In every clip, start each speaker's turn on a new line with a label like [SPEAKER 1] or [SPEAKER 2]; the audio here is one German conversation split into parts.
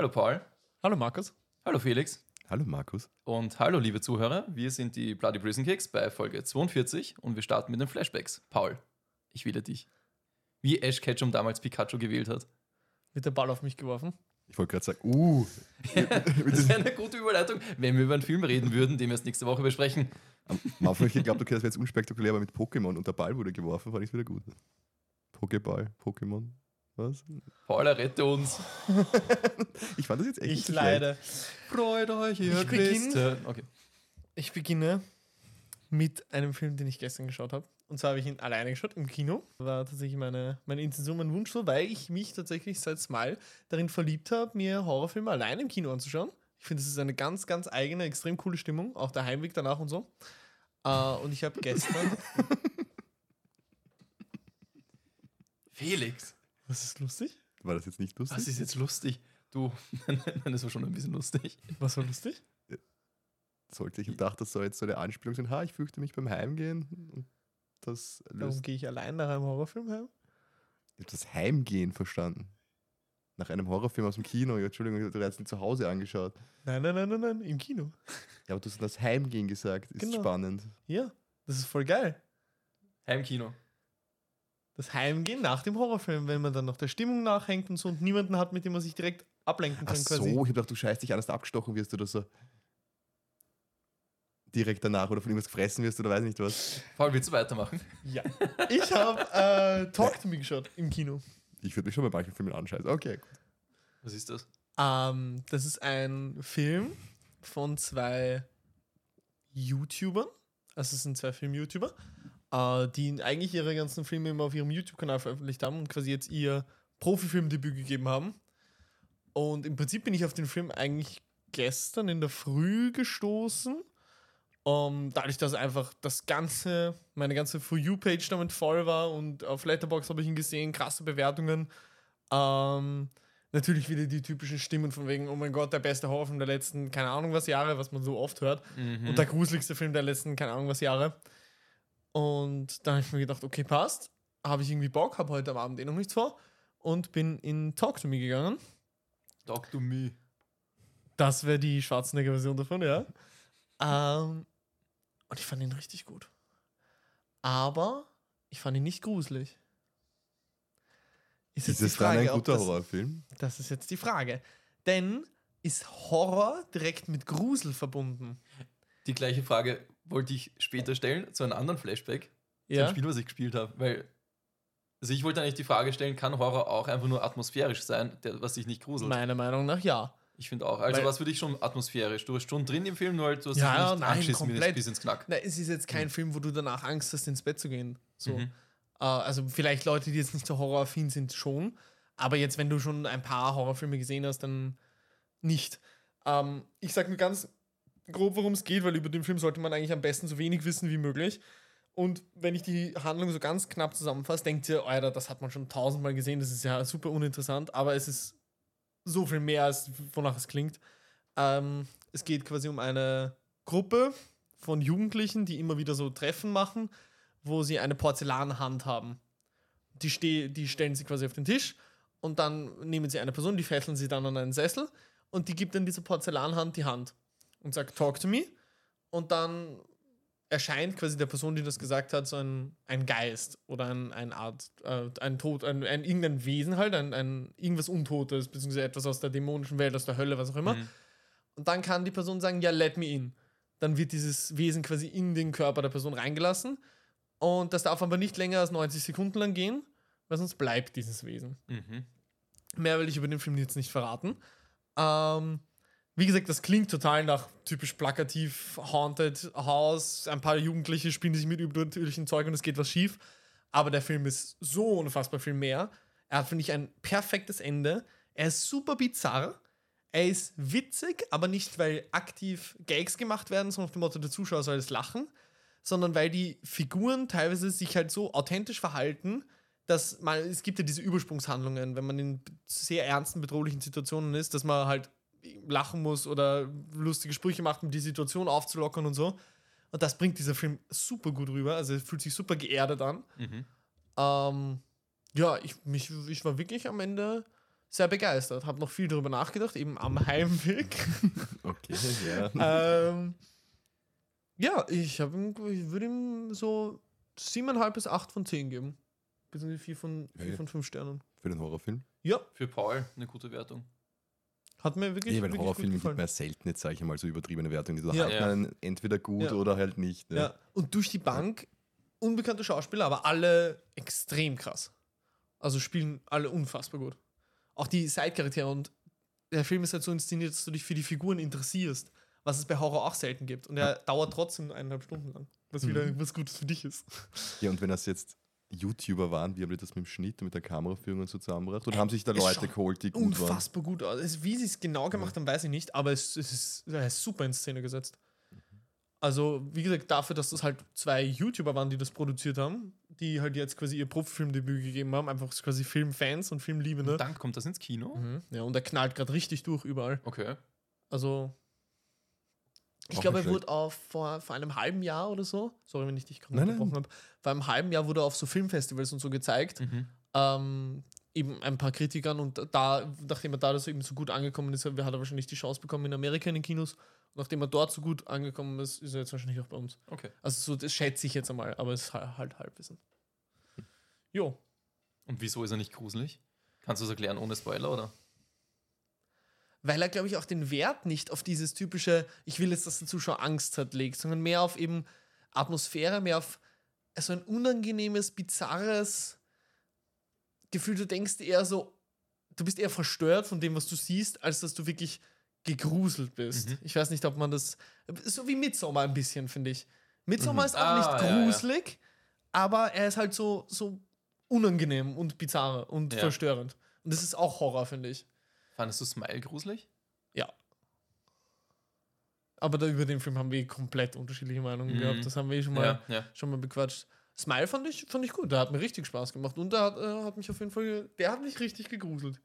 [SPEAKER 1] Hallo Paul.
[SPEAKER 2] Hallo Markus.
[SPEAKER 1] Hallo Felix.
[SPEAKER 3] Hallo Markus.
[SPEAKER 1] Und hallo liebe Zuhörer. Wir sind die Bloody Prison Kicks bei Folge 42 und wir starten mit den Flashbacks. Paul, ich wähle dich. Wie Ash Ketchum damals Pikachu gewählt hat.
[SPEAKER 2] Wird der Ball auf mich geworfen?
[SPEAKER 3] Ich wollte gerade sagen, uh.
[SPEAKER 1] das wäre eine gute Überleitung, wenn wir über einen Film reden würden, den wir jetzt nächste Woche besprechen.
[SPEAKER 3] Am Anfang ich geglaubt, okay, das wäre jetzt unspektakulär, aber mit Pokémon und der Ball wurde geworfen, fand ich wieder gut. Pokéball, Pokémon. Was?
[SPEAKER 1] Paul, rette uns.
[SPEAKER 3] ich fand das jetzt echt
[SPEAKER 2] Ich
[SPEAKER 3] nicht so
[SPEAKER 2] leide.
[SPEAKER 1] Freut euch, ihr
[SPEAKER 2] Ich beginn-
[SPEAKER 1] Christen. Okay.
[SPEAKER 2] Ich beginne mit einem Film, den ich gestern geschaut habe. Und zwar habe ich ihn alleine geschaut im Kino. War tatsächlich meine, meine Intention, mein Wunsch so, weil ich mich tatsächlich seit Smile darin verliebt habe, mir Horrorfilme alleine im Kino anzuschauen. Ich finde, das ist eine ganz, ganz eigene, extrem coole Stimmung. Auch der Heimweg danach und so. Äh, und ich habe gestern.
[SPEAKER 1] Felix,
[SPEAKER 2] Was ist lustig?
[SPEAKER 3] War das jetzt nicht lustig?
[SPEAKER 1] was ist jetzt lustig? Du, nein, das war schon ein bisschen lustig.
[SPEAKER 2] Was war lustig?
[SPEAKER 3] Sollte ich im Dach, das soll jetzt so eine Anspielung sein, ha, ich fürchte mich beim Heimgehen. Und das
[SPEAKER 2] Warum gehe ich allein nach einem Horrorfilm heim?
[SPEAKER 3] Ich habe das Heimgehen verstanden. Nach einem Horrorfilm aus dem Kino. Ja, Entschuldigung, du hast ihn zu Hause angeschaut.
[SPEAKER 2] Nein, nein, nein, nein, nein, im Kino.
[SPEAKER 3] Ja, aber du hast das Heimgehen gesagt. Ist
[SPEAKER 2] Genau.
[SPEAKER 3] spannend.
[SPEAKER 2] Ja, das ist voll geil.
[SPEAKER 1] Heimkino.
[SPEAKER 2] Das Heimgehen nach dem Horrorfilm, wenn man dann noch der Stimmung nachhängt und so und niemanden hat, mit dem man sich direkt ablenken
[SPEAKER 3] Ach
[SPEAKER 2] kann,
[SPEAKER 3] so,
[SPEAKER 2] quasi.
[SPEAKER 3] ich habe gedacht, du scheißt dich an, dass du abgestochen wirst oder so. Direkt danach oder von irgendwas gefressen wirst oder weiß nicht was.
[SPEAKER 1] Paul, willst du weitermachen?
[SPEAKER 2] Ja. Ich habe äh, Talk to Me geschaut im Kino.
[SPEAKER 3] Ich würde mich schon bei manchen Filmen anscheißen. Okay, gut.
[SPEAKER 1] Was ist das?
[SPEAKER 2] Ähm, das ist ein Film von zwei YouTubern. Also es sind zwei Film-YouTuber, äh, die eigentlich ihre ganzen Filme immer auf ihrem YouTube-Kanal veröffentlicht haben und quasi jetzt ihr Profifilmdebüt gegeben haben. Und im Prinzip bin ich auf den Film eigentlich gestern in der Früh gestoßen. Um, dadurch, dass einfach das ganze, meine ganze For You-Page damit voll war und auf Letterboxd habe ich ihn gesehen, krasse Bewertungen. Ähm, natürlich wieder die typischen Stimmen von wegen, oh mein Gott, der beste Horrorfilm der letzten, keine Ahnung was Jahre, was man so oft hört.
[SPEAKER 1] Mhm.
[SPEAKER 2] Und der gruseligste Film der letzten, keine Ahnung was Jahre. Und dann habe ich mir gedacht, okay, passt. Habe ich irgendwie Bock, habe heute am Abend eh noch nichts vor und bin in Talk to Me gegangen.
[SPEAKER 1] Talk to me.
[SPEAKER 2] Das wäre die Schwarzenegger-Version davon, ja. Ähm, und ich fand ihn richtig gut. Aber ich fand ihn nicht gruselig. Ist
[SPEAKER 3] Ist das dann ein guter
[SPEAKER 2] das-
[SPEAKER 3] Horrorfilm?
[SPEAKER 2] Das ist jetzt die Frage. Denn ist Horror direkt mit Grusel verbunden?
[SPEAKER 1] Die gleiche Frage wollte ich später stellen zu einem anderen Flashback. Zu
[SPEAKER 2] Ja.
[SPEAKER 1] einem Spiel, was ich gespielt habe. Weil, also ich wollte eigentlich die Frage stellen, kann Horror auch einfach nur atmosphärisch sein, der, was sich nicht gruselt?
[SPEAKER 2] Meiner Meinung nach ja.
[SPEAKER 1] Ich finde auch. Also
[SPEAKER 2] Weil-
[SPEAKER 1] was für dich schon atmosphärisch? Du bist schon drin im Film, nur halt du hast
[SPEAKER 2] Ja,
[SPEAKER 1] nicht
[SPEAKER 2] nein,
[SPEAKER 1] bis,
[SPEAKER 2] komplett.
[SPEAKER 1] bis ins Knack.
[SPEAKER 2] Na, es ist jetzt kein Film, wo du danach Angst hast, ins Bett zu gehen. So.
[SPEAKER 1] Mhm.
[SPEAKER 2] Äh, also vielleicht Leute, die jetzt nicht so horroraffin sind, schon. Aber jetzt, wenn du schon ein paar Horrorfilme gesehen hast, dann nicht. Ähm, ich sag nur ganz grob, worum es geht, weil über den Film sollte man eigentlich am besten so wenig wissen wie möglich. Und wenn ich die Handlung so ganz knapp zusammenfasse, denkt ihr, Alter, das hat man schon tausendmal gesehen, das ist ja super uninteressant, aber es ist so viel mehr, als wonach es klingt. Ähm, es geht quasi um eine Gruppe von Jugendlichen, die immer wieder so Treffen machen, wo sie eine Porzellanhand haben. Die, ste die stellen sie quasi auf den Tisch und dann nehmen sie eine Person, die fesseln sie dann an einen Sessel und die gibt dann dieser Porzellanhand die Hand und sagt, talk to me. Und dann erscheint quasi der Person, die das gesagt hat, so ein, ein Geist oder ein, ein Art, äh, ein Tod, ein, ein irgendein Wesen halt, ein, ein irgendwas Untotes, beziehungsweise etwas aus der dämonischen Welt, aus der Hölle, was auch immer.
[SPEAKER 1] Mhm.
[SPEAKER 2] Und dann kann die Person sagen, ja, let me in. Dann wird dieses Wesen quasi in den Körper der Person reingelassen. Und das darf aber nicht länger als 90 Sekunden lang gehen, weil sonst bleibt dieses Wesen.
[SPEAKER 1] Mhm.
[SPEAKER 2] Mehr will ich über den Film jetzt nicht verraten. Ähm, wie gesagt, das klingt total nach typisch plakativ Haunted House. Ein paar Jugendliche spielen sich mit übernatürlichen Zeug und es geht was schief. Aber der Film ist so unfassbar viel mehr. Er hat, finde ich, ein perfektes Ende. Er ist super bizarr. Er ist witzig, aber nicht, weil aktiv Gags gemacht werden, sondern auf dem Motto, der Zuschauer soll es lachen, sondern weil die Figuren teilweise sich halt so authentisch verhalten, dass man, es gibt ja diese Übersprungshandlungen, wenn man in sehr ernsten, bedrohlichen Situationen ist, dass man halt lachen muss oder lustige Sprüche macht, um die Situation aufzulockern und so. Und das bringt dieser Film super gut rüber. Also es fühlt sich super geerdet an.
[SPEAKER 1] Mhm.
[SPEAKER 2] Ähm, ja, ich, mich, ich war wirklich am Ende sehr begeistert. Habe noch viel darüber nachgedacht, eben am Heimweg.
[SPEAKER 3] Okay, ja.
[SPEAKER 2] ähm, ja, ich, hab ich würde ihm so 7,5 bis 8 von 10 geben. Beziehungsweise 4 von, vier
[SPEAKER 3] Okay.
[SPEAKER 2] von 5 Sternen.
[SPEAKER 3] Für den Horrorfilm.
[SPEAKER 2] Ja,
[SPEAKER 1] Für Paul eine gute Wertung.
[SPEAKER 2] Hat mir wirklich,
[SPEAKER 3] Nee, weil
[SPEAKER 2] wirklich
[SPEAKER 3] Horrorfilme gibt mir selten jetzt, sage ich mal, so übertriebene Wertungen. Die da
[SPEAKER 2] Ja.
[SPEAKER 3] halt
[SPEAKER 1] Ja.
[SPEAKER 3] man entweder gut oder halt nicht. Ne?
[SPEAKER 2] Ja. Und durch die Bank unbekannte Schauspieler, aber alle extrem krass. Also spielen alle unfassbar gut. Auch die Side-Charaktere und der Film ist halt so inszeniert, dass du dich für die Figuren interessierst, was es bei Horror auch selten gibt. Und er dauert trotzdem eineinhalb Stunden lang, was wieder
[SPEAKER 3] Mhm.
[SPEAKER 2] was Gutes für dich ist.
[SPEAKER 3] Ja, und wenn das jetzt YouTuber waren, wie haben die das mit dem Schnitt und mit der Kameraführung und so zusammengebracht? Oder
[SPEAKER 2] Äh,
[SPEAKER 3] haben sich da
[SPEAKER 2] es
[SPEAKER 3] Leute geholt, die gut waren?
[SPEAKER 2] Unfassbar gut aus. Es- Wie sie es genau gemacht haben, weiß ich nicht, aber es, es ist, ist super in Szene gesetzt. Also, wie gesagt, dafür, dass das halt zwei YouTuber waren, die das produziert haben, die halt jetzt quasi ihr Profilmdebüt gegeben haben, einfach quasi Filmfans und Filmliebende.
[SPEAKER 1] Dann kommt das ins Kino.
[SPEAKER 2] Mhm. Ja, und er knallt gerade richtig durch überall.
[SPEAKER 1] Okay.
[SPEAKER 2] Also, ich glaube, er wurde auf, vor, vor einem halben Jahr oder so, sorry, wenn ich dich gerade unterbrochen habe, vor einem halben Jahr wurde er auf so Filmfestivals und so gezeigt.
[SPEAKER 1] Mhm.
[SPEAKER 2] ähm, eben ein paar Kritikern und da, nachdem er da das eben so gut angekommen ist, hat er wahrscheinlich die Chance bekommen in Amerika in den Kinos. Und nachdem er dort so gut angekommen ist, ist er jetzt wahrscheinlich auch bei uns.
[SPEAKER 1] Okay.
[SPEAKER 2] Also so, das schätze ich jetzt einmal, aber es ist halt, halt Halbwissen. Jo.
[SPEAKER 1] Und wieso ist er nicht gruselig? Kannst du es erklären ohne Spoiler, oder?
[SPEAKER 2] Weil er, glaube ich, auch den Wert nicht auf dieses typische, ich will jetzt, dass der Zuschauer Angst hat, legt, sondern mehr auf eben Atmosphäre, mehr auf so ein unangenehmes, bizarres Gefühl. Du denkst eher so, du bist eher verstört von dem, was du siehst, als dass du wirklich gegruselt bist.
[SPEAKER 1] Mhm.
[SPEAKER 2] Ich weiß nicht, ob man das. So wie Midsommar ein bisschen, finde ich. Midsommar
[SPEAKER 3] Mhm.
[SPEAKER 2] ist auch
[SPEAKER 1] Ah,
[SPEAKER 2] nicht
[SPEAKER 1] ja, ja.
[SPEAKER 2] gruselig, aber er ist halt so, so unangenehm und bizarr und
[SPEAKER 1] Ja.
[SPEAKER 2] verstörend. Und das ist auch Horror, finde ich.
[SPEAKER 1] Fandest du Smile gruselig?
[SPEAKER 2] Ja. Aber da, über den Film haben wir komplett unterschiedliche Meinungen
[SPEAKER 1] Mhm.
[SPEAKER 2] gehabt. Das haben wir eh schon mal,
[SPEAKER 1] Ja, ja.
[SPEAKER 2] schon mal bequatscht. Smile fand ich, fand ich gut. Der hat mir richtig Spaß gemacht. Und der hat, äh, hat mich auf jeden Fall, der hat mich richtig gegruselt.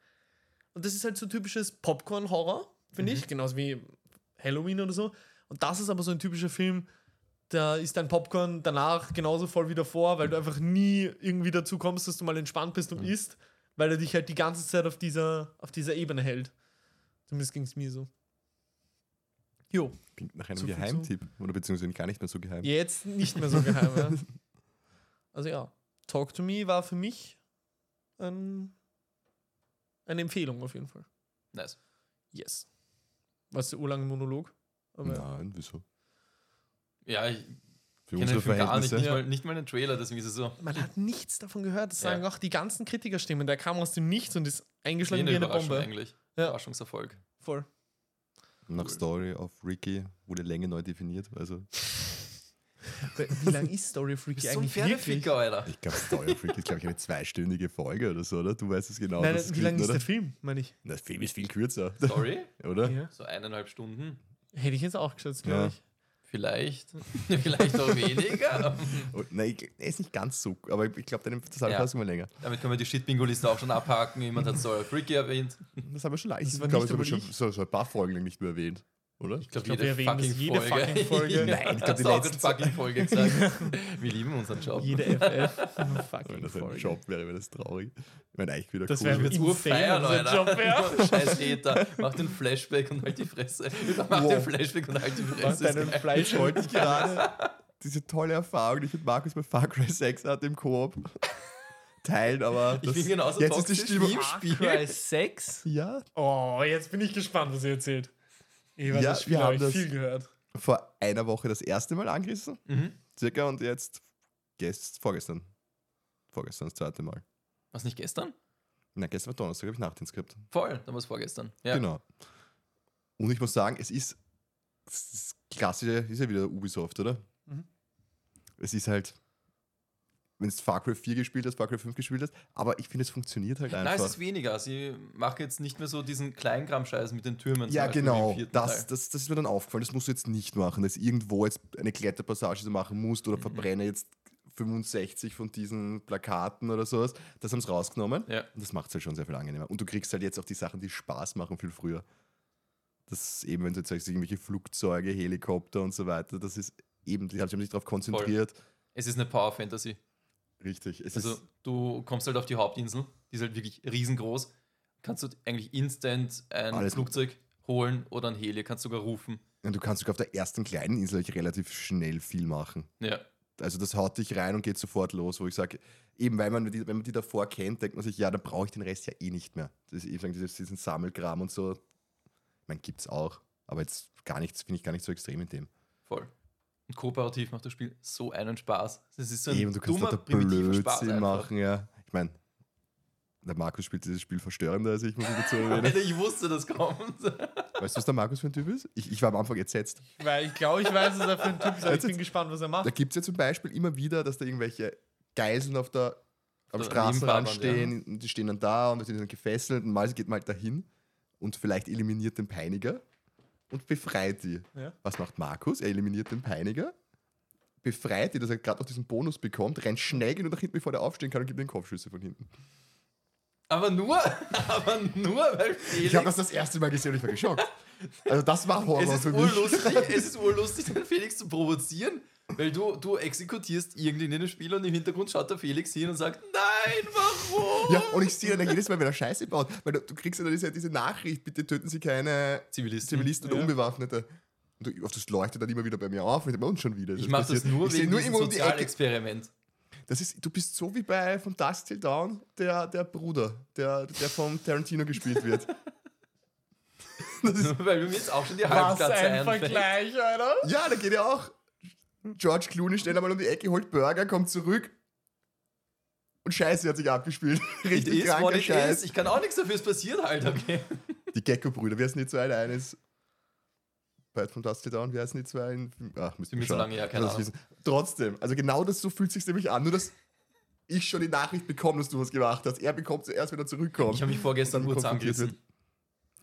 [SPEAKER 2] Und das ist halt so typisches Popcorn-Horror, finde
[SPEAKER 1] Mhm.
[SPEAKER 2] ich. Genauso wie Halloween oder so. Und das ist aber so ein typischer Film, da ist dein Popcorn danach genauso voll wie davor, weil du einfach nie irgendwie dazu kommst, dass du mal entspannt bist und isst, weil er dich halt die ganze Zeit auf dieser, auf dieser Ebene hält. Zumindest ging es mir so. Jo,
[SPEAKER 3] Klingt nach einem
[SPEAKER 2] Zu viel
[SPEAKER 3] Geheimtipp. Oder beziehungsweise gar nicht mehr so geheim.
[SPEAKER 2] jetzt nicht mehr so geheim. ja. Also ja, Talk to Me war für mich ein, eine Empfehlung auf jeden Fall.
[SPEAKER 1] Nice.
[SPEAKER 2] Yes. Was der urlange Monolog? Aber ja.
[SPEAKER 3] Nein, wieso?
[SPEAKER 1] Ja, ich
[SPEAKER 3] Für
[SPEAKER 1] kenne
[SPEAKER 3] unsere
[SPEAKER 1] den Film gar nicht,
[SPEAKER 3] Verhältnisse.
[SPEAKER 1] nicht,
[SPEAKER 2] Ja.
[SPEAKER 1] mal, nicht mal den Trailer, deswegen ist es so.
[SPEAKER 2] Man hat nichts davon gehört. Das sagen
[SPEAKER 1] Ja.
[SPEAKER 2] auch die ganzen Kritikerstimmen. Der kam aus dem Nichts und ist eingeschlagen
[SPEAKER 1] eine
[SPEAKER 2] wie eine Bombe.
[SPEAKER 1] eigentlich.
[SPEAKER 2] Ja.
[SPEAKER 1] Überraschungserfolg.
[SPEAKER 2] Voll.
[SPEAKER 3] Nach Story of Ricky wurde Länge neu definiert. Also,
[SPEAKER 2] Wie lang ist Story Freaky
[SPEAKER 1] Bist so ein
[SPEAKER 2] eigentlich wirklich?
[SPEAKER 1] Pferdeficker, Alter.
[SPEAKER 3] ich glaube, Story of Ricky ist, glaube ich, eine zweistündige Folge oder so, oder? Du weißt es genau.
[SPEAKER 2] Nein,
[SPEAKER 3] das
[SPEAKER 2] wie lang ist
[SPEAKER 3] oder?
[SPEAKER 2] der Film, meine ich?
[SPEAKER 3] Der Film ist viel kürzer,
[SPEAKER 1] Sorry?
[SPEAKER 3] oder?
[SPEAKER 2] Ja.
[SPEAKER 1] So eineinhalb Stunden.
[SPEAKER 2] Hätte ich jetzt auch geschätzt, glaube
[SPEAKER 3] Ja.
[SPEAKER 2] ich.
[SPEAKER 1] Vielleicht. Vielleicht auch weniger.
[SPEAKER 3] Nein, ich- er ist nicht ganz so, aber ich glaube, deine
[SPEAKER 1] Ja.
[SPEAKER 3] Zusammenfassung war länger.
[SPEAKER 1] Damit können wir die Shit-Bingo-Liste auch schon abhaken. Jemand hat of Ricky erwähnt.
[SPEAKER 3] Das haben wir schon leicht. Ich glaube, das haben wir schon so, so ein paar Folgen nicht mehr erwähnt, oder?
[SPEAKER 1] Ich glaube,
[SPEAKER 2] glaub,
[SPEAKER 1] jede,
[SPEAKER 2] wir erwähnen das
[SPEAKER 1] fucking
[SPEAKER 2] jede
[SPEAKER 1] Folge.
[SPEAKER 2] fucking Folge.
[SPEAKER 3] Nein, ich glaub,
[SPEAKER 1] Hast
[SPEAKER 3] die
[SPEAKER 1] du auch in
[SPEAKER 3] letzten
[SPEAKER 1] fucking Folge gesagt. Wir lieben unseren Job.
[SPEAKER 2] Jede FF.
[SPEAKER 3] Wenn
[SPEAKER 2] Fucking
[SPEAKER 3] das ein
[SPEAKER 2] Folge.
[SPEAKER 3] Job wäre, wäre das traurig. Ich meine, eigentlich wieder
[SPEAKER 2] Das
[SPEAKER 3] cool.
[SPEAKER 2] wäre
[SPEAKER 1] Jetzt urfeiern, Alter. Scheiß Hater. Mach den Flashback und halt die Fresse. Mach
[SPEAKER 3] Wow.
[SPEAKER 1] den Flashback und halt die
[SPEAKER 2] Mach
[SPEAKER 1] Fresse.
[SPEAKER 2] deinen
[SPEAKER 1] Ist geil.
[SPEAKER 2] Fleisch
[SPEAKER 3] wollte ich gerade diese tolle Erfahrung, die ich mit Markus bei Far Cry 6 hatte im Koop, teilen, aber
[SPEAKER 1] Ich
[SPEAKER 3] das,
[SPEAKER 1] bin genauso
[SPEAKER 3] jetzt ist die
[SPEAKER 1] toxisch
[SPEAKER 3] Stimmung.
[SPEAKER 1] im Spiel.
[SPEAKER 2] 6?
[SPEAKER 3] Ja,
[SPEAKER 2] Oh, jetzt bin ich gespannt, was ihr erzählt. Ich weiß,
[SPEAKER 3] Ja,
[SPEAKER 2] das Spiel
[SPEAKER 3] wir
[SPEAKER 2] habe
[SPEAKER 3] haben
[SPEAKER 2] ich
[SPEAKER 3] das-
[SPEAKER 2] viel gehört.
[SPEAKER 3] vor einer Woche das erste Mal angerissen,
[SPEAKER 1] Mhm.
[SPEAKER 3] circa, und jetzt gest, vorgestern. Vorgestern das zweite Mal.
[SPEAKER 1] Was nicht gestern?
[SPEAKER 3] Na, gestern war Donnerstag, habe ich Nachtdienst gehabt.
[SPEAKER 1] Voll, dann war es vorgestern. Ja.
[SPEAKER 3] Genau. Und ich muss sagen, es ist das klassische, ist ja wieder Ubisoft, oder?
[SPEAKER 2] Mhm.
[SPEAKER 3] Es ist halt, wenn es Far Cry 4 gespielt hast, Far Cry 5 gespielt hast, aber ich finde, es funktioniert halt
[SPEAKER 1] Nein,
[SPEAKER 3] einfach.
[SPEAKER 1] es ist weniger. Sie machen jetzt nicht mehr so diesen Kleinkram-Scheiß mit den Türmen.
[SPEAKER 3] ja,
[SPEAKER 1] Beispiel
[SPEAKER 3] genau. Das, das, das ist mir dann aufgefallen. Das musst du jetzt nicht machen, dass irgendwo jetzt eine Kletterpassage so machen musst
[SPEAKER 1] Mhm.
[SPEAKER 3] oder verbrenne jetzt 65 von diesen Plakaten oder sowas. Das haben sie rausgenommen.
[SPEAKER 1] Ja.
[SPEAKER 3] Und das macht es halt schon sehr viel angenehmer. Und du kriegst halt jetzt auch die Sachen, die Spaß machen, viel früher. Das eben, wenn du jetzt sagst, irgendwelche Flugzeuge, Helikopter und so weiter, das ist eben, die haben sich darauf konzentriert.
[SPEAKER 1] Es ist eine Power-Fantasy.
[SPEAKER 3] Richtig. Es
[SPEAKER 1] Also du kommst halt auf die Hauptinsel, die ist halt wirklich riesengroß, kannst du eigentlich instant ein Flugzeug holen oder ein Heli, kannst sogar rufen.
[SPEAKER 3] Und du kannst sogar auf der ersten kleinen Insel relativ schnell viel machen.
[SPEAKER 1] Ja.
[SPEAKER 3] Also das haut dich rein und geht sofort los, wo ich sage, eben weil man die, wenn man die davor kennt, denkt man sich, ja, dann brauche ich den Rest ja eh nicht mehr. Das ist eben dieses, diesen Sammelkram und so. Ich meine, gibt's auch, aber jetzt gar nichts, finde ich gar nicht so extrem in dem.
[SPEAKER 1] Voll. Und kooperativ macht das Spiel so einen Spaß. Das ist so ein
[SPEAKER 3] eben, du kannst
[SPEAKER 1] dummer,
[SPEAKER 3] da
[SPEAKER 1] primitiver Spaß
[SPEAKER 3] Blödsinn
[SPEAKER 1] einfach.
[SPEAKER 3] machen, ja. Ich meine, der Markus spielt dieses Spiel verstörender als ich, muss ich dazu erwähnen.
[SPEAKER 1] Alter, ich wusste, das kommt.
[SPEAKER 3] Weißt du, was der Markus für ein Typ ist? Ich, ich war am Anfang entsetzt.
[SPEAKER 2] Weil ich glaube, ich weiß, was er für ein Typ ist, aber ich
[SPEAKER 3] Jetzt-
[SPEAKER 2] bin gespannt, was er
[SPEAKER 3] Da
[SPEAKER 2] macht.
[SPEAKER 3] gibt es ja zum Beispiel immer wieder, dass da irgendwelche Geiseln auf der, am Straßenrand stehen, und die stehen dann da und die sind dann gefesselt und mal geht mal halt dahin und vielleicht eliminiert den Peiniger und befreit die.
[SPEAKER 2] Ja.
[SPEAKER 3] Was macht Markus? Er eliminiert den Peiniger, befreit die, dass er gerade noch diesen Bonus bekommt, rennt schnell genug nach hinten, bevor er aufstehen kann und gibt den Kopfschüsse von hinten.
[SPEAKER 1] Aber nur, aber nur, weil Felix.
[SPEAKER 3] Ich habe das das erste Mal gesehen und ich war geschockt. Also das war Horror
[SPEAKER 1] es ist
[SPEAKER 3] für mich.
[SPEAKER 1] urlustig, es ist urlustig, den Felix zu provozieren, weil du, du exekutierst irgendwie in dem Spiel und im Hintergrund schaut der Felix hin und sagt, nein, warum?
[SPEAKER 3] Ja, und ich sehe dann jedes Mal, wenn er Scheiße baut, weil du, du kriegst ja dann diese, diese Nachricht, bitte töten Sie keine
[SPEAKER 1] Zivilisten.
[SPEAKER 3] Zivilisten oder
[SPEAKER 2] Ja.
[SPEAKER 3] Unbewaffnete. Und du, das leuchtet dann immer wieder bei mir auf und ich denke, und schon wieder.
[SPEAKER 1] Ich mache das nur
[SPEAKER 3] ich
[SPEAKER 1] wegen
[SPEAKER 3] nur
[SPEAKER 1] diesem
[SPEAKER 3] immer um die Ecke.
[SPEAKER 1] Sozialexperiment.
[SPEAKER 3] Das ist, du bist so wie bei von Dust Till Down, der, der Bruder, der, der vom Tarantino gespielt wird.
[SPEAKER 1] Nur weil mir jetzt auch schon die
[SPEAKER 2] Was
[SPEAKER 1] Halbplatze
[SPEAKER 2] ein
[SPEAKER 1] einfällt.
[SPEAKER 2] Vergleich, Alter.
[SPEAKER 3] ja, da geht ja auch. George Clooney steht einmal um die Ecke, holt Burger, kommt zurück und Scheiße hat sich abgespielt.
[SPEAKER 1] It
[SPEAKER 3] Richtig
[SPEAKER 1] what
[SPEAKER 3] kranker
[SPEAKER 1] it
[SPEAKER 3] Scheiß.
[SPEAKER 1] is. Ich kann auch nichts dafür, es passiert halt, okay.
[SPEAKER 3] Die Gecko-Brüder, wer ist nicht so eine? Eines bei von Dust Till Down, wer ist nicht so ein? Ach,
[SPEAKER 1] mir so
[SPEAKER 3] schauen.
[SPEAKER 1] lange her, keine Ahnung.
[SPEAKER 3] wissen. Trotzdem, also genau das so fühlt sich nämlich an. Nur dass ich schon die Nachricht bekomme, dass du was gemacht hast. Er bekommt zuerst, wenn er zurückkommt.
[SPEAKER 1] Ich habe mich vorgestern nur zusammengerissen.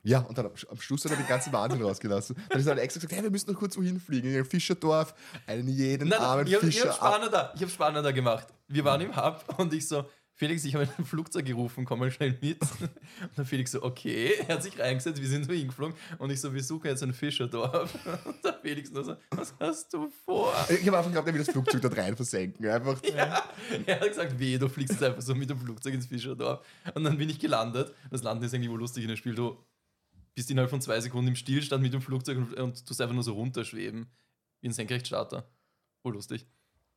[SPEAKER 3] Ja, und dann am, Schluss hat er den ganzen Wahnsinn rausgelassen. Dann ist er dann extra gesagt, hey, wir müssen noch kurz wohin fliegen. In ein Fischerdorf, einen jeden
[SPEAKER 1] Nein,
[SPEAKER 3] armen
[SPEAKER 1] ich habe
[SPEAKER 3] Fischer
[SPEAKER 1] hab
[SPEAKER 3] ab.
[SPEAKER 1] spannender, ich hab spannender gemacht. Wir waren im Hub und ich so, Felix, ich habe ein Flugzeug gerufen, komm mal schnell mit. Und der Felix so, okay, er hat sich reingesetzt, wir sind so hingeflogen und ich so, wir suchen jetzt ein Fischerdorf. Und der Felix nur so, was hast du vor?
[SPEAKER 3] Ich habe einfach geglaubt, er will das Flugzeug dort rein versenken. Einfach.
[SPEAKER 1] Ja, er hat gesagt, weh, du fliegst jetzt einfach so mit dem Flugzeug ins Fischerdorf. Und dann bin ich gelandet. Das Landen ist eigentlich wohl lustig in dem Spiel. Du bist innerhalb von zwei Sekunden im Stillstand mit dem Flugzeug und, und tust einfach nur so runterschweben. Wie ein Senkrechtstarter. Wohl lustig.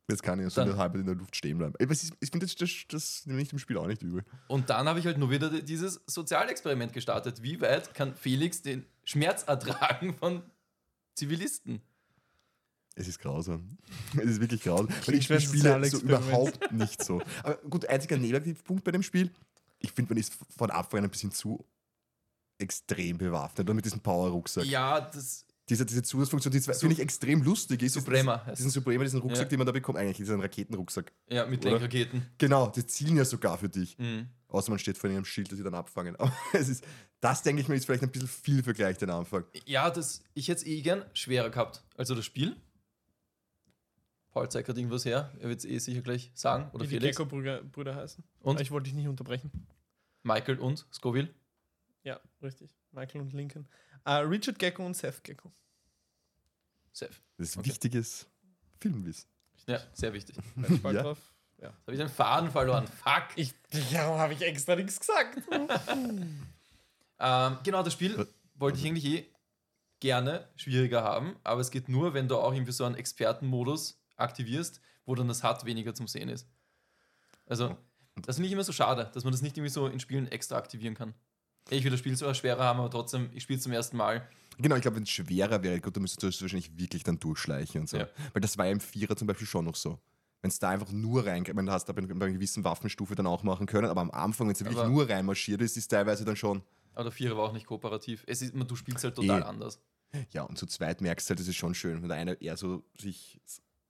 [SPEAKER 3] Jetzt kann ich ja so
[SPEAKER 1] Dann-
[SPEAKER 3] eine halbe in der Luft stehen bleiben. Ist- Ich finde das, das, das nehme ich dem Spiel auch nicht übel.
[SPEAKER 1] Und dann habe ich halt nur wieder dieses Sozialexperiment gestartet. Wie weit kann Felix den Schmerz ertragen von Zivilisten?
[SPEAKER 3] Es ist grausam. Es ist wirklich grausam.
[SPEAKER 2] Klingt
[SPEAKER 3] ich
[SPEAKER 2] ein
[SPEAKER 3] spiele so überhaupt nicht so. Aber gut, einziger Negativpunkt bei dem Spiel, ich finde, man ist von Anfang an ein bisschen zu extrem bewaffnet. Und mit diesem Power-Rucksack.
[SPEAKER 1] Ja, das
[SPEAKER 3] Diese, diese Zusatzfunktion, die finde ich extrem lustig ist. ist
[SPEAKER 1] Suprema
[SPEAKER 3] diesen-
[SPEAKER 1] heißt
[SPEAKER 3] Diesen Suprema, diesen Rucksack,
[SPEAKER 1] Ja.
[SPEAKER 3] den man da bekommt. Eigentlich ist es ein Raketenrucksack.
[SPEAKER 1] ja mit
[SPEAKER 3] Oder?
[SPEAKER 1] Lenkraketen.
[SPEAKER 3] Genau, die zielen ja sogar für dich.
[SPEAKER 1] Mhm.
[SPEAKER 3] Außer man steht vor einem Schild, das sie dann abfangen. Aber es ist, das denke ich mir, ist vielleicht ein bisschen viel für gleich den Anfang.
[SPEAKER 1] Ja, das, ich hätte es eh gern schwerer gehabt. Also das Spiel. Paul zeigt gerade irgendwas her. Er wird es eh sicher gleich sagen. Oder
[SPEAKER 2] Wie die
[SPEAKER 1] Felix.
[SPEAKER 2] Gecko-Brüder Brüder heißen.
[SPEAKER 1] Und
[SPEAKER 2] Ich wollte dich nicht unterbrechen.
[SPEAKER 1] Michael und Scoville.
[SPEAKER 2] Ja, richtig. Michael und Lincoln. Äh, Richard Gecko und Seth Gecko.
[SPEAKER 1] Safe.
[SPEAKER 3] Das ist
[SPEAKER 1] Okay.
[SPEAKER 3] wichtiges Filmwissen.
[SPEAKER 1] Ja, sehr wichtig.
[SPEAKER 2] Ich
[SPEAKER 3] Ja.
[SPEAKER 2] drauf. Ja.
[SPEAKER 1] Jetzt habe ich den Faden verloren. Fuck.
[SPEAKER 2] Ich, ja, habe ich extra nichts gesagt.
[SPEAKER 1] Ähm, genau, das Spiel wollte ich eigentlich eh gerne schwieriger haben, aber es geht nur, wenn du auch irgendwie so einen Expertenmodus aktivierst, wo dann das HUD weniger zum Sehen ist. Also, das finde ich immer so schade, dass man das nicht irgendwie so in Spielen extra aktivieren kann. Ich will das Spiel zwar schwerer haben, aber trotzdem, ich spiele zum ersten Mal.
[SPEAKER 3] Genau, ich glaube, wenn es schwerer wäre, gut, dann müsstest du das wahrscheinlich wirklich dann durchschleichen und so.
[SPEAKER 1] Ja.
[SPEAKER 3] Weil das war ja im Vierer zum Beispiel schon noch so. Wenn es da einfach nur rein, ich meine, du hast da bei, bei einer gewissen Waffenstufe dann auch machen können, aber am Anfang, wenn es wirklich
[SPEAKER 1] Aber-
[SPEAKER 3] nur reinmarschiert ist, ist teilweise dann schon,
[SPEAKER 1] Aber der Vierer war auch nicht kooperativ. Es ist, du spielst halt total
[SPEAKER 3] Eh.
[SPEAKER 1] anders.
[SPEAKER 3] ja, und zu zweit merkst du halt, das ist schon schön. Wenn der eine eher so sich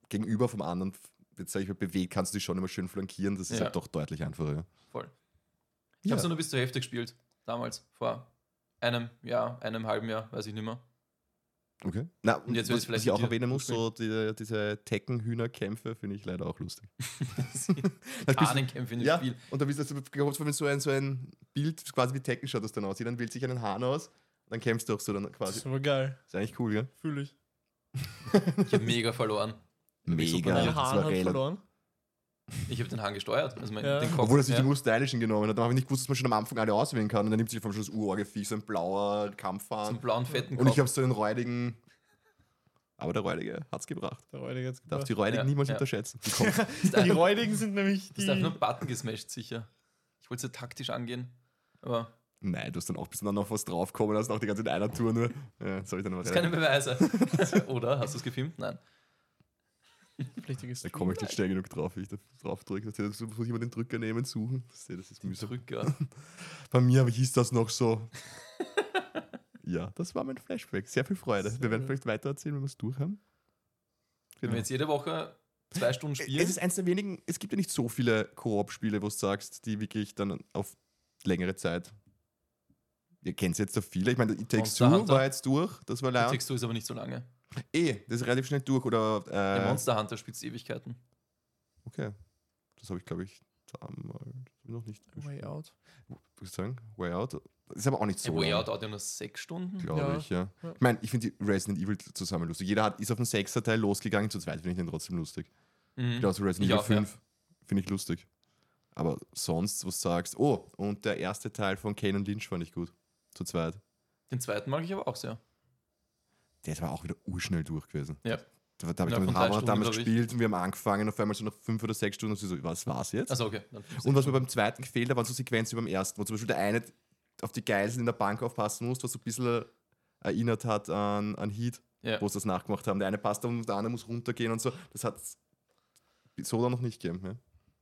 [SPEAKER 3] gegenüber vom anderen, jetzt sage ich mal, bewegt, kannst du dich schon immer schön flankieren. Das ist
[SPEAKER 1] Ja.
[SPEAKER 3] halt doch deutlich einfacher. Ja.
[SPEAKER 1] Voll. Ich
[SPEAKER 3] Ja.
[SPEAKER 1] habe es nur bis zur Hälfte gespielt. Damals. Vor einem Jahr, einem halben Jahr, weiß ich nicht mehr.
[SPEAKER 3] Okay. Na,
[SPEAKER 1] Und jetzt will
[SPEAKER 3] was,
[SPEAKER 1] ich vielleicht
[SPEAKER 3] was ich auch erwähnen muss, so die, diese Tekken-Hühner-Kämpfe finde ich leider auch lustig.
[SPEAKER 1] Das
[SPEAKER 3] Da bist du-
[SPEAKER 1] Ahnenkämpfe in dem
[SPEAKER 3] Ja,
[SPEAKER 1] Spiel.
[SPEAKER 3] und da bist du gehofft, wenn so ein, so ein Bild, quasi wie Tekken schaut das dann aus. Jeder wählt sich einen Hahn aus, dann kämpfst du auch so dann
[SPEAKER 2] Das
[SPEAKER 3] quasi.
[SPEAKER 2] ist aber geil.
[SPEAKER 3] ist eigentlich cool, ja?
[SPEAKER 2] Fühle ich.
[SPEAKER 1] Ich habe mega verloren.
[SPEAKER 3] Mega.
[SPEAKER 2] Dein
[SPEAKER 3] das
[SPEAKER 2] Hahn hat verloren.
[SPEAKER 1] Ich habe den Hahn gesteuert. Also mein,
[SPEAKER 2] Ja.
[SPEAKER 1] den Kopf,
[SPEAKER 3] Obwohl er sich
[SPEAKER 1] ja.
[SPEAKER 3] die nur stylischen genommen hat. Dann habe ich nicht gewusst, dass man schon am Anfang alle auswählen kann. Und dann nimmt sich vom Schluss Urorgeviech, so ein blauer
[SPEAKER 1] so
[SPEAKER 3] Kampfhahn.
[SPEAKER 1] einen blauen, fetten
[SPEAKER 3] Und ich
[SPEAKER 1] Kopf.
[SPEAKER 3] habe so einen räudigen. Aber der Räudige hat's gebracht.
[SPEAKER 2] Der Räudige hat's
[SPEAKER 3] Darf
[SPEAKER 2] gebracht.
[SPEAKER 3] die Räudigen
[SPEAKER 1] Ja,
[SPEAKER 3] niemals
[SPEAKER 1] ja.
[SPEAKER 3] unterschätzen. Die.
[SPEAKER 2] Die Räudigen sind nämlich
[SPEAKER 1] Das ist einfach nur
[SPEAKER 2] die.
[SPEAKER 1] Button gesmashed, sicher. Ich wollte es ja taktisch angehen. Aber
[SPEAKER 3] Nein, du hast dann auch bis dann noch was draufkommen, hast auch die ganze Zeit in einer Tour nur. Ja, soll ich dann aber
[SPEAKER 1] das ist keine Beweise. Oder? Hast du es gefilmt? Nein.
[SPEAKER 2] Pflichtiges
[SPEAKER 3] Da komme ich nicht schnell genug drauf, wie ich da drauf drücke. Da muss ich immer den Drücker nehmen, suchen. Das ist mühsam.
[SPEAKER 1] Drücker.
[SPEAKER 3] Bei mir hieß das noch so. ja, das war mein Flashback. Sehr viel Freude. Wir werden vielleicht weiter erzählen, wenn wir es durch haben.
[SPEAKER 1] Wenn wir jetzt jede Woche zwei Stunden
[SPEAKER 3] Es
[SPEAKER 1] spielen.
[SPEAKER 3] ist eins der wenigen, es gibt ja nicht so viele Koop-Spiele, wo du sagst, die wirklich dann auf längere Zeit. Ihr kennt jetzt so viele. Ich meine, It Takes Two war jetzt durch. Das war
[SPEAKER 1] Die
[SPEAKER 3] leer.
[SPEAKER 1] Textur ist aber nicht so lange.
[SPEAKER 3] Eh, das ist relativ schnell durch. Oder.
[SPEAKER 1] Der
[SPEAKER 3] Äh,
[SPEAKER 1] Monster Hunter spielt Ewigkeiten.
[SPEAKER 3] okay. Das habe ich, glaube ich, damals noch nicht
[SPEAKER 2] Way out.
[SPEAKER 3] Würde ich sagen. Way Out. Ist aber auch nicht so.
[SPEAKER 1] So Way Out dauert ja nur sechs Stunden.
[SPEAKER 3] Glaube
[SPEAKER 2] Ja.
[SPEAKER 3] ich, ja.
[SPEAKER 2] Ja.
[SPEAKER 3] Ich meine, ich finde die Resident Evil zusammen lustig. Jeder hat, ist auf den sechster Teil losgegangen, zu zweit finde ich den trotzdem lustig.
[SPEAKER 1] Mhm.
[SPEAKER 3] Genauso Resident
[SPEAKER 1] Ich
[SPEAKER 3] Evil
[SPEAKER 1] auch, ja.
[SPEAKER 3] 5 finde ich lustig. Aber sonst, was du sagst, oh, und der erste Teil von Kane und Lynch fand ich gut. Zu zweit.
[SPEAKER 1] Den zweiten mag ich aber auch sehr.
[SPEAKER 3] Der war auch wieder urschnell durch gewesen.
[SPEAKER 1] Ja.
[SPEAKER 3] Da, da habe ich mit
[SPEAKER 1] drei
[SPEAKER 3] Hammer damals gespielt und wir haben angefangen, auf einmal so nach fünf oder sechs Stunden und sie so, was war's jetzt?
[SPEAKER 1] Also okay.
[SPEAKER 3] Und was mir beim zweiten gefehlt hat, waren so Sequenzen wie beim ersten, wo zum Beispiel der eine auf die Geiseln in der Bank aufpassen muss, was so ein bisschen erinnert hat an, an Heat,
[SPEAKER 1] Ja.
[SPEAKER 3] wo sie das nachgemacht haben. Der eine passt da und der andere muss runtergehen und so. Das hat so dann noch nicht gegeben. Ja?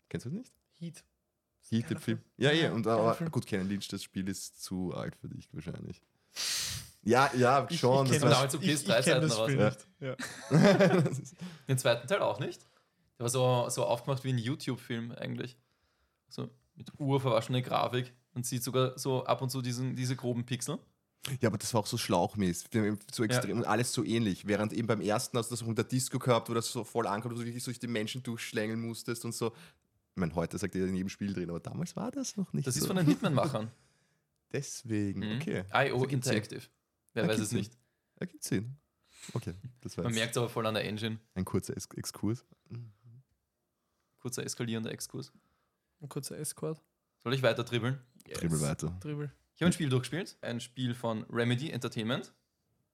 [SPEAKER 3] Kennst du das nicht?
[SPEAKER 2] Heat.
[SPEAKER 3] Heat, den Film. Ja, ja,
[SPEAKER 2] Ja,
[SPEAKER 3] und aber gut, Kennen Lynch, das Spiel ist zu alt für dich wahrscheinlich. Ja, ja,
[SPEAKER 2] Ich-
[SPEAKER 3] schon.
[SPEAKER 2] ich
[SPEAKER 3] das
[SPEAKER 2] kenn
[SPEAKER 3] war-
[SPEAKER 1] damals so
[SPEAKER 2] ich- ich
[SPEAKER 1] PS3
[SPEAKER 2] kenn das
[SPEAKER 1] Zeiten
[SPEAKER 2] Spiel
[SPEAKER 3] raus.
[SPEAKER 2] nicht. Ja.
[SPEAKER 1] Den zweiten Teil auch nicht. Der war so, so aufgemacht wie ein YouTube-Film eigentlich. So mit urverwaschener Grafik. Man sieht sogar so ab und zu diesen, diese groben Pixel.
[SPEAKER 3] Ja, aber das war auch so schlauchmäßig, so extrem und alles so ähnlich. Während eben beim ersten hast du das auch unter Disco gehabt, wo das so voll ankommt, wo du wirklich durch die Menschen durchschlängeln musstest und so. Ich meine, heute sagt jeder in jedem Spiel drin, aber damals war das noch nicht
[SPEAKER 1] Das
[SPEAKER 3] so.
[SPEAKER 1] ist von den Hitman-Machern.
[SPEAKER 3] Deswegen,
[SPEAKER 1] Mhm.
[SPEAKER 3] okay.
[SPEAKER 1] IO
[SPEAKER 3] Das Sinn.
[SPEAKER 1] Interactive. Wer weiß es nicht.
[SPEAKER 3] Ergibt Sinn. Okay, das war
[SPEAKER 1] Man merkt es aber voll an der Engine.
[SPEAKER 3] ein kurzer Ex Exkurs.
[SPEAKER 1] Kurzer eskalierender Exkurs.
[SPEAKER 2] Ein kurzer Escort.
[SPEAKER 1] Soll ich weiter dribbeln?
[SPEAKER 2] Yes.
[SPEAKER 3] Dribbel weiter.
[SPEAKER 2] Dribbel.
[SPEAKER 1] Ich habe ein Spiel durchgespielt. Ein Spiel von Remedy Entertainment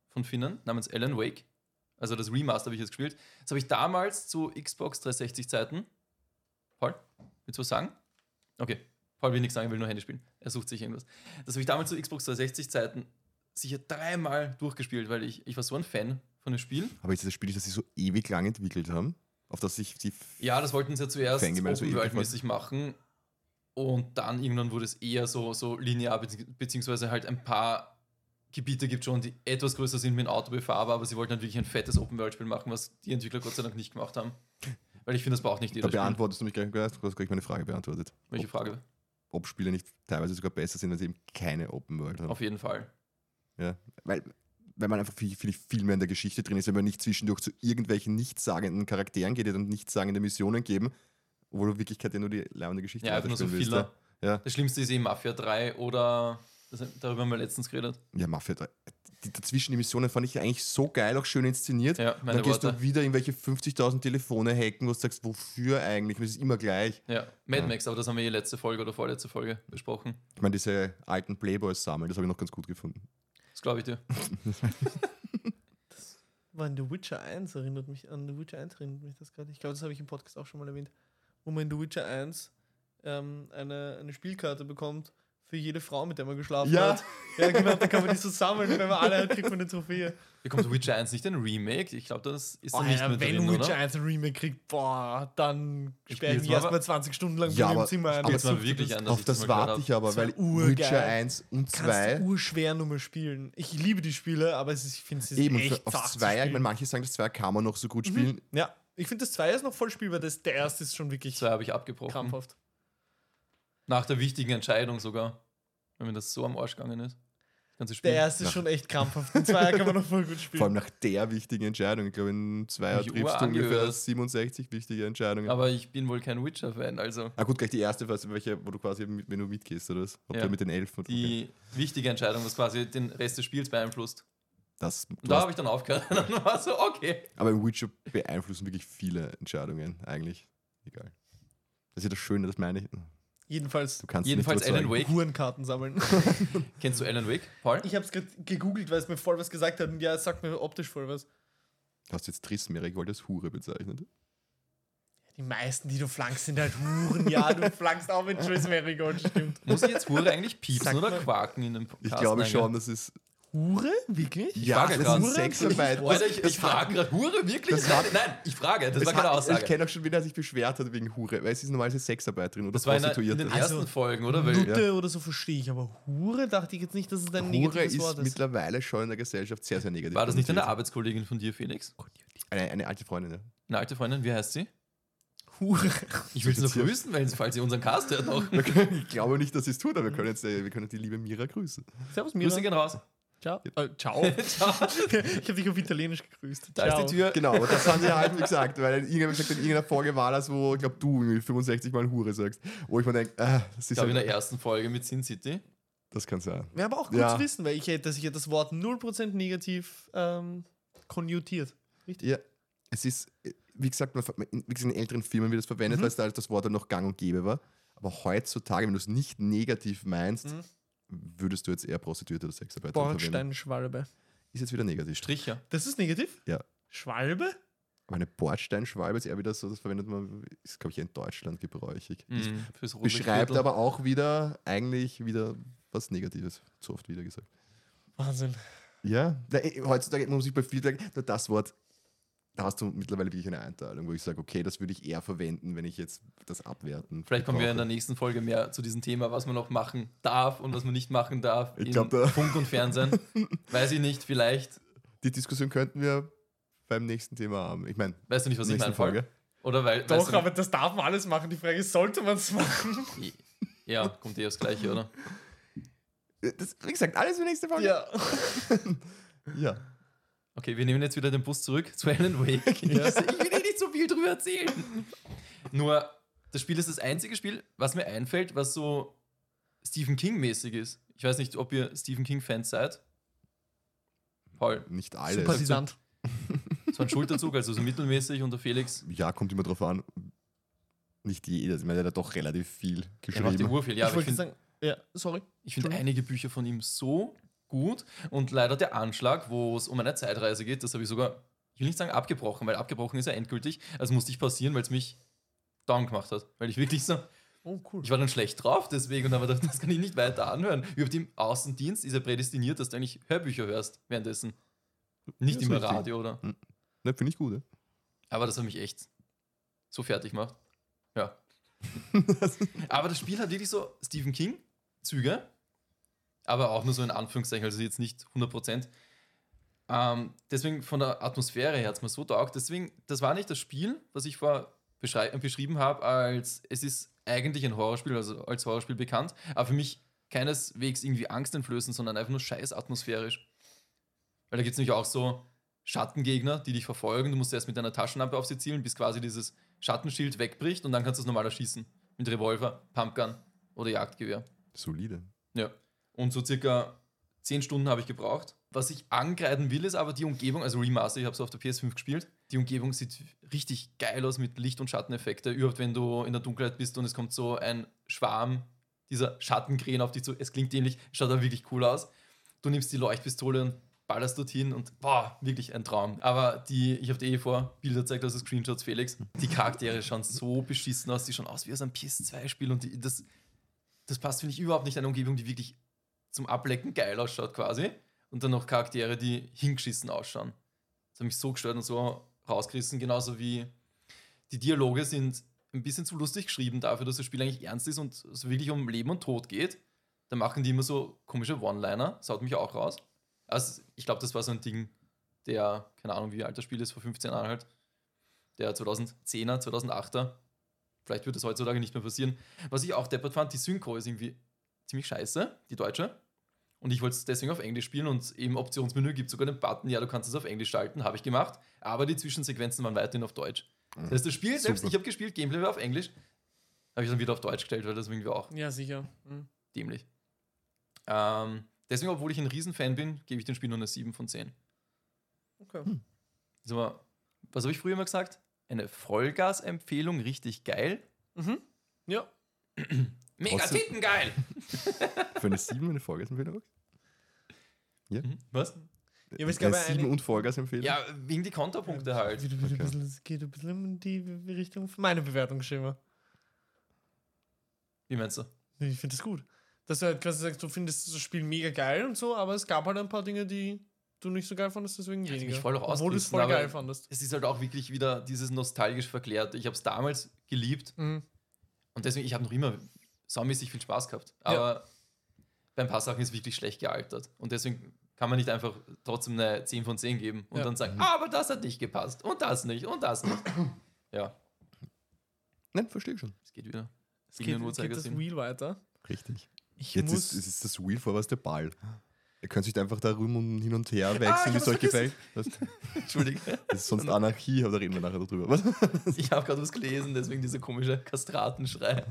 [SPEAKER 1] von Finnen namens Alan Wake. Also das Remaster habe ich jetzt gespielt. Das habe ich damals zu Xbox 360 Zeiten. Paul, willst du was sagen? Okay. Paul will nichts sagen, er will nur Handy spielen. Er sucht sich irgendwas. Das habe ich damals zu Xbox 360 Zeiten sicher dreimal durchgespielt, weil ich, ich war so ein Fan von dem Spiel.
[SPEAKER 3] Aber ist das Spiel, das sie so ewig lang entwickelt haben, auf das sich die.
[SPEAKER 1] Ja, das wollten sie ja zuerst
[SPEAKER 3] so
[SPEAKER 1] Open
[SPEAKER 3] ewig
[SPEAKER 1] World-mäßig machen. Und dann irgendwann wurde es eher so, so linear, bezieh- beziehungsweise halt ein paar Gebiete gibt schon, die etwas größer sind mit Auto befahrbar, aber sie wollten halt wirklich ein fettes Open World-Spiel machen, was die Entwickler Gott sei Dank nicht gemacht haben. Weil ich finde, das braucht nicht
[SPEAKER 3] Da
[SPEAKER 1] jeder Spiel.
[SPEAKER 3] beantwortest du mich gleich, du hast gleich meine Frage beantwortet.
[SPEAKER 1] Welche Frage?
[SPEAKER 3] Ob Spiele nicht teilweise sogar besser sind, wenn sie eben keine Open World haben.
[SPEAKER 1] Auf jeden Fall.
[SPEAKER 3] Ja, weil, weil man einfach viel, viel, viel mehr in der Geschichte drin ist, wenn man nicht zwischendurch zu irgendwelchen nichtssagenden Charakteren geht, die dann nichtssagende Missionen geben, wo du in Wirklichkeit ja nur die laufende Geschichte
[SPEAKER 1] Ja, einfach nur so
[SPEAKER 3] willst,
[SPEAKER 1] Filler.
[SPEAKER 3] Ja.
[SPEAKER 1] Das Schlimmste ist eben Mafia 3 oder das, darüber haben wir letztens geredet.
[SPEAKER 3] Ja, Mafia 3. Die, dazwischen die Missionen fand ich eigentlich so geil, auch schön inszeniert.
[SPEAKER 1] Ja, meine
[SPEAKER 3] dann gehst
[SPEAKER 1] Worte.
[SPEAKER 3] du wieder irgendwelche 50.000 Telefone hacken, wo du sagst, wofür eigentlich? Es ist immer gleich.
[SPEAKER 1] Ja, Mad
[SPEAKER 3] Ja.
[SPEAKER 1] Max, aber das haben wir eh letzte Folge oder vorletzte Folge besprochen.
[SPEAKER 3] Ich meine, diese alten Playboys sammeln, das habe ich noch ganz gut gefunden.
[SPEAKER 1] Das glaube ich dir.
[SPEAKER 2] War in The Witcher 1, erinnert mich an The Witcher 1, erinnert mich das gerade. Ich glaube, das habe ich im Podcast auch schon mal erwähnt. Wo man in The Witcher 1 ähm, eine, eine Spielkarte bekommt für jede Frau, mit der man geschlafen
[SPEAKER 3] Ja.
[SPEAKER 2] hat. Ja, genau, da kann man die so sammeln. Wenn man alle hat, kriegt man eine Trophäe.
[SPEAKER 1] Bekommt Witcher 1 nicht ein Remake? Ich glaube, das ist
[SPEAKER 2] Oh,
[SPEAKER 1] nicht
[SPEAKER 2] ja,
[SPEAKER 1] mehr
[SPEAKER 2] wenn
[SPEAKER 1] drin,
[SPEAKER 2] Witcher
[SPEAKER 1] oder?
[SPEAKER 2] 1 ein Remake kriegt, boah, dann sperre ich mich
[SPEAKER 1] mal,
[SPEAKER 2] erstmal
[SPEAKER 1] aber-
[SPEAKER 2] 20 Stunden lang
[SPEAKER 3] Ja,
[SPEAKER 2] dem Zimmer ein.
[SPEAKER 3] aber
[SPEAKER 1] Jetzt mal wirklich
[SPEAKER 2] das.
[SPEAKER 1] an,
[SPEAKER 3] Auf das warte ich aber, weil. Witcher 1 und
[SPEAKER 2] Kannst
[SPEAKER 3] 2
[SPEAKER 2] du urschwer nur mal spielen. Ich liebe die Spiele, aber es ist, ich finde es ist
[SPEAKER 3] Eben,
[SPEAKER 2] echt
[SPEAKER 3] auf
[SPEAKER 2] zart zu
[SPEAKER 3] Zweier, ich
[SPEAKER 2] spielen.
[SPEAKER 3] meine, manche sagen, das Zweier kann man noch so gut spielen.
[SPEAKER 2] Ja, ich finde das Zweier ist noch voll spielbar. Das, der erste ist schon wirklich
[SPEAKER 1] Zwei habe ich abgebrochen.
[SPEAKER 2] krampfhaft.
[SPEAKER 1] Nach der wichtigen Entscheidung sogar. Wenn mir das so am Arsch gegangen ist. Das ganze Spiel.
[SPEAKER 2] Der erste ist schon echt krampfhaft. Den Zweier kann man noch voll gut spielen.
[SPEAKER 3] Vor allem nach der wichtigen Entscheidung. Ich glaube, in Zweier triffst du ungefähr
[SPEAKER 1] urangehört.
[SPEAKER 3] 67 wichtige Entscheidungen.
[SPEAKER 1] Aber ich bin wohl kein Witcher-Fan. Also
[SPEAKER 3] ah gut, gleich die erste, welche, wo du quasi, mit, wenn du mitgehst, oder was? Ob
[SPEAKER 1] Ja.
[SPEAKER 3] du mit den Elfen oder
[SPEAKER 1] die wichtige Entscheidung, was quasi den Rest des Spiels beeinflusst.
[SPEAKER 3] das,
[SPEAKER 1] da habe ich dann aufgehört. Dann war so, okay.
[SPEAKER 3] Aber im Witcher beeinflussen wirklich viele Entscheidungen eigentlich. Egal. Das ist ja das Schöne, das meine ich.
[SPEAKER 2] Jedenfalls
[SPEAKER 3] Du kannst
[SPEAKER 1] Jedenfalls Alan. Wake.
[SPEAKER 2] Hurenkarten sammeln.
[SPEAKER 1] Kennst du Alan Wake, Paul?
[SPEAKER 2] Ich habe es gerade gegoogelt, weil es mir voll was gesagt hat. Und ja, es sagt mir optisch voll was.
[SPEAKER 3] Hast du jetzt Trismerik als Hure bezeichnet?
[SPEAKER 2] Die meisten, die du flankst, sind halt Huren. Ja, du flankst auch mit Tris Marigold, stimmt.
[SPEAKER 1] Muss ich jetzt Hure eigentlich piepsen
[SPEAKER 2] Sag
[SPEAKER 1] oder
[SPEAKER 2] mal.
[SPEAKER 1] quaken in dem
[SPEAKER 3] Ich
[SPEAKER 1] Podcast?
[SPEAKER 3] glaube
[SPEAKER 1] Nein,
[SPEAKER 3] schon, das ist.
[SPEAKER 2] Hure? Wirklich?
[SPEAKER 3] Ja,
[SPEAKER 1] frage
[SPEAKER 3] das
[SPEAKER 1] grad.
[SPEAKER 3] ist Sexarbeit.
[SPEAKER 1] Alter, ich, ich frage gerade, Hure, wirklich?
[SPEAKER 3] Das
[SPEAKER 1] Nein,
[SPEAKER 3] hat-
[SPEAKER 1] nein, ich frage, das war keine Aussage.
[SPEAKER 3] Ich kenne auch schon, wen er sich beschwert hat wegen Hure, weil es ist normalerweise Sexarbeiterin oder
[SPEAKER 1] das war in, der- in den
[SPEAKER 2] Also,
[SPEAKER 1] ersten Folgen, oder? Weil,
[SPEAKER 2] Nutte oder so verstehe ich, aber Hure dachte ich jetzt nicht, dass es ein
[SPEAKER 3] Hure
[SPEAKER 2] negatives
[SPEAKER 3] ist
[SPEAKER 2] Wort ist.
[SPEAKER 3] mittlerweile schon in der Gesellschaft sehr, sehr negativ.
[SPEAKER 1] war das nicht eine. Arbeitskollegin von dir, Felix?
[SPEAKER 3] Eine, eine alte Freundin, ja.
[SPEAKER 1] Eine alte Freundin, wie heißt sie?
[SPEAKER 2] Hure.
[SPEAKER 1] Ich will sie noch grüßen, weil, falls sie unseren Cast hört noch.
[SPEAKER 3] Ich glaube nicht, dass sie es tut, aber wir können jetzt äh, wir können die liebe Mira grüßen.
[SPEAKER 2] Servus,
[SPEAKER 1] Grüße
[SPEAKER 2] Mira.
[SPEAKER 1] gehen raus.
[SPEAKER 2] Ciao. Äh, ciao.
[SPEAKER 1] Ciao.
[SPEAKER 2] ich habe dich auf Italienisch gegrüßt.
[SPEAKER 1] Da ist die Tür.
[SPEAKER 3] Genau, das haben sie halt gesagt, weil irgendjemand gesagt hat, in irgendeiner Folge war das, wo, ich glaube, du irgendwie 65 Mal Hure sagst. Wo ich mir denke, ah, das
[SPEAKER 1] Ich
[SPEAKER 3] ist
[SPEAKER 1] glaube, in
[SPEAKER 3] halt,
[SPEAKER 1] der ersten Folge mit Sin City.
[SPEAKER 3] das kann sein.
[SPEAKER 2] Wäre aber auch gut
[SPEAKER 3] Ja.
[SPEAKER 2] zu wissen, weil ich hätte, dass ich ja das Wort 0% negativ ähm, konjutiert. Richtig?
[SPEAKER 3] Ja, es ist, äh, wie gesagt, in- wie gesagt, in älteren Filmen wird es verwendet,
[SPEAKER 2] Mhm.
[SPEAKER 3] weil es da das Wort dann noch gang und gäbe war. Aber heutzutage, wenn du es nicht negativ meinst,
[SPEAKER 2] Mhm.
[SPEAKER 3] Würdest du jetzt eher Prostituierte oder Sexarbeiter verwenden.
[SPEAKER 2] Bordsteinschwalbe.
[SPEAKER 3] Ist jetzt wieder negativ.
[SPEAKER 1] Stricher.
[SPEAKER 2] Das ist negativ?
[SPEAKER 3] Ja.
[SPEAKER 2] Schwalbe?
[SPEAKER 3] Aber eine Bordsteinschwalbe ist eher wieder so, das verwendet man, ist, glaube ich, in Deutschland gebräuchig. Das
[SPEAKER 1] Mhm,
[SPEAKER 3] beschreibt
[SPEAKER 1] Gürtel.
[SPEAKER 3] aber auch wieder eigentlich wieder was Negatives. Zu oft wieder gesagt.
[SPEAKER 2] Wahnsinn.
[SPEAKER 3] Ja, eh, heutzutage muss ich bei vielen sagen, nur das Wort, da hast du mittlerweile wirklich eine Einteilung, wo ich sage, okay, das würde ich eher verwenden, wenn ich jetzt das abwerten.
[SPEAKER 1] Vielleicht kommen wir in der nächsten Folge mehr zu diesem Thema, was man noch machen darf und was man nicht machen darf.
[SPEAKER 3] Ich
[SPEAKER 1] in
[SPEAKER 3] glaub, da-
[SPEAKER 1] Funk und Fernsehen. Weiß ich nicht, vielleicht.
[SPEAKER 3] Die Diskussion könnten wir beim nächsten Thema haben. Ich meine,
[SPEAKER 1] Weißt du nicht, was ich
[SPEAKER 3] nächste
[SPEAKER 1] meine, Folge? Oder weil. weißt
[SPEAKER 2] Doch,
[SPEAKER 1] du,
[SPEAKER 2] aber das darf man alles machen. Die Frage ist, sollte man es machen?
[SPEAKER 1] Ja, kommt eh aufs Gleiche, oder?
[SPEAKER 3] Das, wie gesagt, alles für nächste Folge.
[SPEAKER 2] Ja.
[SPEAKER 3] ja.
[SPEAKER 1] Okay, wir nehmen jetzt wieder den Bus zurück zu Alan Wake.
[SPEAKER 2] Ja.
[SPEAKER 1] Ich will eh nicht so viel drüber erzählen. Nur, das Spiel ist das einzige Spiel, was mir einfällt, was so Stephen King-mäßig ist. Ich weiß nicht, ob ihr Stephen King-Fans seid. Paul,
[SPEAKER 3] Nicht alles.
[SPEAKER 2] Sympathisant.
[SPEAKER 1] so ein Schulterzug, also so mittelmäßig unter Felix.
[SPEAKER 3] Ja, kommt immer drauf an. Nicht jeder. Ich meine, der hat doch relativ viel
[SPEAKER 1] Er macht die
[SPEAKER 3] geschrieben.
[SPEAKER 1] Uhr viel. Ja,
[SPEAKER 2] ich
[SPEAKER 1] aber ich
[SPEAKER 2] wollte
[SPEAKER 1] finde
[SPEAKER 2] sagen, ja, sorry.
[SPEAKER 1] ich find
[SPEAKER 2] Entschuldigung.
[SPEAKER 1] einige Bücher von ihm so gut. Und leider der Anschlag, wo es um eine Zeitreise geht, das habe ich sogar, ich will nicht sagen abgebrochen, weil abgebrochen ist ja endgültig. Also musste ich passieren, weil es mich down gemacht hat. Weil ich wirklich so,
[SPEAKER 2] Oh, cool.
[SPEAKER 1] Ich war dann schlecht drauf deswegen und habe gedacht, das kann ich nicht weiter anhören. Über den Außendienst ist ja prädestiniert, dass du eigentlich Hörbücher hörst währenddessen. Nicht
[SPEAKER 3] Ja, ist
[SPEAKER 1] im
[SPEAKER 3] richtig.
[SPEAKER 1] Radio, oder?
[SPEAKER 3] Ne, Finde ich gut. Ja.
[SPEAKER 1] Aber das hat mich echt so fertig gemacht. Ja. aber das Spiel hat wirklich so Stephen King-Züge, aber auch nur so in Anführungszeichen, also jetzt nicht 100%. Ähm, deswegen von der Atmosphäre her hat es mir so taugt. Deswegen, das war nicht das Spiel, was ich vor beschrei- beschrieben habe, als es ist eigentlich ein Horrorspiel, also als Horrorspiel bekannt, aber für mich keineswegs irgendwie angsteinflößend, sondern einfach nur scheiß atmosphärisch. Weil da gibt es nämlich auch so Schattengegner, die dich verfolgen. Du musst erst mit deiner Taschenlampe auf sie zielen, bis quasi dieses Schattenschild wegbricht und dann kannst du es normal erschießen. Mit Revolver, Pumpgun oder Jagdgewehr.
[SPEAKER 3] Solide.
[SPEAKER 1] Ja. Und so circa 10 Stunden habe ich gebraucht. Was ich angreifen will, ist aber die Umgebung, also Remaster, ich habe es auf der PS5 gespielt. Die Umgebung sieht richtig geil aus mit Licht- und Schatteneffekte. Überhaupt, wenn du in der Dunkelheit bist und es kommt so ein Schwarm dieser Schattenkrähen auf dich zu. Es klingt ähnlich, schaut aber wirklich cool aus. Du nimmst die Leuchtpistole und ballerst dorthin und boah, wirklich ein Traum. Aber die, ich habe dir eh vor Bilder gezeigt, also Screenshots, Felix. Die Charaktere schauen so beschissen aus, die schauen aus wie aus einem PS2-Spiel und die, das, das passt, finde ich, überhaupt nicht eine Umgebung, die wirklich zum Ablecken geil ausschaut quasi. Und dann noch Charaktere, die hingeschissen ausschauen. Das hat mich so gestört und so rausgerissen, genauso wie die Dialoge sind ein bisschen zu lustig geschrieben dafür, dass das Spiel eigentlich ernst ist und es wirklich um Leben und Tod geht. Da machen die immer so komische One-Liner, das haut mich auch raus. Also ich glaube, das war so ein Ding, der, keine Ahnung, wie alt das Spiel ist, vor 15 Jahren halt, der 2010er, 2008er. Vielleicht wird das heutzutage nicht mehr passieren. Was ich auch deppert fand, die Synchro ist irgendwie ziemlich scheiße, die deutsche. Und ich wollte es deswegen auf Englisch spielen und im Optionsmenü gibt es sogar den Button, ja, du kannst es auf Englisch schalten, habe ich gemacht. Aber die Zwischensequenzen waren weiterhin auf Deutsch. Das heißt, das Spiel selbst,
[SPEAKER 3] Super.
[SPEAKER 1] ich habe gespielt, Gameplay war auf Englisch, habe ich dann wieder auf Deutsch gestellt, weil das irgendwie auch
[SPEAKER 2] Ja, sicher. Mhm.
[SPEAKER 1] dämlich. Ähm, deswegen, obwohl ich ein Riesenfan bin, gebe ich dem Spiel nur eine 7 von 10.
[SPEAKER 2] Okay.
[SPEAKER 1] Das war, was habe ich früher immer gesagt? Eine Vollgas-Empfehlung, richtig geil.
[SPEAKER 2] Mhm. Ja.
[SPEAKER 1] Mega
[SPEAKER 3] Trotzdem-
[SPEAKER 1] Titten geil!
[SPEAKER 3] Für eine 7 eine Vollgasempfehlung?
[SPEAKER 1] Was?
[SPEAKER 2] Ja, aber es
[SPEAKER 3] eine
[SPEAKER 2] gab ja
[SPEAKER 3] 7
[SPEAKER 2] eine-
[SPEAKER 3] und Vollgasempfehlung?
[SPEAKER 1] Ja, wegen die Konterpunkte halt.
[SPEAKER 2] Wieder
[SPEAKER 3] Okay.
[SPEAKER 2] es geht ein bisschen in die Richtung von meiner Bewertung geschrieben.
[SPEAKER 1] Wie meinst du?
[SPEAKER 2] Ich finde das gut. Dass du halt quasi sagst, du findest das Spiel mega geil und so, aber es gab halt ein paar Dinge, die du nicht so geil fandest, deswegen
[SPEAKER 1] Ja,
[SPEAKER 2] weniger.
[SPEAKER 1] mich voll auch
[SPEAKER 2] Obwohl du es voll geil fandest.
[SPEAKER 1] Es ist halt auch wirklich wieder dieses nostalgisch verklärt. Ich habe es damals geliebt
[SPEAKER 2] Mhm.
[SPEAKER 1] und deswegen, ich habe noch immer saumäßig viel Spaß gehabt. Aber bei ein paar Sachen ist es wirklich schlecht gealtert. Und deswegen kann man nicht einfach trotzdem eine 10 von 10 geben und
[SPEAKER 2] Ja.
[SPEAKER 1] dann sagen, "Ah, aber das hat nicht gepasst und das nicht und das nicht. ja,
[SPEAKER 3] Nein, verstehe ich schon.
[SPEAKER 1] es geht wieder.
[SPEAKER 2] Es geht, geht das. Wheel weiter.
[SPEAKER 3] Richtig.
[SPEAKER 2] Ich
[SPEAKER 3] Jetzt
[SPEAKER 2] muss.
[SPEAKER 3] ist, es ist das Wheel vor, was der Ball. Ihr könnt sich da einfach da rum und hin und her
[SPEAKER 1] ich
[SPEAKER 3] wechseln, wie es euch gefällt. Das,
[SPEAKER 1] Entschuldige.
[SPEAKER 3] das ist sonst Anarchie, aber da reden wir nachher drüber. Was?
[SPEAKER 1] Ich habe gerade was gelesen, deswegen dieser komische Kastratenschrei.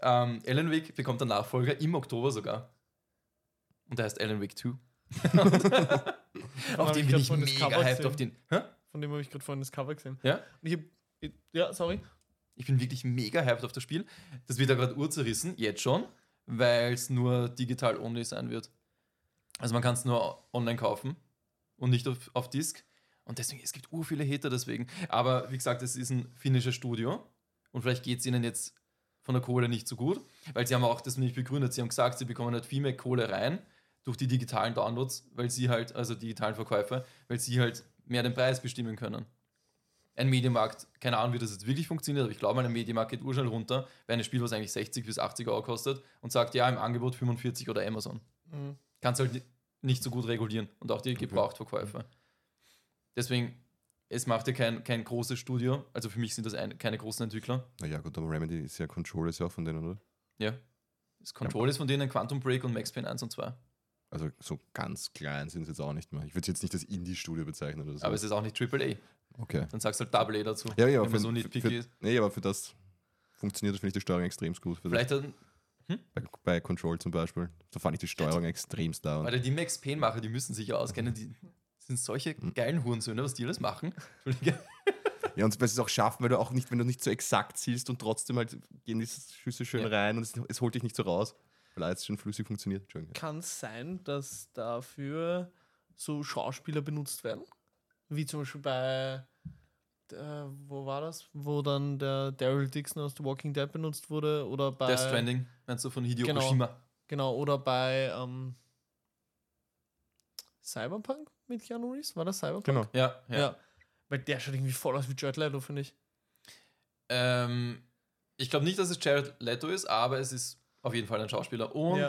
[SPEAKER 1] Ähm, Alan Wake bekommt einen Nachfolger im Oktober sogar. Und der heißt Alan Wake 2. auf den
[SPEAKER 2] ich
[SPEAKER 1] bin ich mega
[SPEAKER 2] Cover
[SPEAKER 1] hyped
[SPEAKER 2] gesehen.
[SPEAKER 1] auf den. Hä?
[SPEAKER 2] Von dem habe ich gerade vorhin das Cover gesehen.
[SPEAKER 1] Ja?
[SPEAKER 2] Ich hab, ich, ja, sorry.
[SPEAKER 1] Ich bin wirklich mega hyped auf das Spiel. Das wird ja gerade urzerrissen, jetzt schon, weil es nur digital only sein wird. Also man kann es nur online kaufen und nicht auf, auf Disk. Und deswegen, es gibt ur viele Hater deswegen. Aber wie gesagt, es ist ein finnisches Studio und vielleicht geht es ihnen jetzt von der Kohle nicht so gut, weil sie haben auch das nicht begründet. Sie haben gesagt, sie bekommen halt viel mehr Kohle rein durch die digitalen Downloads, weil sie halt, also digitalen Verkäufe, weil sie halt mehr den Preis bestimmen können ein Medienmarkt, keine Ahnung, wie das jetzt wirklich funktioniert, aber ich glaube, ein Medienmarkt geht urschnell runter, wenn ein Spiel, was eigentlich 60 bis 80 Euro kostet und sagt, ja, im Angebot 45 oder Amazon.
[SPEAKER 2] Mhm.
[SPEAKER 1] Kannst halt ni- nicht so gut regulieren und auch die Gebrauchtverkäufe. Deswegen, es macht ja kein, kein großes Studio, also für mich sind das ein, keine großen Entwickler.
[SPEAKER 3] Naja, gut, aber Remedy ist ja Control, ist ja auch von denen, oder?
[SPEAKER 1] Ja. Das Control ist von denen Quantum Break und Max Payne 1 und 2.
[SPEAKER 3] Also so ganz klein sind sie jetzt auch nicht mehr. Ich würde jetzt nicht als Indie-Studio bezeichnen oder so.
[SPEAKER 1] Aber es ist auch nicht AAA.
[SPEAKER 3] okay.
[SPEAKER 1] Dann sagst du halt Double A dazu.
[SPEAKER 3] Ja, ja,
[SPEAKER 1] wenn
[SPEAKER 3] für,
[SPEAKER 1] man so nicht
[SPEAKER 3] für,
[SPEAKER 1] ist.
[SPEAKER 3] nee, aber für das funktioniert das, finde ich, die Steuerung extrem gut.
[SPEAKER 1] Vielleicht dann,
[SPEAKER 3] das, bei, bei Control zum Beispiel. Da fand ich die Steuerung extremst da.
[SPEAKER 1] Alter, die Max Payne-Macher, die müssen sich ja auskennen. Die sind solche
[SPEAKER 3] Hm.
[SPEAKER 1] geilen Hurensöhne, was die alles machen. Entschuldige.
[SPEAKER 3] Ja, und weil sie es auch schaffen, weil du auch nicht, wenn du nicht so exakt zielst und trotzdem halt gehen die Schüsse schön
[SPEAKER 1] Ja.
[SPEAKER 3] rein und es, es holt dich nicht so raus, weil alles schon flüssig funktioniert.
[SPEAKER 2] Kann es sein, dass dafür so Schauspieler benutzt werden? Wie zum Beispiel bei, äh, wo war das? Wo dann der Daryl Dixon aus The Walking Dead benutzt wurde? Oder bei.
[SPEAKER 1] Death Stranding, meinst du von Hideo
[SPEAKER 2] Genau.
[SPEAKER 1] Kojima?
[SPEAKER 2] Genau, oder bei ähm, Cyberpunk mit Keanu Reeves? War das Cyberpunk?
[SPEAKER 3] Genau.
[SPEAKER 1] Ja, ja.
[SPEAKER 2] Ja. Weil der schaut irgendwie voll aus wie Jared Leto, finde ich.
[SPEAKER 1] Ähm, ich glaube nicht, dass es Jared Leto ist, aber es ist auf jeden Fall ein Schauspieler. Und
[SPEAKER 2] Ja.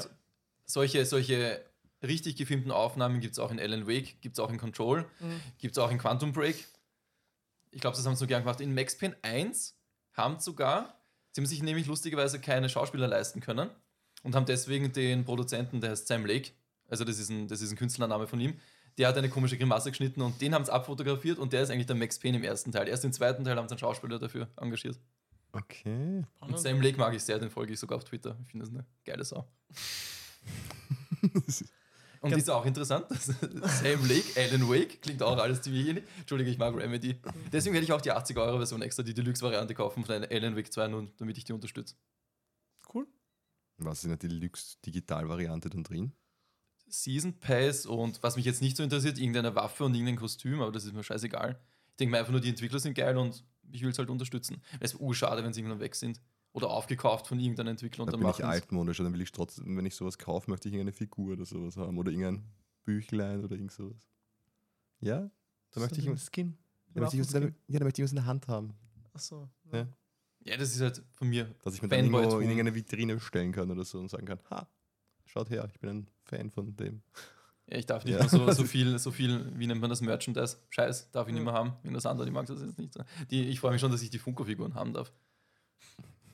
[SPEAKER 1] solche, solche richtig gefilmten Aufnahmen gibt es auch in Alan Wake, gibt es auch in Control,
[SPEAKER 2] Mhm.
[SPEAKER 1] gibt es auch in Quantum Break. Ich glaube, das haben sie so gern gemacht. In Max Payne 1 haben sogar, sie haben sich nämlich lustigerweise keine Schauspieler leisten können und haben deswegen den Produzenten, der heißt Sam Lake, also das ist ein, das ist ein Künstlername von ihm, der hat eine komische Grimasse geschnitten und den haben sie abfotografiert und der ist eigentlich der Max Payne im ersten Teil. Erst im zweiten Teil haben sie einen Schauspieler dafür engagiert.
[SPEAKER 3] Okay.
[SPEAKER 1] Und Sam Lake mag ich sehr, den folge ich sogar auf Twitter. Ich finde das eine geile Sau. Und
[SPEAKER 2] Ganz-
[SPEAKER 1] ist auch interessant, Sam Lake, Alan Wake, klingt auch alles ziemlich ähnlich. Entschuldige, ich mag Remedy. Deswegen werde ich auch die 80-Euro-Version extra, die Deluxe-Variante kaufen von Alan Wake 2, nur damit ich die unterstütze.
[SPEAKER 2] Cool.
[SPEAKER 3] Was ist in der Deluxe-Digital-Variante dann drin?
[SPEAKER 1] Season Pass und was mich jetzt nicht so interessiert, irgendeine Waffe und irgendein Kostüm, aber das ist mir scheißegal. Ich denke mir einfach nur, die Entwickler sind geil und ich will es halt unterstützen. Es ist urschade, wenn sie irgendwann weg sind. Oder aufgekauft von irgendeinem Entwickler und
[SPEAKER 3] Da
[SPEAKER 1] dann
[SPEAKER 3] bin ich altmodisch, dann will ich trotzdem, wenn ich sowas kaufe, möchte ich irgendeine Figur oder sowas haben. Oder irgendein Büchlein oder irgend sowas. Ja? Da möchte ich,
[SPEAKER 2] einen
[SPEAKER 3] irgendwas-
[SPEAKER 2] Skin.
[SPEAKER 3] da möchte ich, was-
[SPEAKER 2] Waffenskin.
[SPEAKER 3] ja, da möchte ich was in der Hand haben.
[SPEAKER 2] Achso.
[SPEAKER 3] Ja.
[SPEAKER 1] Ja, das ist halt von mir.
[SPEAKER 3] Dass ich mir dann irgendwo in irgendeine Vitrine stellen kann oder so und sagen kann, ha, schaut her, ich bin ein Fan von dem.
[SPEAKER 1] Ja, ich darf nicht
[SPEAKER 3] Ja.
[SPEAKER 1] mehr so, so viel, so viel, wie nennt man das, Merchandise? Scheiß, darf ich nicht mehr haben. Irgendwas anderes, ich mag das jetzt nicht. so. Die, ich freue mich schon, dass ich die Funko-Figuren haben darf.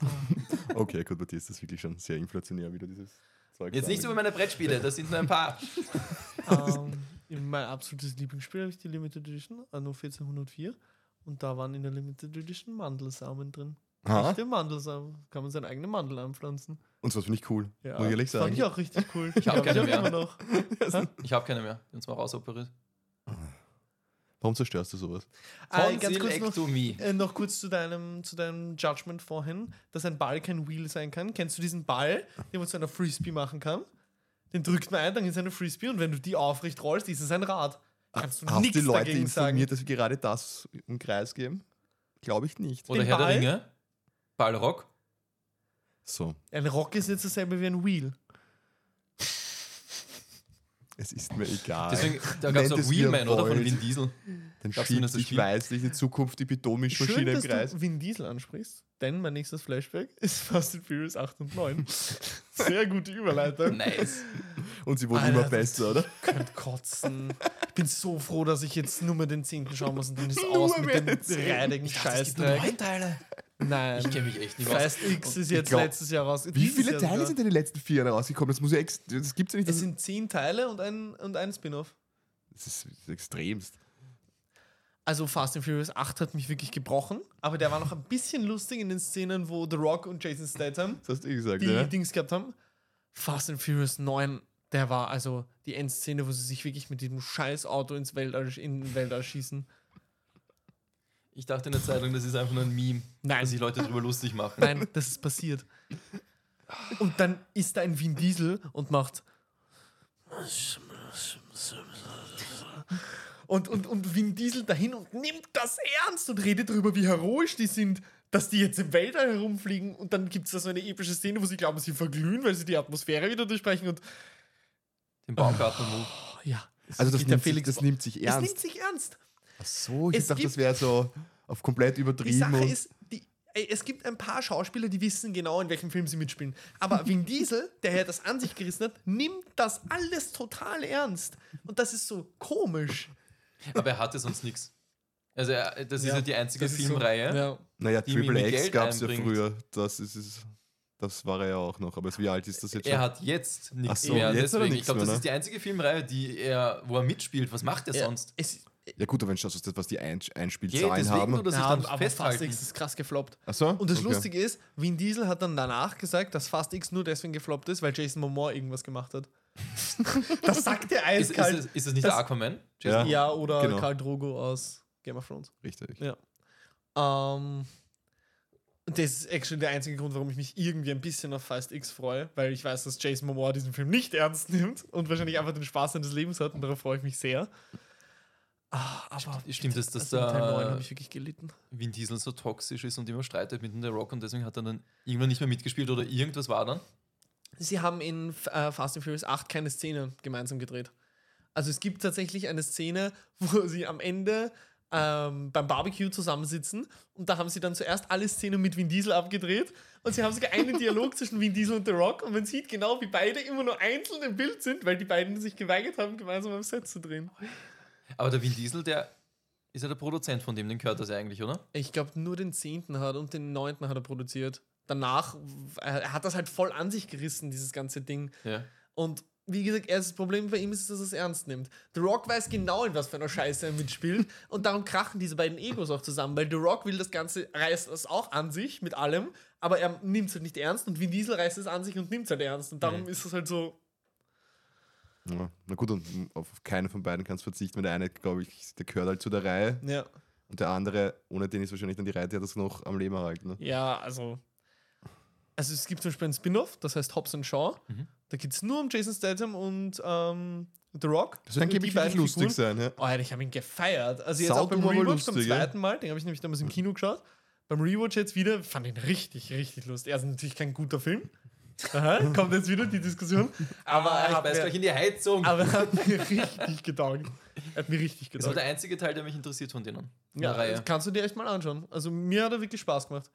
[SPEAKER 3] Okay, gut, bei dir ist das wirklich schon sehr inflationär, wieder dieses Zeug.
[SPEAKER 1] Jetzt nicht so über meine Brettspiele, das sind nur ein paar.
[SPEAKER 2] ähm, mein absolutes Lieblingsspiel habe ich die Limited Edition, Anno 1404. Und da waren in der Limited Edition Mandelsamen drin.
[SPEAKER 3] Ha?
[SPEAKER 2] Echte Mandelsamen. Kann man seinen eigenen Mandel anpflanzen.
[SPEAKER 3] Und sowas finde ich cool.
[SPEAKER 2] Ja,
[SPEAKER 3] Muss ich ehrlich
[SPEAKER 2] Fand
[SPEAKER 3] sagen.
[SPEAKER 2] ich auch richtig cool.
[SPEAKER 1] Ich hab
[SPEAKER 2] Hab
[SPEAKER 1] keine mehr. Ich habe keine mehr. Die haben zwar rausoperiert.
[SPEAKER 3] Warum zerstörst du sowas?
[SPEAKER 2] Äh, ganz kurz noch, äh, noch kurz zu deinem, zu deinem Judgment vorhin, dass ein Ball kein Wheel sein kann. Kennst du diesen Ball, den man zu einer Frisbee machen kann? Den drückt man ein, dann ist eine Frisbee und wenn du die aufrecht rollst, ist es ein Rad. Kannst du
[SPEAKER 3] Hast
[SPEAKER 2] nichts
[SPEAKER 3] die Leute
[SPEAKER 2] dagegen sagen.
[SPEAKER 3] informiert, dass wir gerade das im Kreis geben? Glaube ich nicht.
[SPEAKER 1] Oder
[SPEAKER 2] Den
[SPEAKER 1] Herr der
[SPEAKER 2] Ball?
[SPEAKER 1] Ringe. Ballrock.
[SPEAKER 3] So,
[SPEAKER 2] Ein Rock ist jetzt dasselbe wie ein Wheel.
[SPEAKER 3] Es ist mir egal.
[SPEAKER 1] Deswegen, da gab es auch Wheelman, oder? Von. Vin Diesel.
[SPEAKER 3] Dann schiebt sich weißlich in Zukunft die
[SPEAKER 2] Schön,
[SPEAKER 3] Betonmischmaschine im
[SPEAKER 2] dass
[SPEAKER 3] Kreis.
[SPEAKER 2] du Vin Diesel ansprichst, denn mein nächstes Flashback ist Fast and Furious 8 und 9. Sehr gute Überleitung.
[SPEAKER 1] Nice.
[SPEAKER 3] Und sie wurden
[SPEAKER 2] Alter,
[SPEAKER 3] immer besser, oder?
[SPEAKER 2] könnt kotzen. Ich bin so froh, dass ich jetzt nur mehr den 10. schauen muss und dann ist
[SPEAKER 3] Nur
[SPEAKER 2] aus mit dem
[SPEAKER 3] den 10..
[SPEAKER 2] reidigen
[SPEAKER 1] Es gibt nur
[SPEAKER 2] Scheißdreck.
[SPEAKER 1] neun Teile.
[SPEAKER 2] Nein.
[SPEAKER 1] Ich kenne mich echt nicht aus.
[SPEAKER 2] Fast X ist jetzt
[SPEAKER 3] glaub-
[SPEAKER 2] letztes Jahr raus.
[SPEAKER 3] Wie viele
[SPEAKER 2] Jahr
[SPEAKER 3] Teile
[SPEAKER 2] sogar.
[SPEAKER 3] sind in den letzten vier Jahren rausgekommen? Das muss ja ex das gibt's ja nicht.
[SPEAKER 2] Es sind 10 Teile und ein, und ein Spin-off.
[SPEAKER 3] das ist extremst.
[SPEAKER 2] Also Fast and Furious 8 hat mich wirklich gebrochen, aber der war noch ein bisschen lustig in den Szenen, wo The Rock und Jason Statham
[SPEAKER 3] Das hast du eh gesagt,
[SPEAKER 2] die
[SPEAKER 3] ja?
[SPEAKER 2] Dings gehabt haben. Fast and Furious 9, der war also die Endszene, wo sie sich wirklich mit diesem scheiß Auto ins Weltall, in den Weltall schießen.
[SPEAKER 1] Ich dachte eine Zeit lang, das ist einfach nur ein Meme,
[SPEAKER 2] Nein.
[SPEAKER 1] dass sich Leute darüber lustig machen.
[SPEAKER 2] Nein, das ist passiert. Und dann ist da ein Vin Diesel und macht. Und, und, und Vin Diesel dahin und nimmt das ernst und redet darüber, wie heroisch die sind, dass die jetzt im Weltall herumfliegen. Und dann gibt es da so eine epische Szene, wo sie glauben, sie verglühen, weil sie die Atmosphäre wieder durchbrechen. Und
[SPEAKER 1] Den Baumgarten-Move.
[SPEAKER 2] oh, ja,
[SPEAKER 3] Also das
[SPEAKER 2] der
[SPEAKER 3] nimmt, sich,
[SPEAKER 2] Felix-
[SPEAKER 3] das nimmt sich
[SPEAKER 2] es
[SPEAKER 3] ernst.
[SPEAKER 2] nimmt sich ernst.
[SPEAKER 3] Ach so, ich
[SPEAKER 2] Es
[SPEAKER 3] dachte, das
[SPEAKER 2] gibt-
[SPEAKER 3] wäre so auf komplett
[SPEAKER 2] Die
[SPEAKER 3] übertrieben.
[SPEAKER 2] Sache
[SPEAKER 3] und
[SPEAKER 2] ist, die, ey, es gibt ein paar Schauspieler, die wissen genau, in welchem Film sie mitspielen. Aber Vin Diesel, der ja das an sich gerissen hat, nimmt das alles total ernst. Und das ist so komisch.
[SPEAKER 1] Aber er hatte sonst nichts. Also er, das ist ja die einzige
[SPEAKER 2] ist so-
[SPEAKER 1] Filmreihe.
[SPEAKER 2] ja.
[SPEAKER 3] naja,
[SPEAKER 1] die
[SPEAKER 3] Triple X gab es ja früher. Das ist es. Das war er ja auch noch. Aber wie alt ist das jetzt schon?
[SPEAKER 1] Er hat jetzt nichts
[SPEAKER 3] Ach so,
[SPEAKER 1] mehr.
[SPEAKER 3] jetzt er
[SPEAKER 1] Deswegen, ich glaube, das
[SPEAKER 3] ne?
[SPEAKER 1] ist die einzige Filmreihe, die er, wo er mitspielt. Was macht er
[SPEAKER 2] Ja,
[SPEAKER 1] sonst?
[SPEAKER 2] Es,
[SPEAKER 3] ja gut, aber wenn du schaust, was die Ein
[SPEAKER 1] Ja,
[SPEAKER 3] Einspielzahlen
[SPEAKER 1] deswegen
[SPEAKER 3] haben.
[SPEAKER 1] nur, dass ich
[SPEAKER 2] ja,
[SPEAKER 1] dann
[SPEAKER 2] aber Fast. X ist krass gefloppt.
[SPEAKER 3] Ach so?
[SPEAKER 2] Und das
[SPEAKER 3] Okay.
[SPEAKER 2] Lustige ist, Vin Diesel hat dann danach gesagt, dass Fast X nur deswegen gefloppt ist, weil Jason Momoa irgendwas gemacht hat. das sagt er
[SPEAKER 1] Ist, ist,
[SPEAKER 2] eiskalt.
[SPEAKER 1] es, ist es nicht
[SPEAKER 2] Das-
[SPEAKER 1] der Aquaman?
[SPEAKER 3] Ja.
[SPEAKER 2] ja, oder
[SPEAKER 3] genau.
[SPEAKER 2] Karl Drogo aus Game of Thrones.
[SPEAKER 3] Richtig.
[SPEAKER 2] Ja. Ähm, das ist actually der einzige Grund, warum ich mich irgendwie ein bisschen auf Fast X freue, weil ich weiß, dass Jason Momoa diesen Film nicht ernst nimmt und wahrscheinlich einfach den Spaß seines Lebens hat und darauf freue ich mich sehr. Ah, aber
[SPEAKER 1] Stimmt es, dass
[SPEAKER 2] in Teil 9
[SPEAKER 1] da
[SPEAKER 2] habe ich wirklich gelitten.
[SPEAKER 1] Vin Diesel so toxisch ist und immer streitet mit dem The Rock und deswegen hat er dann irgendwann nicht mehr mitgespielt oder irgendwas war dann?
[SPEAKER 2] Sie haben in äh, Fast and Furious 8 keine Szene gemeinsam gedreht. Also es gibt tatsächlich eine Szene, wo sie am Ende ähm, beim Barbecue zusammensitzen und da haben sie dann zuerst alle Szenen mit Vin Diesel abgedreht und sie haben sogar einen Dialog zwischen Vin Diesel und The Rock und man sieht genau, wie beide immer nur einzeln im Bild sind, weil die beiden sich geweigert haben, gemeinsam am Set zu drehen.
[SPEAKER 1] Aber der Vin Diesel, der ist ja der Produzent von dem, den gehört das ja eigentlich, oder?
[SPEAKER 2] Ich glaube, nur den 10. hat und den 9. hat er produziert. Danach, er er hat das halt voll an sich gerissen, dieses ganze Ding.
[SPEAKER 1] Ja.
[SPEAKER 2] Und wie gesagt, erst das Problem bei ihm ist, dass er es ernst nimmt. The Rock weiß genau, in was für einer Scheiße er mitspielt. und darum krachen diese beiden Egos auch zusammen, weil The Rock will das Ganze, reißt das auch an sich mit allem, aber er nimmt es halt nicht ernst und Vin Diesel reißt es an sich und nimmt es halt ernst. Und darum
[SPEAKER 1] Mhm.
[SPEAKER 2] ist es halt so.
[SPEAKER 3] Ja. Na gut, und auf keinen von beiden kannst du verzichten, weil der eine, glaube ich, der gehört halt zu der Reihe
[SPEAKER 2] Ja,
[SPEAKER 3] und der andere, ohne den ist wahrscheinlich dann die Reihe, der das noch am Leben erhalten. Ne?
[SPEAKER 2] ja also. Also es gibt zum Beispiel ein Spin-off, das heißt Hobbs and Shaw.
[SPEAKER 1] Mhm.
[SPEAKER 2] Da geht es nur um Jason Statham und ähm, The Rock.
[SPEAKER 3] Das wird angeblich
[SPEAKER 2] Die
[SPEAKER 3] wirklich lustig
[SPEAKER 2] Figuren.
[SPEAKER 3] sein. Ja?
[SPEAKER 2] Oh, Alter, ich habe ihn gefeiert. Also jetzt auch beim Rewatch zum
[SPEAKER 3] lustig, ja.
[SPEAKER 2] zweiten Mal, den habe ich nämlich damals im Kino geschaut. Beim Rewatch jetzt wieder, fand ihn richtig, richtig lustig. Also natürlich kein guter Film. Aha, kommt jetzt wieder die Diskussion. Aber er
[SPEAKER 1] Ah, ich
[SPEAKER 2] hat
[SPEAKER 1] beiß
[SPEAKER 2] mir,
[SPEAKER 1] gleich in die Heizung.
[SPEAKER 2] aber er hat mir richtig. Er hat mir richtig
[SPEAKER 1] das war der einzige Teil, der mich interessiert von denen.
[SPEAKER 2] Ja,
[SPEAKER 1] Reihe.
[SPEAKER 2] das kannst du dir echt mal anschauen. Also mir hat er wirklich Spaß gemacht.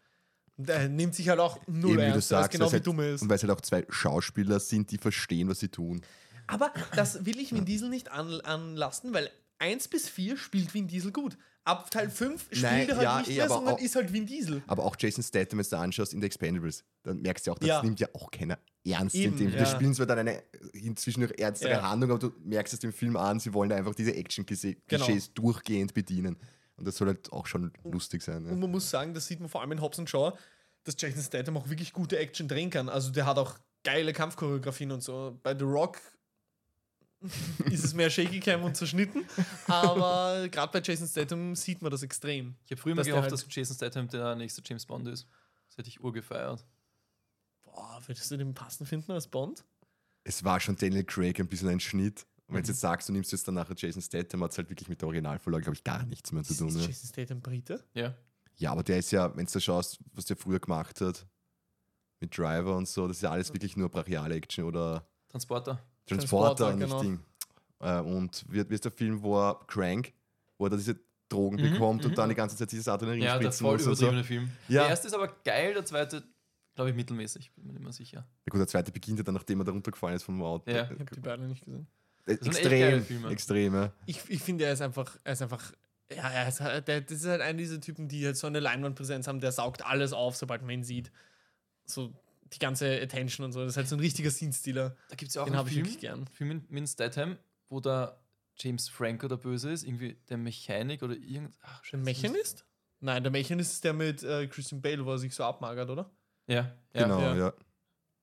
[SPEAKER 2] Der nimmt sich halt auch null
[SPEAKER 3] Eben, wie du
[SPEAKER 2] ernst, weil es
[SPEAKER 3] sagst,
[SPEAKER 2] genau wie
[SPEAKER 3] halt,
[SPEAKER 2] dumm ist.
[SPEAKER 3] Und weil es halt auch zwei Schauspieler sind, die verstehen, was sie tun.
[SPEAKER 2] Aber das will ich Vin Diesel nicht an, anlasten, weil 1 bis 4 spielt Vin Diesel gut. Ab Teil 5 spielt
[SPEAKER 3] Nein,
[SPEAKER 2] er halt
[SPEAKER 3] ja,
[SPEAKER 2] nicht
[SPEAKER 3] eh,
[SPEAKER 2] mehr,
[SPEAKER 3] aber
[SPEAKER 2] sondern
[SPEAKER 3] auch-
[SPEAKER 2] ist halt Vin Diesel.
[SPEAKER 3] Aber auch Jason Statham, wenn du anschaust in The Expendables, dann merkst du auch, das
[SPEAKER 2] Ja.
[SPEAKER 3] nimmt ja auch keiner ernst.
[SPEAKER 2] Eben,
[SPEAKER 3] in dem.
[SPEAKER 2] ja.
[SPEAKER 3] Die spielen zwar dann eine inzwischen noch ernstere
[SPEAKER 2] Ja.
[SPEAKER 3] Handlung, aber du merkst es dem Film an, sie wollen da einfach diese Action-Klischees
[SPEAKER 2] Genau.
[SPEAKER 3] durchgehend bedienen. Und das soll halt auch schon lustig sein.
[SPEAKER 2] Und
[SPEAKER 3] Ja.
[SPEAKER 2] man muss sagen, das sieht man vor allem in Hobbs and Shaw, dass Jason Statham auch wirklich gute Action drehen kann. Also der hat auch geile Kampfchoreografien und so. Bei The Rock ist es mehr Shaky Cam und zerschnitten. Aber gerade bei Jason Statham sieht man das extrem.
[SPEAKER 1] Ich habe früher
[SPEAKER 2] der
[SPEAKER 1] gehofft,
[SPEAKER 2] halt-
[SPEAKER 1] dass Jason Statham der nächste James Bond ist. Das hätte ich urgefeiert.
[SPEAKER 2] Boah, würdest du den passend finden als Bond?
[SPEAKER 3] Es war schon Daniel Craig ein bisschen ein Schnitt. Und wenn
[SPEAKER 2] Mhm.
[SPEAKER 3] du jetzt sagst, du nimmst jetzt dann nachher Jason Statham, hat es halt wirklich mit der Originalvorlage, glaube ich, gar nichts mehr zu tun.
[SPEAKER 2] ist? Jason Statham Brite?
[SPEAKER 1] Ja.
[SPEAKER 3] Ja, aber der ist ja, wenn du schaust, was der früher gemacht hat, mit Driver und so, das ist ja alles wirklich nur brachiale Action oder
[SPEAKER 1] Transporter.
[SPEAKER 3] Transporter,
[SPEAKER 2] Transporter,
[SPEAKER 3] nicht
[SPEAKER 2] genau.
[SPEAKER 3] Ding. Äh, und wie, wie ist der Film, wo er Crank, wo er da diese Drogen
[SPEAKER 1] Mhm,
[SPEAKER 3] bekommt
[SPEAKER 1] mhm.
[SPEAKER 3] und dann die ganze Zeit dieses Adrenalin
[SPEAKER 1] Ja, der
[SPEAKER 3] spritzen muss und so.
[SPEAKER 1] übertriebene Film.
[SPEAKER 3] Ja.
[SPEAKER 1] Der erste ist aber geil, der zweite, glaube ich, mittelmäßig. Bin mir nicht mehr sicher.
[SPEAKER 3] Ja gut, der zweite beginnt ja dann, nachdem er da runtergefallen ist vom Auto.
[SPEAKER 1] Ja.
[SPEAKER 2] Ich habe die beiden nicht gesehen.
[SPEAKER 3] Äh, extrem, extrem, ja.
[SPEAKER 2] Ich, ich finde, er ist einfach, er ist einfach, ja, er ist halt, der, das ist halt einer dieser Typen, die halt so eine Leinwandpräsenz haben, der saugt alles auf, sobald man ihn sieht. So die ganze Attention und so. Das ist halt so ein richtiger Scene-Stealer.
[SPEAKER 1] Da gibt es ja auch
[SPEAKER 2] Den
[SPEAKER 1] einen
[SPEAKER 2] habe ich
[SPEAKER 1] Film,
[SPEAKER 2] wirklich gern.
[SPEAKER 1] Film mit, mit Statham, wo der James Franco der Böse ist, irgendwie der Mechanik oder irgend. Ach,
[SPEAKER 2] Der Mechanist? Nein, der Mechanist ist der mit äh, Christian Bale, wo er sich so abmagert, oder?
[SPEAKER 1] Ja, ja.
[SPEAKER 3] Genau,
[SPEAKER 2] ja.
[SPEAKER 3] ja.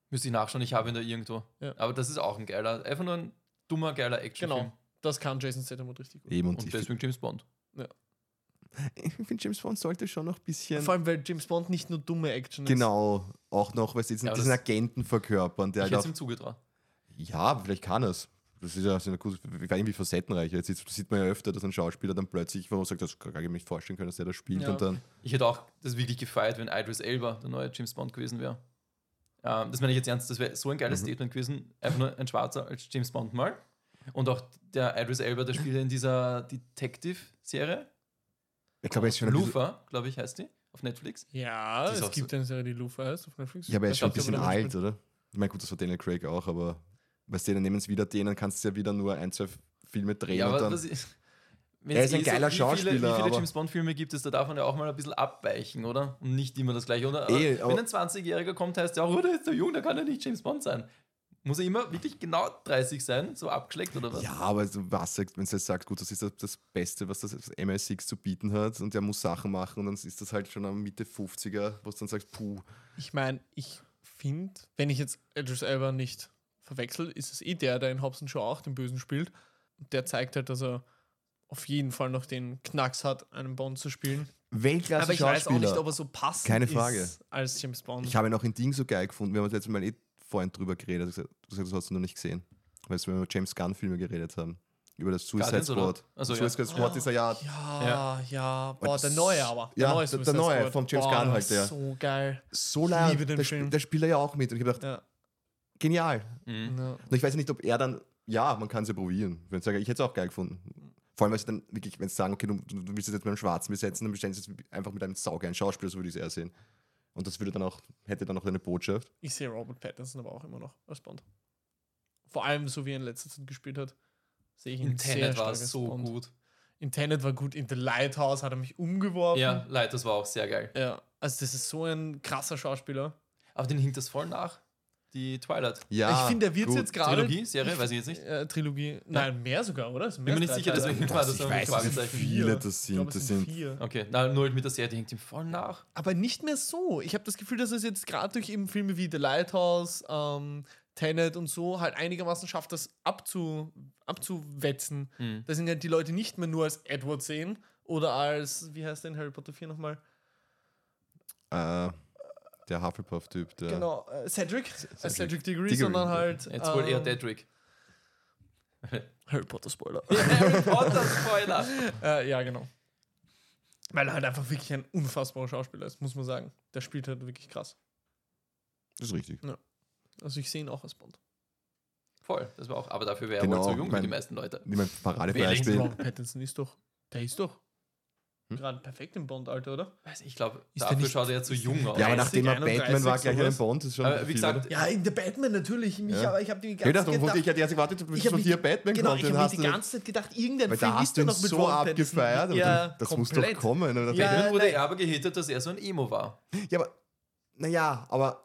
[SPEAKER 1] Müsste ich nachschauen, ich habe ihn da irgendwo.
[SPEAKER 2] Ja.
[SPEAKER 1] Aber das ist auch ein geiler, einfach nur ein dummer, geiler Actionfilm.
[SPEAKER 2] Genau. Das kann Jason Statham richtig gut.
[SPEAKER 3] Eben und,
[SPEAKER 1] Und
[SPEAKER 3] ich,
[SPEAKER 1] deswegen James Bond.
[SPEAKER 3] Ich finde, James Bond sollte schon noch ein bisschen.
[SPEAKER 2] Vor allem, weil James Bond nicht nur dumme Action ist.
[SPEAKER 3] Genau, auch noch, weil sie diesen,
[SPEAKER 1] Ja,
[SPEAKER 3] diesen
[SPEAKER 1] das-
[SPEAKER 3] Agenten verkörpern, der
[SPEAKER 1] ich
[SPEAKER 3] halt
[SPEAKER 1] hätte
[SPEAKER 3] auch,
[SPEAKER 1] es ihm zugetraut.
[SPEAKER 3] Ja, aber vielleicht kann er es. Das ist ja so eine gute, war irgendwie facettenreich. Jetzt sieht, sieht man ja öfter, dass ein Schauspieler dann plötzlich, wo man sagt, das kann ich mir nicht vorstellen können, dass der das spielt
[SPEAKER 2] Ja.
[SPEAKER 3] und dann.
[SPEAKER 1] Ich hätte auch das wirklich gefeiert, wenn Idris Elba der neue James Bond gewesen wäre. Ähm, das meine ich jetzt ernst, das wäre so ein geiles
[SPEAKER 3] Mhm.
[SPEAKER 1] Statement gewesen. Einfach nur ein Schwarzer als James Bond mal. Und auch der Idris Elba, der spielt ja in dieser Detective-Serie.
[SPEAKER 3] Ich glaube, er ist schon ein
[SPEAKER 1] Lufa, glaube ich, heißt die, auf Netflix.
[SPEAKER 2] Ja, es
[SPEAKER 1] auch
[SPEAKER 2] gibt eine Serie, die Lufa heißt auf Netflix.
[SPEAKER 3] ja, aber er ist schon ein bisschen
[SPEAKER 2] er da
[SPEAKER 3] alt, oder? Ich meine, gut, das war Daniel Craig auch, aber weißt du, dann nehmen es wieder denen, kannst du ja wieder nur ein, zwei Filme drehen
[SPEAKER 1] Ja,
[SPEAKER 3] und
[SPEAKER 1] aber
[SPEAKER 3] dann.
[SPEAKER 1] ich,
[SPEAKER 3] Er ist ein
[SPEAKER 1] eh
[SPEAKER 3] geiler
[SPEAKER 1] wie Viele,
[SPEAKER 3] Schauspieler,
[SPEAKER 1] wie viele
[SPEAKER 3] aber-
[SPEAKER 1] James Bond-Filme gibt es, da darf man ja auch mal ein bisschen abweichen, oder? Und nicht immer das Gleiche. Oder?
[SPEAKER 3] Eh,
[SPEAKER 1] wenn
[SPEAKER 3] aber-
[SPEAKER 1] ein 20-Jähriger kommt, heißt ja, oh, der ist so jung, der kann ja nicht James Bond sein. Muss er immer wirklich genau 30 sein, so abgeschleckt oder was?
[SPEAKER 3] Ja, aber du was wenn du jetzt sagst, gut, das ist das, Beste, was das MI6 zu bieten hat und der muss Sachen machen und dann ist das halt schon am Mitte 50er, wo du dann sagst, puh,
[SPEAKER 2] Ich meine, ich finde, wenn ich jetzt Idris Elba nicht verwechsel, ist es eh der, der in Hobbs Show auch den Bösen spielt. Und der zeigt halt, dass er auf jeden Fall noch den Knacks hat, einen Bond zu spielen.
[SPEAKER 3] Weltklasse
[SPEAKER 2] Aber ich weiß auch nicht, ob er so passend
[SPEAKER 3] Keine
[SPEAKER 2] ist
[SPEAKER 3] Frage.
[SPEAKER 2] als James Bond.
[SPEAKER 3] Ich habe ihn auch in Ding so geil gefunden. Wir haben uns letztes Mal eh vorhin drüber geredet. Du hast gesagt, hast gesagt, das hast du noch nicht gesehen. Weil wir über James Gunn-Filme geredet haben. Über das Suicide
[SPEAKER 1] Guardians?
[SPEAKER 3] Squad.
[SPEAKER 1] Ach so, ja.
[SPEAKER 3] Suicide Squad ist ja.
[SPEAKER 2] ja,
[SPEAKER 1] Ja.
[SPEAKER 2] ja, Boah, der neue aber.
[SPEAKER 3] ja,
[SPEAKER 2] neue
[SPEAKER 3] der- der
[SPEAKER 2] Suicide
[SPEAKER 3] neue
[SPEAKER 2] Squad.
[SPEAKER 3] von James
[SPEAKER 2] Boah,
[SPEAKER 3] Gunn
[SPEAKER 2] der
[SPEAKER 3] halt, der.
[SPEAKER 2] So geil.
[SPEAKER 3] So
[SPEAKER 2] Ich
[SPEAKER 3] lange.
[SPEAKER 2] liebe den
[SPEAKER 3] der,
[SPEAKER 2] Film.
[SPEAKER 3] der spielt er ja auch mit. Und ich habe gedacht,
[SPEAKER 2] Ja.
[SPEAKER 3] genial.
[SPEAKER 1] Mhm.
[SPEAKER 2] ja.
[SPEAKER 3] Und ich weiß nicht, ob er dann. Ja, man kann es ja probieren. Wenn ich ich hätte es auch geil gefunden. Vor allem, weil sie dann wirklich, wenn sie sagen, okay, du, du du willst es jetzt mit einem Schwarzen besetzen, dann bestellen sie es einfach mit einem saugeilen Schauspieler, so würde ich es eher sehen. Und das würde dann auch, hätte dann auch eine Botschaft.
[SPEAKER 2] Ich sehe Robert Pattinson aber auch immer noch als Bond. Vor allem, so wie er in letzter Zeit gespielt hat, sehe ich ihn
[SPEAKER 1] In
[SPEAKER 2] sehr
[SPEAKER 1] Tenet
[SPEAKER 2] stark
[SPEAKER 1] war so
[SPEAKER 2] Bond.
[SPEAKER 1] gut.
[SPEAKER 2] In Tenet war gut, in The Lighthouse hat er mich umgeworfen.
[SPEAKER 1] Ja, leid, das war auch sehr geil.
[SPEAKER 2] ja. Also das ist so ein krasser Schauspieler.
[SPEAKER 1] Aber den hinkt das voll nach. Die Twilight.
[SPEAKER 3] Ja,
[SPEAKER 2] ich finde, er wird
[SPEAKER 3] gut.
[SPEAKER 2] jetzt gerade.
[SPEAKER 1] Trilogie, Serie, weiß ich jetzt nicht.
[SPEAKER 2] Äh, Trilogie. Nein, mehr sogar, oder? Sind
[SPEAKER 1] Bin mir nicht sicher,
[SPEAKER 2] Teile.
[SPEAKER 1] deswegen war das
[SPEAKER 3] Ich weiß,
[SPEAKER 1] Fragezeichen.
[SPEAKER 3] viele das
[SPEAKER 2] Ich
[SPEAKER 3] sind.
[SPEAKER 2] glaube, es
[SPEAKER 3] Das
[SPEAKER 2] sind vier.
[SPEAKER 1] Okay, na, nur mit der Serie, die hängt ihm voll nach.
[SPEAKER 2] Aber nicht mehr so. Ich habe das Gefühl, dass es jetzt gerade durch eben Filme wie The Lighthouse, ähm, Tenet und so halt einigermaßen schafft, das abzu, abzuwetzen.
[SPEAKER 1] Mhm.
[SPEAKER 2] Da sind halt die Leute nicht mehr nur als Edward sehen oder als, wie heißt der in Harry Potter 4 nochmal?
[SPEAKER 3] Äh, der Hufflepuff-Typ. Der
[SPEAKER 2] Genau, äh, Cedric, als Cedric Diggory,
[SPEAKER 3] Diggory.
[SPEAKER 2] sondern halt.
[SPEAKER 1] Jetzt wohl eher
[SPEAKER 2] ähm,
[SPEAKER 1] Dedrick.
[SPEAKER 2] Harry Potter Spoiler.
[SPEAKER 1] Harry Potter Spoiler.
[SPEAKER 2] äh, ja, genau. Weil er halt einfach wirklich ein unfassbarer Schauspieler ist, muss man sagen. Der spielt halt wirklich krass.
[SPEAKER 3] Das ist richtig.
[SPEAKER 2] Also ich sehe ihn auch als Bond.
[SPEAKER 1] Voll, das war auch. Aber dafür wäre
[SPEAKER 3] Genau,
[SPEAKER 1] er wohl zu jung für
[SPEAKER 3] mein-
[SPEAKER 1] die meisten Leute.
[SPEAKER 3] Ich mein Paradebeispiel.
[SPEAKER 2] Pattinson ist doch. Der ist doch
[SPEAKER 3] Hm?
[SPEAKER 2] gerade perfekt im Bond-Alter, oder?
[SPEAKER 1] Weiß nicht, ich glaube, dafür
[SPEAKER 2] nicht-
[SPEAKER 1] schaut er ja zu jung aus.
[SPEAKER 3] Ja, aber
[SPEAKER 2] 30,
[SPEAKER 3] nachdem er
[SPEAKER 2] 31,
[SPEAKER 3] Batman war, gleich ein
[SPEAKER 2] sowas.
[SPEAKER 3] Bond, ist schon.
[SPEAKER 1] Aber wie
[SPEAKER 3] viel,
[SPEAKER 1] gesagt,
[SPEAKER 3] oder?
[SPEAKER 2] Ja, in der Batman natürlich. Mich,
[SPEAKER 3] Ja.
[SPEAKER 2] aber ich habe die ganze
[SPEAKER 3] dachte,
[SPEAKER 2] Zeit
[SPEAKER 3] darum, ich
[SPEAKER 2] gedacht,
[SPEAKER 3] hätte jetzt gewartet, bis
[SPEAKER 2] mich-
[SPEAKER 3] dir Batman
[SPEAKER 2] genau,
[SPEAKER 3] kommt.
[SPEAKER 2] ich
[SPEAKER 3] dann
[SPEAKER 2] habe die
[SPEAKER 3] du-
[SPEAKER 2] ganze Zeit gedacht, irgendein Film
[SPEAKER 3] da hast
[SPEAKER 2] ist noch mit
[SPEAKER 3] so abgefeiert.
[SPEAKER 2] Ja,
[SPEAKER 3] dann- das muss
[SPEAKER 2] komplett.
[SPEAKER 3] doch kommen.
[SPEAKER 1] Batman wurde
[SPEAKER 2] nein.
[SPEAKER 1] aber gehittet, dass er so ein Emo war.
[SPEAKER 3] ja, aber, naja, aber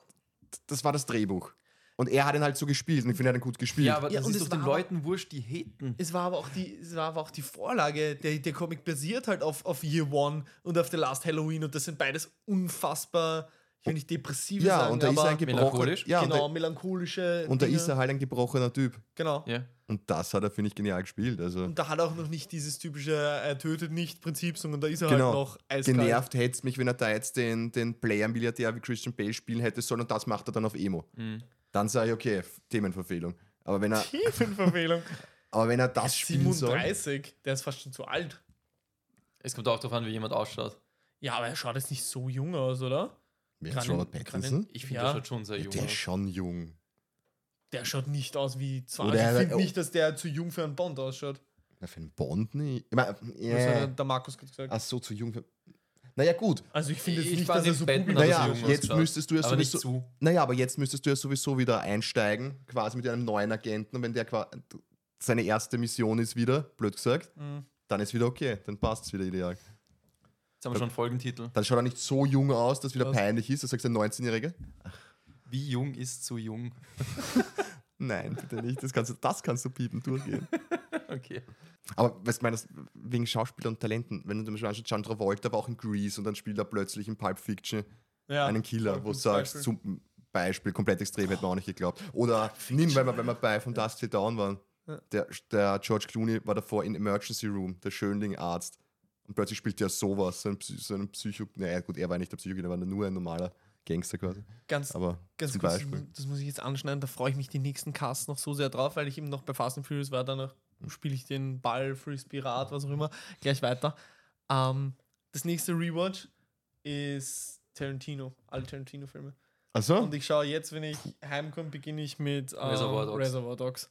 [SPEAKER 3] das war das Drehbuch. Und er hat ihn halt so gespielt und ich finde, er hat ihn gut gespielt.
[SPEAKER 1] Ja, aber
[SPEAKER 2] Ja,
[SPEAKER 1] das ist
[SPEAKER 2] es
[SPEAKER 1] doch den Leuten wurscht, die haten.
[SPEAKER 2] Es war aber auch die, es war aber auch die Vorlage. Der, der Comic basiert halt auf, auf Year One und auf The Last Halloween und das sind beides unfassbar, ich will nicht depressive
[SPEAKER 3] ja,
[SPEAKER 2] sagen,
[SPEAKER 3] und da ist er ein gebrochener.
[SPEAKER 1] melancholisch.
[SPEAKER 3] Ja,
[SPEAKER 2] genau,
[SPEAKER 3] und,
[SPEAKER 2] melancholische.
[SPEAKER 3] da, und da
[SPEAKER 2] Dinge.
[SPEAKER 3] ist er halt ein gebrochener Typ.
[SPEAKER 2] Genau.
[SPEAKER 1] Ja.
[SPEAKER 3] Und das hat er, finde ich, genial gespielt. Also
[SPEAKER 2] Und da hat er auch noch nicht dieses typische er tötet nicht Prinzip, sondern da ist er
[SPEAKER 3] Genau.
[SPEAKER 2] halt noch eiskalt.
[SPEAKER 3] genervt hätte es mich, wenn er da jetzt den, den Player-Milliardär wie Christian Bale spielen hätte sollen und das macht er dann auf Emo.
[SPEAKER 1] Mhm.
[SPEAKER 3] Dann sage ich, okay, Themenverfehlung. Aber wenn er,
[SPEAKER 2] Tiefenverfehlung.
[SPEAKER 3] aber wenn er das spielen soll.
[SPEAKER 2] 37, der ist fast schon zu alt.
[SPEAKER 1] Es kommt auch darauf an, wie jemand ausschaut.
[SPEAKER 2] Ja, aber er schaut jetzt nicht so jung aus, oder?
[SPEAKER 3] Wer ist Robert Pattinson?
[SPEAKER 1] Ich finde,
[SPEAKER 2] Ja.
[SPEAKER 1] der schaut schon sehr jung
[SPEAKER 3] Der ist schon jung.
[SPEAKER 2] Der schaut nicht aus wie 20.
[SPEAKER 3] Oder
[SPEAKER 2] ich finde
[SPEAKER 3] oh.
[SPEAKER 2] nicht, dass der zu jung für einen Bond ausschaut.
[SPEAKER 3] Na, für einen Bond nicht. Ich mein, yeah.
[SPEAKER 2] hat der Markus gerade gesagt.
[SPEAKER 3] Ach so, zu jung für. Naja, gut.
[SPEAKER 2] Also ich finde jetzt
[SPEAKER 1] Ich
[SPEAKER 2] nicht, dass er so
[SPEAKER 1] er
[SPEAKER 3] Naja, jetzt müsstest du ja
[SPEAKER 1] Aber nicht
[SPEAKER 3] sowieso.
[SPEAKER 1] zu.
[SPEAKER 3] Naja, aber jetzt müsstest du ja sowieso wieder einsteigen, quasi mit einem neuen Agenten. Und wenn der seine erste Mission ist wieder, blöd gesagt,
[SPEAKER 2] Mhm.
[SPEAKER 3] dann ist wieder okay. Dann passt es wieder ideal.
[SPEAKER 1] Jetzt haben wir schon einen Folgentitel.
[SPEAKER 3] Dann schaut er nicht so jung aus, dass wieder
[SPEAKER 2] Was?
[SPEAKER 3] peinlich ist. Du sagst ein 19-Jähriger.
[SPEAKER 1] Wie jung ist zu jung?
[SPEAKER 3] Nein, bitte nicht. Das kannst du, das kannst du piepen, durchgehen.
[SPEAKER 1] Okay.
[SPEAKER 3] Aber was meinst du, wegen Schauspieler und Talenten, wenn du zum Beispiel anschaust, John Travolta war auch in Grease und dann spielt er plötzlich in Pulp Fiction
[SPEAKER 2] Ja,
[SPEAKER 3] einen Killer, wo du sagst,
[SPEAKER 2] Beispiel.
[SPEAKER 3] zum Beispiel, komplett extrem, hätte man auch nicht geglaubt. Oder nimm, wenn wir, wenn wir bei From Dust Till Dawn waren.
[SPEAKER 2] Ja.
[SPEAKER 3] Der, der George Clooney war davor in Emergency Room, der Schönling-Arzt. Und plötzlich spielt er sowas, so ein, Psy so ein Psycho... Naja, gut, er war nicht der Psycho, er war nur ein normaler Gangster quasi.
[SPEAKER 2] Ganz,
[SPEAKER 3] Aber
[SPEAKER 2] ganz kurz,
[SPEAKER 3] Beispiel.
[SPEAKER 2] das muss ich jetzt anschneiden, da freue ich mich die nächsten Casts noch so sehr drauf, weil ich eben noch bei Fast and Furious war, danach spiele ich den Ball, Frisbee, Rad, was auch immer, gleich weiter. Ähm, das nächste Rewatch ist Tarantino, alle Tarantino-Filme.
[SPEAKER 3] Achso?
[SPEAKER 2] Und ich schaue jetzt, wenn ich heimkomme, beginne ich mit ähm,
[SPEAKER 1] Reservoir Dogs.
[SPEAKER 2] Reservoir Dogs.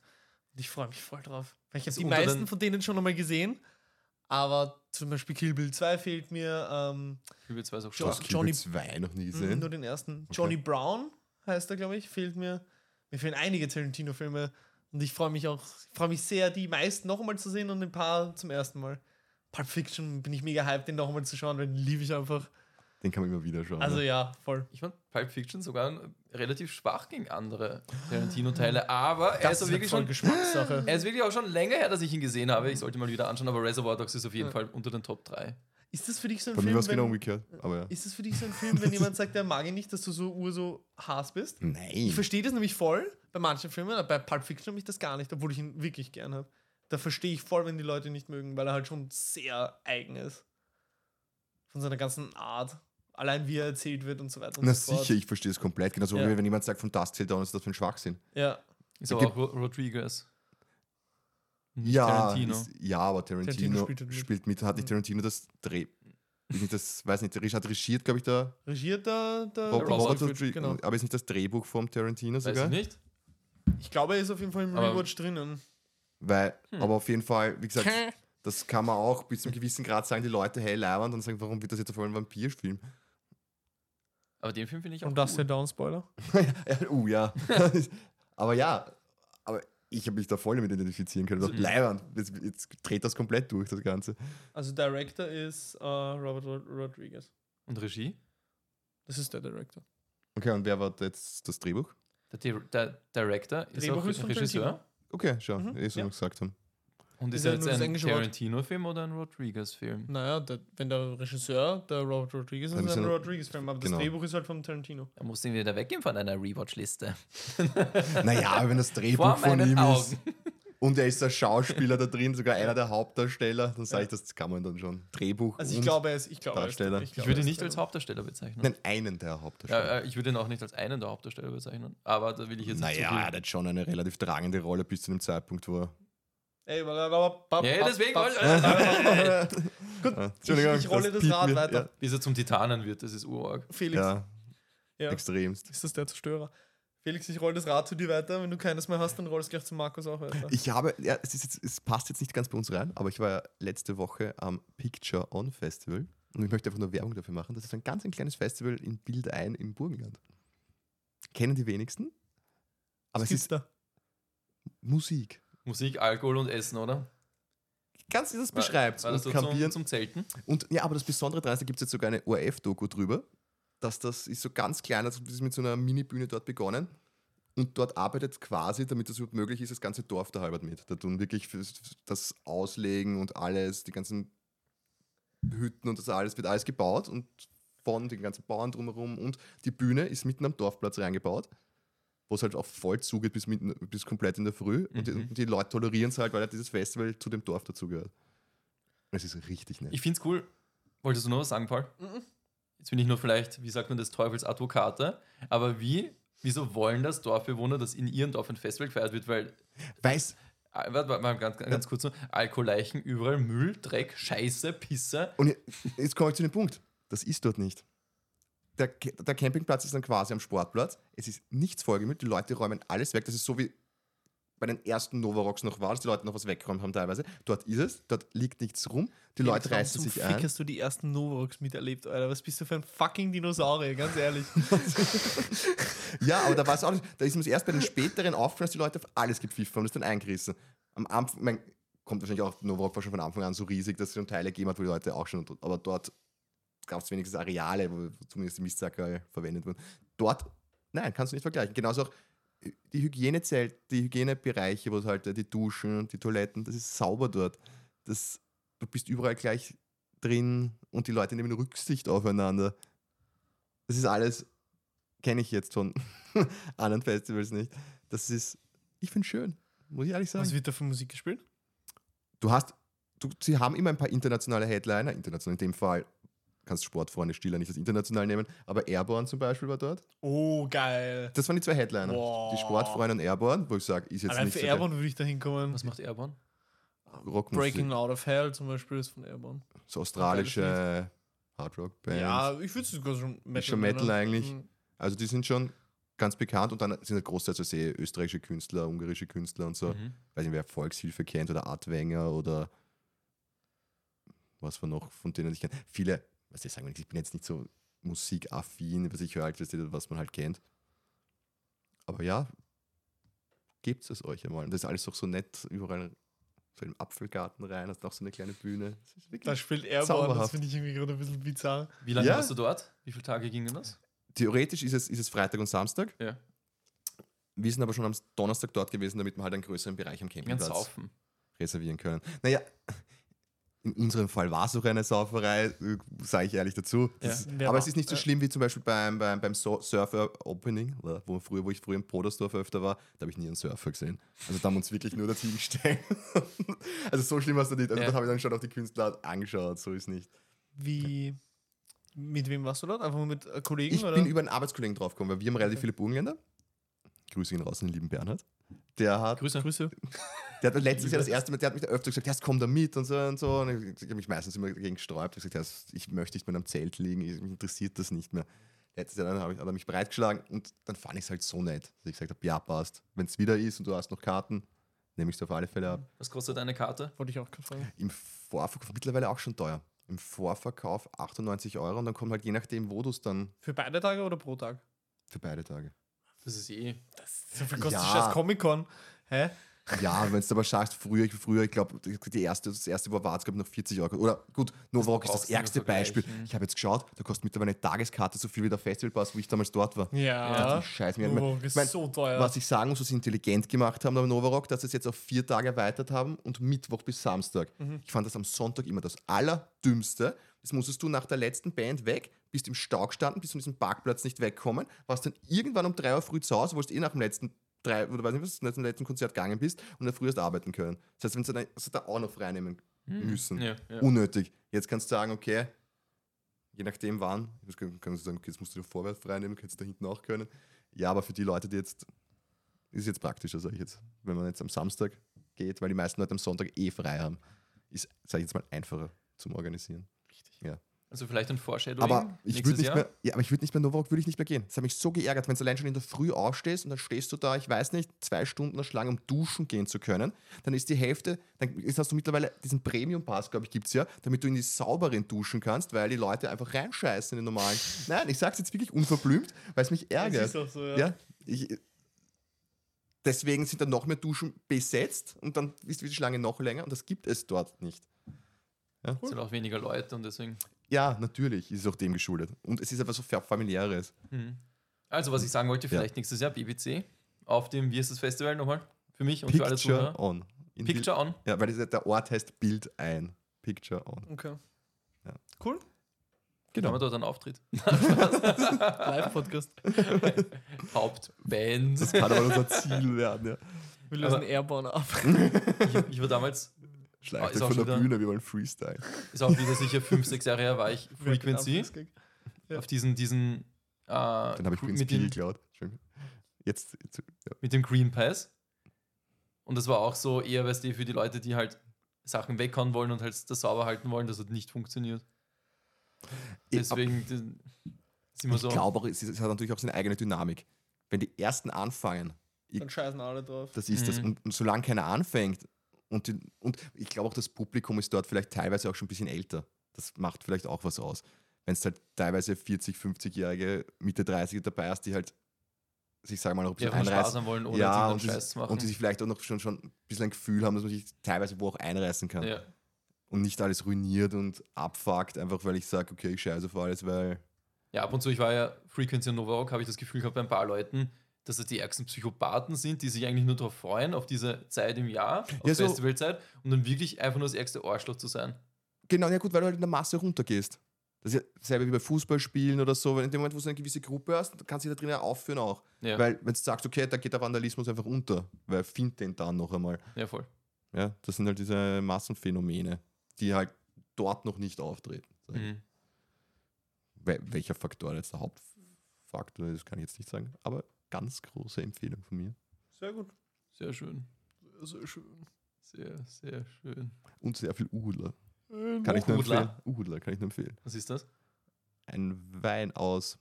[SPEAKER 2] Und ich freue mich voll drauf. Weil ich habe
[SPEAKER 1] Ist
[SPEAKER 2] die meisten von denen schon einmal gesehen. Aber zum Beispiel Kill Bill 2 fehlt mir. Ähm,
[SPEAKER 1] Ich will zwei so
[SPEAKER 2] Jo-
[SPEAKER 3] Du hast
[SPEAKER 1] stark.
[SPEAKER 3] Kill
[SPEAKER 2] Johnny-
[SPEAKER 3] Bill 2 noch nie
[SPEAKER 2] Mhm,
[SPEAKER 3] gesehen.
[SPEAKER 2] Nur den ersten. Johnny Brown heißt er, glaube ich, fehlt mir. Mir fehlen einige Tarantino-Filme und ich freue mich auch, ich freue mich sehr, die meisten noch einmal zu sehen und ein paar zum ersten Mal. Pulp Fiction bin ich mega hyped, den noch einmal zu schauen, weil den liebe ich einfach.
[SPEAKER 3] Den kann man immer wieder schauen.
[SPEAKER 2] Also
[SPEAKER 3] ne?
[SPEAKER 2] ja, voll.
[SPEAKER 1] Ich fand Pulp Fiction sogar relativ schwach gegen andere Tarantino-Teile, aber er ist,
[SPEAKER 2] Das
[SPEAKER 1] auch
[SPEAKER 2] ist
[SPEAKER 1] wirklich schon,
[SPEAKER 2] Geschmackssache.
[SPEAKER 1] er ist wirklich auch schon länger her, dass ich ihn gesehen habe. Ich sollte mal wieder anschauen, aber Reservoir Dogs ist auf jeden
[SPEAKER 2] Ja.
[SPEAKER 1] Fall unter den Top 3.
[SPEAKER 2] Ist das für dich so ein
[SPEAKER 3] Bei mir
[SPEAKER 2] Film?
[SPEAKER 3] war es genau
[SPEAKER 2] wenn-
[SPEAKER 3] umgekehrt. Aber ja.
[SPEAKER 2] Ist es für dich so ein Film, wenn jemand sagt, der mag ihn nicht, dass du so ur so Hass bist?
[SPEAKER 3] Nein.
[SPEAKER 2] Ich verstehe das nämlich voll bei manchen Filmen, aber bei Pulp Fiction habe ich das gar nicht, obwohl ich ihn wirklich gern habe. Da verstehe ich voll, wenn die Leute ihn nicht mögen, weil er halt schon sehr eigen ist. Von seiner ganzen Art. Allein wie er erzählt wird und so weiter und
[SPEAKER 3] Na
[SPEAKER 2] so fort.
[SPEAKER 3] sicher, ich verstehe es komplett. Genauso
[SPEAKER 2] Ja.
[SPEAKER 3] wie wenn jemand sagt, von Dust Till Dawn ist das für ein Schwachsinn.
[SPEAKER 2] Ja.
[SPEAKER 1] Ist
[SPEAKER 3] Es
[SPEAKER 1] aber
[SPEAKER 3] gibt-
[SPEAKER 1] auch Ro Rodriguez. Nicht
[SPEAKER 3] Ja,
[SPEAKER 1] Tarantino.
[SPEAKER 3] ist, ja, aber Tarantino,
[SPEAKER 2] Tarantino
[SPEAKER 3] spielt,
[SPEAKER 2] spielt
[SPEAKER 3] mit. Hat nicht Tarantino das Dreh. Ist nicht das, weiß nicht, hat regiert, glaube ich, der
[SPEAKER 2] Regiert der
[SPEAKER 3] Rob-
[SPEAKER 1] Robert
[SPEAKER 3] Robert
[SPEAKER 2] Rodriguez, genau.
[SPEAKER 3] Aber ist nicht das Drehbuch vom Tarantino
[SPEAKER 1] Weiß
[SPEAKER 3] sogar?
[SPEAKER 1] ich nicht.
[SPEAKER 2] Ich glaube, er ist auf jeden Fall im
[SPEAKER 1] Aber-
[SPEAKER 2] Rewatch drinnen.
[SPEAKER 3] Weil,
[SPEAKER 1] Hm.
[SPEAKER 3] aber auf jeden Fall, wie gesagt, das kann man auch bis zu einem gewissen Grad sagen, die Leute, hey, leibernd, und sagen, warum wird das jetzt auf einmal ein Vampirfilm?
[SPEAKER 1] Aber den Film finde ich auch
[SPEAKER 2] Und das
[SPEAKER 1] cool.
[SPEAKER 2] der Down-Spoiler?
[SPEAKER 3] uh, ja. aber ja, aber ich habe mich da voll damit identifizieren können.
[SPEAKER 1] Mhm.
[SPEAKER 3] Leibernd, jetzt, jetzt dreht das komplett durch, das Ganze.
[SPEAKER 2] Also Director ist äh, Robert Rod Rodriguez.
[SPEAKER 1] Und Regie?
[SPEAKER 2] Das ist der Director.
[SPEAKER 3] Okay, und wer war jetzt das Drehbuch?
[SPEAKER 1] Der, Di- der Director ist
[SPEAKER 2] Drehbuch
[SPEAKER 1] auch
[SPEAKER 2] ist von
[SPEAKER 1] Regisseur.
[SPEAKER 2] Tarantino.
[SPEAKER 3] Okay, schau,
[SPEAKER 2] Mhm,
[SPEAKER 3] eh so
[SPEAKER 2] ja.
[SPEAKER 3] gesagt haben.
[SPEAKER 1] Und ist
[SPEAKER 2] Ist
[SPEAKER 1] er jetzt ein. Tarantino-Film oder ein Rodriguez-Film?
[SPEAKER 2] Naja, der, wenn der Regisseur, der Robert Rodriguez, ist
[SPEAKER 3] Dann
[SPEAKER 2] es
[SPEAKER 3] ist
[SPEAKER 2] ein Rodriguez-Film, aber
[SPEAKER 3] genau.
[SPEAKER 2] das Drehbuch ist halt von Tarantino.
[SPEAKER 1] Da musst du ihn wieder weggehen von deiner Rewatch-Liste.
[SPEAKER 3] Naja, aber wenn das
[SPEAKER 1] Vor
[SPEAKER 3] Drehbuch von ihm
[SPEAKER 1] Augen.
[SPEAKER 3] ist und er ist der Schauspieler da drin, sogar einer der Hauptdarsteller, dann sage ich, das kann man dann schon. Drehbuch
[SPEAKER 2] Also ich
[SPEAKER 3] und
[SPEAKER 2] glaube, er ist, ich glaube, er ist-
[SPEAKER 3] Darsteller.
[SPEAKER 1] Ich
[SPEAKER 2] glaube,
[SPEAKER 1] würde
[SPEAKER 2] er
[SPEAKER 1] ihn
[SPEAKER 2] ist
[SPEAKER 1] nicht als. Hauptdarsteller bezeichnen.
[SPEAKER 3] Nein, einen der Hauptdarsteller.
[SPEAKER 1] Ja, äh, ich würde ihn auch nicht als einen der Hauptdarsteller bezeichnen. Aber da will ich jetzt nicht
[SPEAKER 3] naja, er hat schon eine relativ tragende Rolle bis zu dem Zeitpunkt, wo er.
[SPEAKER 2] Ey, aber, aber,
[SPEAKER 1] Ja, deswegen wollte
[SPEAKER 2] Gut,
[SPEAKER 3] Ah,
[SPEAKER 2] ich, ich rolle das
[SPEAKER 3] piept
[SPEAKER 2] Rad
[SPEAKER 3] mir.
[SPEAKER 2] weiter.
[SPEAKER 1] Bis er zum Titanen wird, das ist urarg.
[SPEAKER 2] Felix,
[SPEAKER 3] Ja,
[SPEAKER 2] ja.
[SPEAKER 3] ja, extremst.
[SPEAKER 2] ist das der Zerstörer? Felix, ich roll das Rad zu dir weiter. Wenn du keines mehr hast, dann rollst du gleich zu Markus auch weiter.
[SPEAKER 3] Ich habe, ja, es, ist jetzt, es passt jetzt nicht ganz bei uns rein, aber ich war ja letzte Woche am Picture On Festival und ich möchte einfach nur Werbung dafür machen. Das ist ein ganz ein kleines Festival in Bild ein im Burgenland. Kennen die wenigsten? Aber
[SPEAKER 2] Was
[SPEAKER 3] es ist
[SPEAKER 2] da?
[SPEAKER 3] Musik.
[SPEAKER 1] Musik, Alkohol und Essen, oder?
[SPEAKER 3] Ganz wie das
[SPEAKER 1] War-
[SPEAKER 3] beschreibt.
[SPEAKER 1] War das
[SPEAKER 3] und
[SPEAKER 1] so zum, zum Zelten?
[SPEAKER 3] Und ja, aber das Besondere daran ist, da gibt es jetzt sogar eine ORF-Doku drüber, dass das ist so ganz klein, also das ist mit so einer Mini-Bühne dort begonnen. Und dort arbeitet quasi, damit das überhaupt möglich ist, das ganze Dorf da halbert mit. Da tun wirklich das Auslegen und alles, die ganzen Hütten und das alles, wird alles gebaut und von den ganzen Bauern drumherum. Und die Bühne ist mitten am Dorfplatz reingebaut. Wo es halt auch voll zugeht bis, mit, bis komplett in der Früh. Und, die,
[SPEAKER 1] Mhm.
[SPEAKER 3] und die Leute tolerieren es halt, weil halt dieses Festival zu dem Dorf dazugehört. Es ist richtig nett.
[SPEAKER 1] Ich finde es cool. Wolltest du noch was sagen, Paul? Jetzt bin ich nur vielleicht, wie sagt man, des Teufels Advokate. Aber wie, wieso wollen das Dorfbewohner, dass in ihrem Dorf ein Festival gefeiert wird? Weil,
[SPEAKER 3] Weiß,
[SPEAKER 1] ah, warte, warte mal ganz, ganz kurz noch, Alkoholleichen, überall Müll, Dreck, Scheiße, Pisse.
[SPEAKER 3] Und jetzt komme ich zu dem Punkt. Das ist dort nicht. Der, der Campingplatz ist dann quasi am Sportplatz. Es ist nichts vollgemüllt. Die Leute räumen alles weg. Das ist so wie bei den ersten Novarox noch war, dass die Leute noch was weggeräumt haben teilweise. Dort ist es. Dort liegt nichts rum. Die Leute
[SPEAKER 2] Warum
[SPEAKER 3] reißen sich
[SPEAKER 2] Fick
[SPEAKER 3] ein.
[SPEAKER 2] hast du die ersten Novarox miterlebt, Alter? Was bist du für ein fucking Dinosaurier, ganz ehrlich.
[SPEAKER 3] Ja, aber da war es auch nicht. Da ist mir erst bei den späteren aufgefallen, dass die Leute auf alles gepfiffen haben. Das ist dann eingerissen. Am Anfang, mein, kommt wahrscheinlich auch Novarox war schon von Anfang an so riesig, dass es schon Teile gegeben hat, wo die Leute auch schon. Aber dort gab es wenigstens Areale, wo zumindest die Mistsacker verwendet wurden. Dort, nein, kannst du nicht vergleichen. Genauso auch die Hygienezelt, die Hygienebereiche, wo es halt äh, die Duschen und die Toiletten, das ist sauber dort. Das, du bist überall gleich drin und die Leute nehmen Rücksicht aufeinander. Das ist alles, kenne ich jetzt von anderen Festivals nicht. Das ist, ich finde schön, muss ich ehrlich sagen.
[SPEAKER 2] Was wird da für Musik gespielt?
[SPEAKER 3] Du hast, du, sie haben immer ein paar internationale Headliner, international in dem Fall, kannst Sportfreunde Stiller nicht als international nehmen, aber Airborne zum Beispiel war dort.
[SPEAKER 2] Oh, geil.
[SPEAKER 3] Das waren die zwei Headliner.
[SPEAKER 2] Boah.
[SPEAKER 3] Die Sportfreunde und Airborne, wo ich sage, ist jetzt
[SPEAKER 2] Allein
[SPEAKER 3] nicht
[SPEAKER 2] für
[SPEAKER 3] so
[SPEAKER 2] Airborne würde ich da hinkommen.
[SPEAKER 1] Was macht Airborne?
[SPEAKER 3] Rockmusik,
[SPEAKER 2] Breaking Out of Hell zum Beispiel ist von Airborne.
[SPEAKER 3] so australische Hardrock-Band.
[SPEAKER 2] Ja, ich würde es sogar schon Metal
[SPEAKER 3] schon Metal
[SPEAKER 2] nennen.
[SPEAKER 3] eigentlich.
[SPEAKER 2] Mhm.
[SPEAKER 3] Also die sind schon ganz bekannt und dann sind halt großteils also sehr österreichische Künstler, ungarische Künstler und so.
[SPEAKER 1] Mhm.
[SPEAKER 3] weiß nicht, wer Volkshilfe kennt oder Artwenger oder was wir noch von denen ich kenne. Viele, was ich sagen, ich bin jetzt nicht so musikaffin, was ich höre halt, was man halt kennt. Aber ja, gebt es euch einmal. Und das ist alles auch so nett, überall so im Apfelgarten rein, hast auch so eine kleine Bühne. Das
[SPEAKER 2] Da spielt Airborne, das finde ich irgendwie gerade ein bisschen bizarr.
[SPEAKER 1] Wie lange
[SPEAKER 3] Ja.
[SPEAKER 1] warst du dort? Wie viele Tage ging denn das?
[SPEAKER 3] Theoretisch ist es, ist es Freitag und Samstag.
[SPEAKER 1] Ja.
[SPEAKER 3] Wir sind aber schon am Donnerstag dort gewesen, damit wir halt einen größeren Bereich am Campingplatz reservieren können. Naja, in unserem Fall war es auch eine Sauferei, sage ich ehrlich dazu. Das
[SPEAKER 1] Ja.
[SPEAKER 3] aber es ist nicht so
[SPEAKER 2] ja.
[SPEAKER 3] schlimm wie zum Beispiel beim, beim, beim Surfer Opening, wo, früher, wo ich früher im Podersdorf öfter war, da habe ich nie einen Surfer gesehen. Also da haben wir uns wirklich nur dorthin gestellt. also so schlimm war es da nicht. Also
[SPEAKER 1] Ja.
[SPEAKER 3] da habe ich dann schon auf die Künstler angeschaut, so ist nicht.
[SPEAKER 2] Wie. Mit wem warst du dort? Einfach mit äh, Kollegen?
[SPEAKER 3] Ich
[SPEAKER 2] oder?
[SPEAKER 3] bin über einen Arbeitskollegen draufgekommen, weil wir haben relativ viele Burgenländer. Grüße ihn raus, den lieben Bernhard. Der hat
[SPEAKER 1] Grüße.
[SPEAKER 2] Grüße.
[SPEAKER 3] Der hat letztes Jahr das erste Mal, der hat mich da öfter gesagt, ja, jetzt komm da mit und so und so. Und ich, ich habe mich meistens immer dagegen gesträubt. Ich habe gesagt, ich möchte nicht mehr am Zelt liegen, ich, mich interessiert das nicht mehr. Letztes Jahr dann habe ich, hat er mich breitgeschlagen und dann fand ich es halt so nett, dass ich gesagt habe, ja, passt. Wenn es wieder ist und du hast noch Karten, nehme ich es auf alle Fälle ab.
[SPEAKER 1] Was kostet eine Karte?
[SPEAKER 2] Wollte ich auch gerade fragen.
[SPEAKER 3] Im Vorverkauf mittlerweile auch schon teuer. Im Vorverkauf 98 Euro und dann kommt halt je nachdem, wo du es dann
[SPEAKER 2] Für beide Tage oder pro Tag?
[SPEAKER 3] für beide Tage.
[SPEAKER 1] Das ist eh.
[SPEAKER 2] So viel kostet
[SPEAKER 3] Ja.
[SPEAKER 2] ja. scheiß Comic-Con. Hä?
[SPEAKER 3] Ja, wenn du aber schaust, früher, ich, früher, ich glaube, die erste, das erste war war es, glaube ich, noch 40 Euro. Oder gut, Novarock ist das ärgste Beispiel.
[SPEAKER 1] vergleichen.
[SPEAKER 3] Ich habe jetzt geschaut, da kostet mittlerweile eine Tageskarte so viel wie der Festivalpass, wo ich damals dort war.
[SPEAKER 2] Ja.
[SPEAKER 3] Die Scheiß mir.
[SPEAKER 2] Ist
[SPEAKER 3] mein,
[SPEAKER 2] so teuer.
[SPEAKER 3] Was ich sagen muss, was sie intelligent gemacht haben am Novarock, dass sie es jetzt auf vier Tage erweitert haben und Mittwoch bis Samstag.
[SPEAKER 2] Mhm.
[SPEAKER 3] Ich fand das am Sonntag immer das Allerdümmste. Das musstest du nach der letzten Band weg, bist im Stau gestanden, bist von diesem Parkplatz nicht wegkommen, warst dann irgendwann um drei Uhr früh zu Hause, wolltest eh nach dem letzten drei, oder weiß nicht, was, nach dem letzten Konzert gegangen bist und dann früh hast arbeiten können. Das heißt, wenn sie dann, du da auch noch freinehmen müssen.
[SPEAKER 1] Ja, ja.
[SPEAKER 3] Unnötig. Jetzt kannst du sagen, okay, je nachdem wann, kann- kannst du sagen, okay, jetzt musst du dir vorwärts freinehmen, kannst du da hinten auch können. Ja, aber für die Leute, die jetzt, ist jetzt praktischer, sage ich jetzt. Wenn man jetzt am Samstag geht, weil die meisten Leute am Sonntag eh frei haben, ist, sage ich jetzt mal, einfacher zum Organisieren.
[SPEAKER 2] Richtig.
[SPEAKER 3] Ja.
[SPEAKER 1] Also vielleicht ein Foreshadowing
[SPEAKER 3] Aber ich
[SPEAKER 1] nächstes
[SPEAKER 3] würde nicht
[SPEAKER 1] Jahr.
[SPEAKER 3] mehr, ja, aber ich würde nicht mehr Novarock würde ich nicht mehr gehen. Das hat mich so geärgert, wenn du allein schon in der Früh aufstehst und dann stehst du da, ich weiß nicht, zwei Stunden Schlange, um duschen gehen zu können. Dann ist die Hälfte, dann ist- hast du mittlerweile diesen Premium-Pass, glaube ich, gibt es ja, damit du in die sauberen duschen kannst, weil die Leute einfach reinscheißen in den normalen. Nein, ich sag's jetzt wirklich unverblümt, weil es mich ärgert.
[SPEAKER 2] ist auch so, ja.
[SPEAKER 3] ja. ich, deswegen sind dann noch mehr Duschen besetzt und dann ist die Schlange noch länger und das gibt es dort nicht.
[SPEAKER 1] Es sind auch weniger Leute und deswegen.
[SPEAKER 3] Ja, natürlich ist es auch dem geschuldet. Und es ist einfach so fa- familiäres.
[SPEAKER 1] Mhm. Also, was ich sagen wollte,
[SPEAKER 3] Ja.
[SPEAKER 1] vielleicht nächstes Jahr BBC auf dem, wie ist das Festival nochmal? Für mich und für alle
[SPEAKER 3] Picture
[SPEAKER 1] Zuhörer.
[SPEAKER 3] on. In
[SPEAKER 1] Picture on.
[SPEAKER 3] Bild- Ja, weil das, der Ort heißt Bild ein. Picture on.
[SPEAKER 2] Okay.
[SPEAKER 3] Ja.
[SPEAKER 2] Cool.
[SPEAKER 1] Genau. Haben wir dort einen Auftritt?
[SPEAKER 2] Live-Podcast.
[SPEAKER 1] Hauptband.
[SPEAKER 3] Das kann aber unser Ziel werden, ja.
[SPEAKER 2] Wir lösen
[SPEAKER 1] Aber-
[SPEAKER 2] Airborne ab.
[SPEAKER 1] Ich, ich war damals,
[SPEAKER 3] Schleicht
[SPEAKER 1] ist
[SPEAKER 3] euch
[SPEAKER 1] auch
[SPEAKER 3] von der
[SPEAKER 1] wieder-
[SPEAKER 3] Bühne, wir wollen Freestyle.
[SPEAKER 1] ist auch wieder sicher fünf, sechs Jahre her, war ich Frequency
[SPEAKER 2] Ja.
[SPEAKER 1] auf diesen, diesen, äh,
[SPEAKER 3] Dann habe ich
[SPEAKER 1] mit, dem,
[SPEAKER 3] geklaut. Jetzt, jetzt ja.
[SPEAKER 1] mit dem Green Pass. Und das war auch so eher, weißt du, für die Leute, die halt Sachen weghauen wollen und halt das sauber halten wollen, das hat nicht funktioniert.
[SPEAKER 3] Ich-
[SPEAKER 1] Deswegen das ist immer
[SPEAKER 3] Ich
[SPEAKER 1] so.
[SPEAKER 3] glaube auch, es, es hat natürlich auch seine eigene Dynamik. Wenn die ersten anfangen,
[SPEAKER 2] Dann scheißen alle drauf.
[SPEAKER 3] das ist das.
[SPEAKER 1] Mhm.
[SPEAKER 3] Und, und solange keiner anfängt, und, die, und ich glaube auch, das Publikum ist dort vielleicht teilweise auch schon ein bisschen älter. Das macht vielleicht auch was aus. Wenn es halt teilweise 40, 50-Jährige, Mitte 30 dabei hast, die halt sich, sagen wir mal, noch ein bisschen einreißen.
[SPEAKER 1] wollen oder
[SPEAKER 3] Ja, und, die,
[SPEAKER 1] Scheiß zu machen.
[SPEAKER 3] und die sich vielleicht auch noch schon, schon ein bisschen ein Gefühl haben, dass man sich teilweise wo auch einreißen kann.
[SPEAKER 1] ja.
[SPEAKER 3] Und nicht alles ruiniert und abfuckt, einfach weil ich sage, okay, ich scheiße auf alles, weil
[SPEAKER 1] ja, ab und zu, ich war ja Frequency und Nova Rock, habe ich das Gefühl gehabt bei ein paar Leuten, dass das die ärgsten Psychopathen sind, die sich eigentlich nur darauf freuen, auf diese Zeit im Jahr, auf
[SPEAKER 3] Ja, so-
[SPEAKER 1] Festivalzeit und dann wirklich einfach nur das ärgste Arschloch zu sein.
[SPEAKER 3] Genau, ja gut, weil du halt in der Masse runtergehst. Das ist ja selber wie bei Fußballspielen oder so, weil in dem Moment, wo du eine gewisse Gruppe hast, kannst du dich da drinnen aufführen auch.
[SPEAKER 1] Ja,
[SPEAKER 3] Weil wenn du sagst, okay, da geht der Vandalismus einfach unter, weil find den dann noch einmal.
[SPEAKER 1] ja voll.
[SPEAKER 3] Ja, das sind halt diese Massenphänomene, die halt dort noch nicht auftreten.
[SPEAKER 1] Mhm.
[SPEAKER 3] Wel welcher Faktor jetzt der Hauptfaktor ist, kann ich jetzt nicht sagen, aber ganz große Empfehlung von mir.
[SPEAKER 2] Sehr gut.
[SPEAKER 1] Sehr schön.
[SPEAKER 2] Sehr schön.
[SPEAKER 1] Sehr, sehr schön.
[SPEAKER 3] Und sehr viel Udler.
[SPEAKER 2] Äh,
[SPEAKER 3] Kann ich nur
[SPEAKER 1] Udler?
[SPEAKER 3] empfehlen. Udler kann ich nur empfehlen.
[SPEAKER 1] Was ist das?
[SPEAKER 3] Ein Wein aus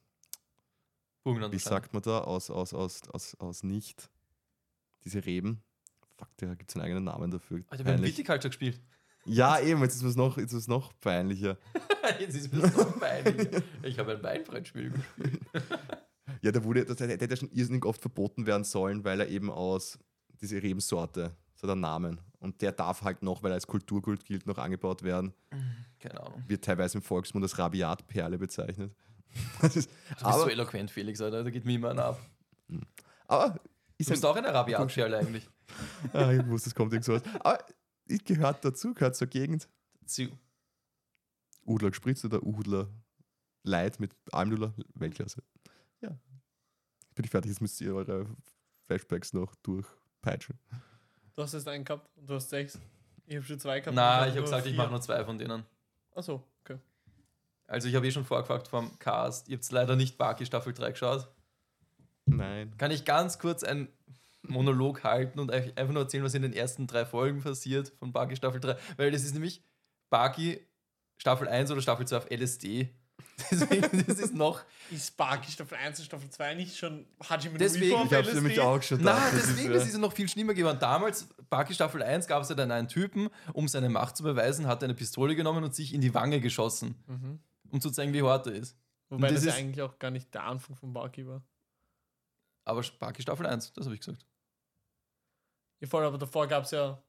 [SPEAKER 1] Burgenland.
[SPEAKER 3] wie sagt man da, aus, aus, aus, aus, aus nicht, diese Reben. Fuck, da gibt es einen eigenen Namen dafür.
[SPEAKER 1] Alter, wir haben. Viticulture gespielt.
[SPEAKER 3] Ja, eben, jetzt ist es noch, jetzt ist es noch peinlicher.
[SPEAKER 1] Jetzt ist das noch peinlich. Ich habe ein Weinbrettspiel gespielt.
[SPEAKER 3] Ja, der wurde, das hätte ja schon irrsinnig oft verboten werden sollen, weil er eben aus diese Rebensorte, so der Namen. Und der darf halt noch, weil er als Kulturgut gilt, noch angebaut werden.
[SPEAKER 1] Keine Ahnung.
[SPEAKER 3] Wird teilweise im Volksmund als Rabiatperle bezeichnet. Das ist,
[SPEAKER 1] Du bist so
[SPEAKER 3] aber,
[SPEAKER 1] eloquent, Felix, Alter. Da geht mir immer einer ab.
[SPEAKER 3] aber
[SPEAKER 1] Du
[SPEAKER 3] ist
[SPEAKER 1] bist
[SPEAKER 3] ein,
[SPEAKER 1] auch eine Rabiatperle eigentlich.
[SPEAKER 3] ah, ich wusste, es kommt irgend sowas. Aber es gehört dazu, gehört zur Gegend.
[SPEAKER 1] Zu.
[SPEAKER 3] Udler gespritzt oder Udler Light mit Almdudler, Weltklasse. Bin ich fertig, jetzt müsst ihr eure Flashbacks noch durchpeitschen.
[SPEAKER 2] Du hast jetzt einen gehabt und du hast sechs. Ich habe schon zwei gehabt.
[SPEAKER 1] Na, ich habe gesagt, ich mache nur zwei von denen.
[SPEAKER 2] Achso, okay.
[SPEAKER 1] Also ich habe eh schon vorgefragt vom Cast. Ihr habt leider nicht Baki Staffel 3 geschaut.
[SPEAKER 3] Nein.
[SPEAKER 1] Kann ich ganz kurz einen Monolog halten und euch einfach nur erzählen, was in den ersten drei Folgen passiert von Baki Staffel 3? Weil das ist nämlich Baki Staffel 1 oder Staffel 2 auf LSD. Deswegen, das ist noch.
[SPEAKER 2] Ist Sparky Staffel 1 und Staffel 2 nicht schon Hajime
[SPEAKER 1] Deswegen-
[SPEAKER 2] Nui
[SPEAKER 1] Ich
[SPEAKER 3] hab's nämlich auch schon gedacht, das
[SPEAKER 1] deswegen,
[SPEAKER 3] ist,
[SPEAKER 1] das ist ja noch viel schlimmer geworden. Damals, Baki Staffel 1, gab es ja dann einen Typen, um seine Macht zu beweisen, hat eine Pistole genommen und sich in die Wange geschossen,
[SPEAKER 2] Mhm.
[SPEAKER 1] um zu zeigen, wie hart er ist.
[SPEAKER 2] Wobei
[SPEAKER 1] Und
[SPEAKER 2] das,
[SPEAKER 1] das
[SPEAKER 2] ja
[SPEAKER 1] ist-
[SPEAKER 2] eigentlich auch gar nicht der Anfang von Barky war.
[SPEAKER 1] Aber Baki Staffel 1, das habe ich gesagt.
[SPEAKER 2] Ja, voll, aber davor gab es ja.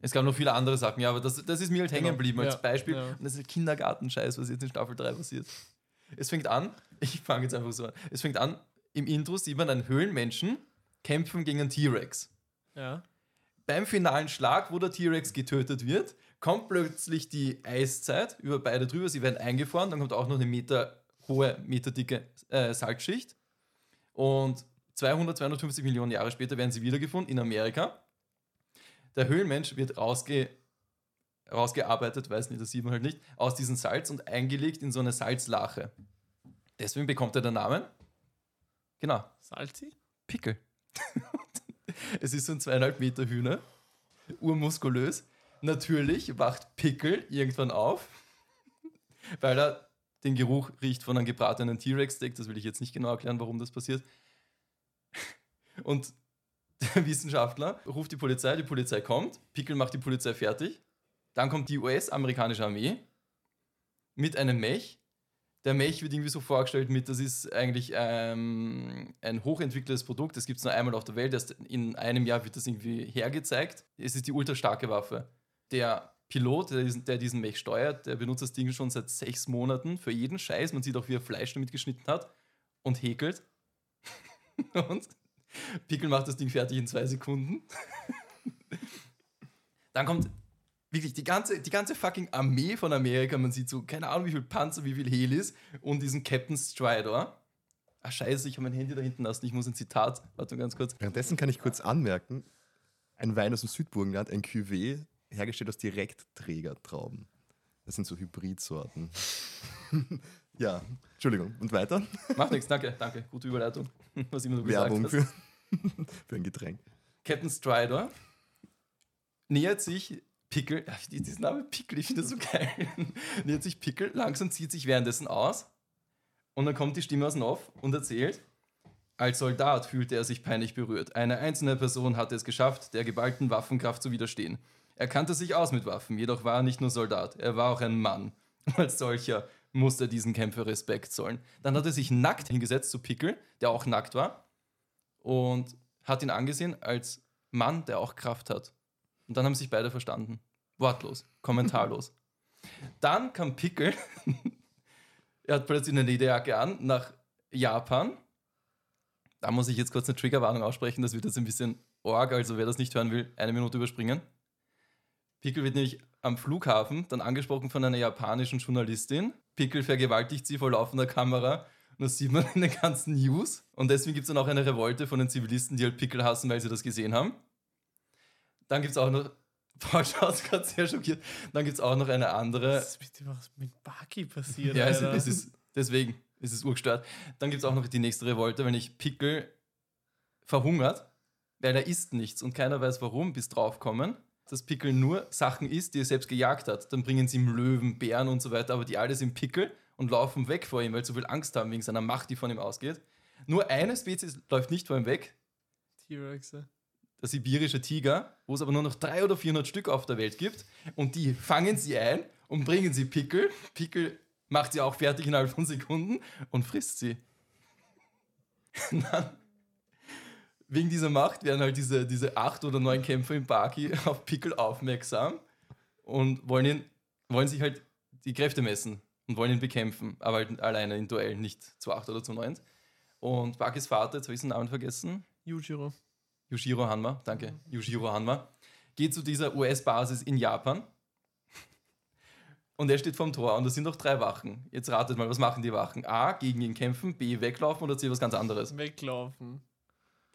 [SPEAKER 1] Es gab noch viele andere Sachen, ja, aber das, das ist mir halt hängen
[SPEAKER 2] Genau,
[SPEAKER 1] geblieben als
[SPEAKER 2] ja,
[SPEAKER 1] Beispiel.
[SPEAKER 2] ja.
[SPEAKER 1] Und das ist Kindergartenscheiß, was jetzt in Staffel 3 passiert. Es fängt an, ich fange jetzt einfach so an. Es fängt an, im Intro sieht man einen Höhlenmenschen kämpfen gegen einen T-Rex.
[SPEAKER 2] Ja.
[SPEAKER 1] Beim finalen Schlag, wo der T-Rex getötet wird, kommt plötzlich die Eiszeit über beide drüber. Sie werden eingefroren, dann kommt auch noch eine Meter hohe, meterdicke äh, Salzschicht. Und 200, 250 Millionen Jahre später werden sie wiedergefunden in Amerika. Der Höhlenmensch wird rausge rausgearbeitet, weiß nicht, das sieht man halt nicht, aus diesem Salz und eingelegt in so eine Salzlache. Deswegen bekommt er den Namen. Genau,
[SPEAKER 2] Salzi?
[SPEAKER 1] Pickel. es ist so ein zweieinhalb Meter Hühner, urmuskulös. Natürlich wacht Pickel irgendwann auf, weil er den Geruch riecht von einem gebratenen T-Rex-Steak. Das will ich jetzt nicht genau erklären, warum das passiert. Und der Wissenschaftler ruft die Polizei, die Polizei kommt, Pickel macht die Polizei fertig. Dann kommt die US-amerikanische Armee mit einem Mech. Der Mech wird irgendwie so vorgestellt mit, das ist eigentlich ähm, ein hochentwickeltes Produkt, das gibt es nur einmal auf der Welt, erst in einem Jahr wird das irgendwie hergezeigt. Es ist die ultrastarke Waffe. Der Pilot, der diesen, der diesen Mech steuert, der benutzt das Ding schon seit sechs Monaten für jeden Scheiß. Man sieht auch, wie er Fleisch damit geschnitten hat und häkelt. und Pickel macht das Ding fertig in zwei Sekunden. Dann kommt wirklich die ganze, die ganze fucking Armee von Amerika. Man sieht so, keine Ahnung, wie viel Panzer, wie viel Helis und diesen Captain Strider. Ah, scheiße, ich habe mein Handy da hinten lassen. Ich muss ein Zitat. Warte mal ganz kurz.
[SPEAKER 3] Währenddessen kann ich kurz anmerken, ein Wein aus dem Südburgenland, ein Cuvée, hergestellt aus Direktträgertrauben. Das sind so Hybridsorten. ja, Entschuldigung. Und weiter?
[SPEAKER 1] Macht nichts, danke, danke. Gute Überleitung. Was immer du gesagt
[SPEAKER 3] Werbung
[SPEAKER 1] hast.
[SPEAKER 3] für, für ein Getränk.
[SPEAKER 1] Captain Strider nähert sich Pickel, diesen Name Pickel, ich finde das so geil. nähert sich Pickel, langsam zieht sich währenddessen aus und dann kommt die Stimme aus dem Off und erzählt, als Soldat fühlte er sich peinlich berührt. Eine einzelne Person hatte es geschafft, der geballten Waffenkraft zu widerstehen. Er kannte sich aus mit Waffen, jedoch war er nicht nur Soldat, er war auch ein Mann. Und als solcher musste er diesen Kämpfer Respekt zollen. Dann hat er sich nackt hingesetzt zu Pickel, der auch nackt war, und hat ihn angesehen als Mann, der auch Kraft hat. Und dann haben sich beide verstanden. Wortlos, kommentarlos. Dann kam Pickel, er hat plötzlich eine Lederjacke an, nach Japan. Da muss ich jetzt kurz eine Triggerwarnung aussprechen, das wird jetzt ein bisschen org, also wer das nicht hören will, eine Minute überspringen. Pickel wird nämlich am Flughafen dann angesprochen von einer japanischen Journalistin. Pickel vergewaltigt sie vor laufender Kamera. Und das sieht man in den ganzen News. Und deswegen gibt es dann auch eine Revolte von den Zivilisten, die halt Pickel hassen, weil sie das gesehen haben. Dann gibt es auch noch. Paul schaut gerade sehr schockiert. Dann gibt es auch noch eine andere.
[SPEAKER 2] Was ist bitte was mit Baki passiert?
[SPEAKER 1] Ja, es, es ist deswegen ist es urgestört. Dann gibt es auch noch die nächste Revolte, wenn ich Pickel verhungert, weil er isst nichts und keiner weiß warum, bis draufkommen, dass Pickel nur Sachen isst, die er selbst gejagt hat. Dann bringen sie ihm Löwen, Bären und so weiter, aber die alle sind Pickel und laufen weg vor ihm, weil sie so viel Angst haben wegen seiner Macht, die von ihm ausgeht. Nur eine Spezies läuft nicht vor ihm weg,
[SPEAKER 2] T-Rexe.
[SPEAKER 1] der sibirische Tiger, wo es aber nur noch 300 oder 400 Stück auf der Welt gibt. Und die fangen sie ein und bringen sie Pickel. Pickel macht sie auch fertig innerhalb von Sekunden und frisst sie. Dann, wegen dieser Macht werden halt diese, diese acht oder neun Kämpfer im Baki auf Pickel aufmerksam und wollen, ihn, wollen sich halt die Kräfte messen und wollen ihn bekämpfen, aber halt alleine in Duellen, nicht zu acht oder zu neun. Und Bakis Vater, jetzt habe ich seinen Namen vergessen,
[SPEAKER 2] Yujiro.
[SPEAKER 1] Yushiro Hanma, danke, Yushiro Hanma, geht zu dieser US-Basis in Japan. Und er steht vorm Tor und da sind noch drei Wachen. Jetzt ratet mal, was machen die Wachen? A, gegen ihn kämpfen, B, weglaufen oder C, was ganz anderes?
[SPEAKER 2] Weglaufen.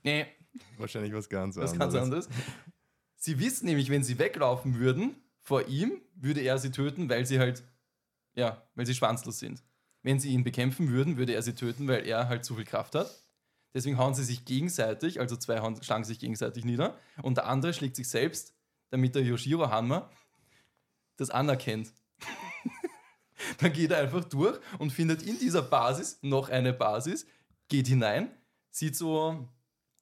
[SPEAKER 1] Nee,
[SPEAKER 3] Wahrscheinlich was ganz
[SPEAKER 1] was
[SPEAKER 3] anderes.
[SPEAKER 1] ganz anderes. Sie wissen nämlich, wenn sie weglaufen würden, vor ihm, würde er sie töten, weil sie halt, ja, weil sie schwanzlos sind. Wenn sie ihn bekämpfen würden, würde er sie töten, weil er halt zu viel Kraft hat. Deswegen hauen sie sich gegenseitig, also zwei schlagen sich gegenseitig nieder und der andere schlägt sich selbst, damit der Yoshiro Hanma das anerkennt. Dann geht er einfach durch und findet in dieser Basis noch eine Basis, geht hinein, sieht so,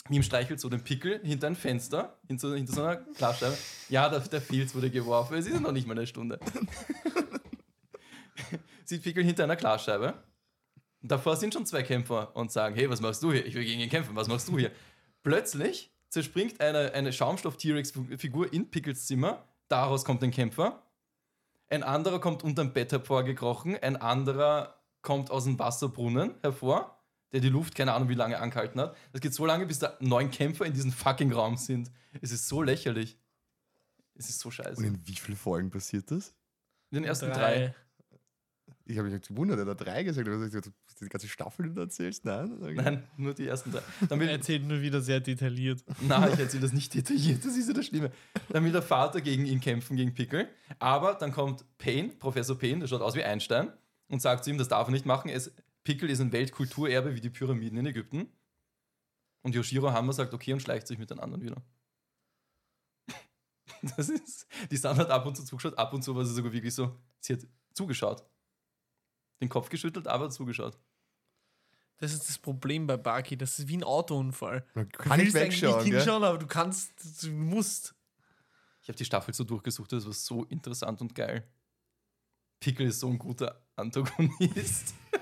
[SPEAKER 1] im Streichelt so den Pickel hinter ein Fenster, hinter, hinter so einer Glasscheibe. Ja, der, der Filz wurde geworfen, es ist ja noch nicht mal eine Stunde. sieht Pickel hinter einer Glasscheibe. Davor sind schon zwei Kämpfer und sagen, hey, was machst du hier? Ich will gegen ihn kämpfen, was machst du hier? Plötzlich zerspringt eine, eine Schaumstoff-T-Rex-Figur in Pickles Zimmer, daraus kommt ein Kämpfer. Ein anderer kommt unterm Bett hervorgekrochen, ein anderer kommt aus dem Wasserbrunnen hervor, der die Luft keine Ahnung wie lange angehalten hat. Das geht so lange, bis da neun Kämpfer in diesem fucking Raum sind. Es ist so lächerlich. Es ist so scheiße.
[SPEAKER 3] Und in wie vielen Folgen passiert das?
[SPEAKER 1] In den ersten drei.
[SPEAKER 3] Ich habe mich gewundert, er hat da drei gesagt. ich dachte, Die ganze Staffel, die du erzählst? Nein? Okay.
[SPEAKER 1] Nein, nur die ersten drei. Dann
[SPEAKER 2] Er erzählt nur wieder sehr detailliert.
[SPEAKER 1] Nein, ich erzähle das nicht detailliert, das ist ja das Schlimme. Dann will der Vater gegen ihn kämpfen, gegen Pickel. Aber dann kommt Payne, Professor Payne, der schaut aus wie Einstein, und sagt zu ihm, das darf er nicht machen. Es, Pickel ist ein Weltkulturerbe wie die Pyramiden in Ägypten. Und Yoshiro Hammer sagt, okay, und schleicht sich mit den anderen wieder. Das ist, die Stan hat ab und zu zugeschaut, ab und zu war sie sogar wirklich so, sie hat zugeschaut. Den Kopf geschüttelt, aber zugeschaut.
[SPEAKER 2] Das ist das Problem bei Baki. Das ist wie ein Autounfall.
[SPEAKER 3] Man
[SPEAKER 2] Du
[SPEAKER 3] kann nicht
[SPEAKER 2] willst eigentlich
[SPEAKER 3] wegschauen.
[SPEAKER 2] nicht hinschauen, aber du kannst, du musst.
[SPEAKER 1] Ich habe die Staffel so durchgesucht, das war so interessant und geil. Pickel ist so ein guter Antagonist.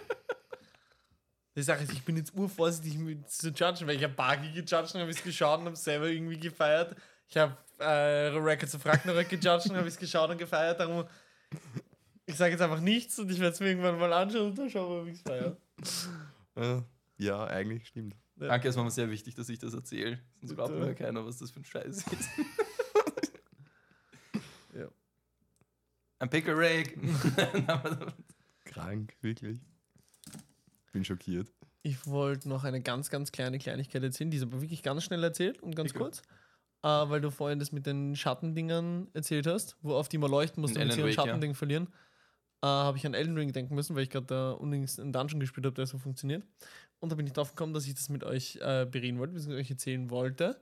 [SPEAKER 2] Die Sache ist, ich bin jetzt urvorsichtig mit zu judgen, weil ich habe Baki gejudged und habe es geschaut und habe selber irgendwie gefeiert. Ich habe äh, Records of Ragnarök gejudged und habe es geschaut und gefeiert. Darum, ich sage jetzt einfach nichts und ich werde es mir irgendwann mal anschauen und dann schauen wir, wie ich es feiere.
[SPEAKER 3] Äh, ja, eigentlich stimmt.
[SPEAKER 1] Danke, es war mir sehr wichtig, dass ich das erzähle. Sonst glaubt mir ja keiner, was das für ein Scheiß ist. ein Pickle Rick.
[SPEAKER 3] Krank, wirklich. Bin schockiert.
[SPEAKER 2] Ich wollte noch eine ganz, ganz kleine Kleinigkeit erzählen, die ist aber wirklich ganz schnell erzählt und ganz
[SPEAKER 1] Egal.
[SPEAKER 2] kurz. Äh, weil du vorhin das mit den Schattendingern erzählt hast, wo auf die man leuchten muss, damit sie ihren
[SPEAKER 1] Wake, ja.
[SPEAKER 2] Schattending verlieren. Äh, habe ich an Elden Ring denken müssen, weil ich gerade da unlängst einen Dungeon gespielt habe, der so funktioniert. Und da bin ich drauf gekommen, dass ich das mit euch äh, bereden wollte, beziehungsweise euch erzählen wollte.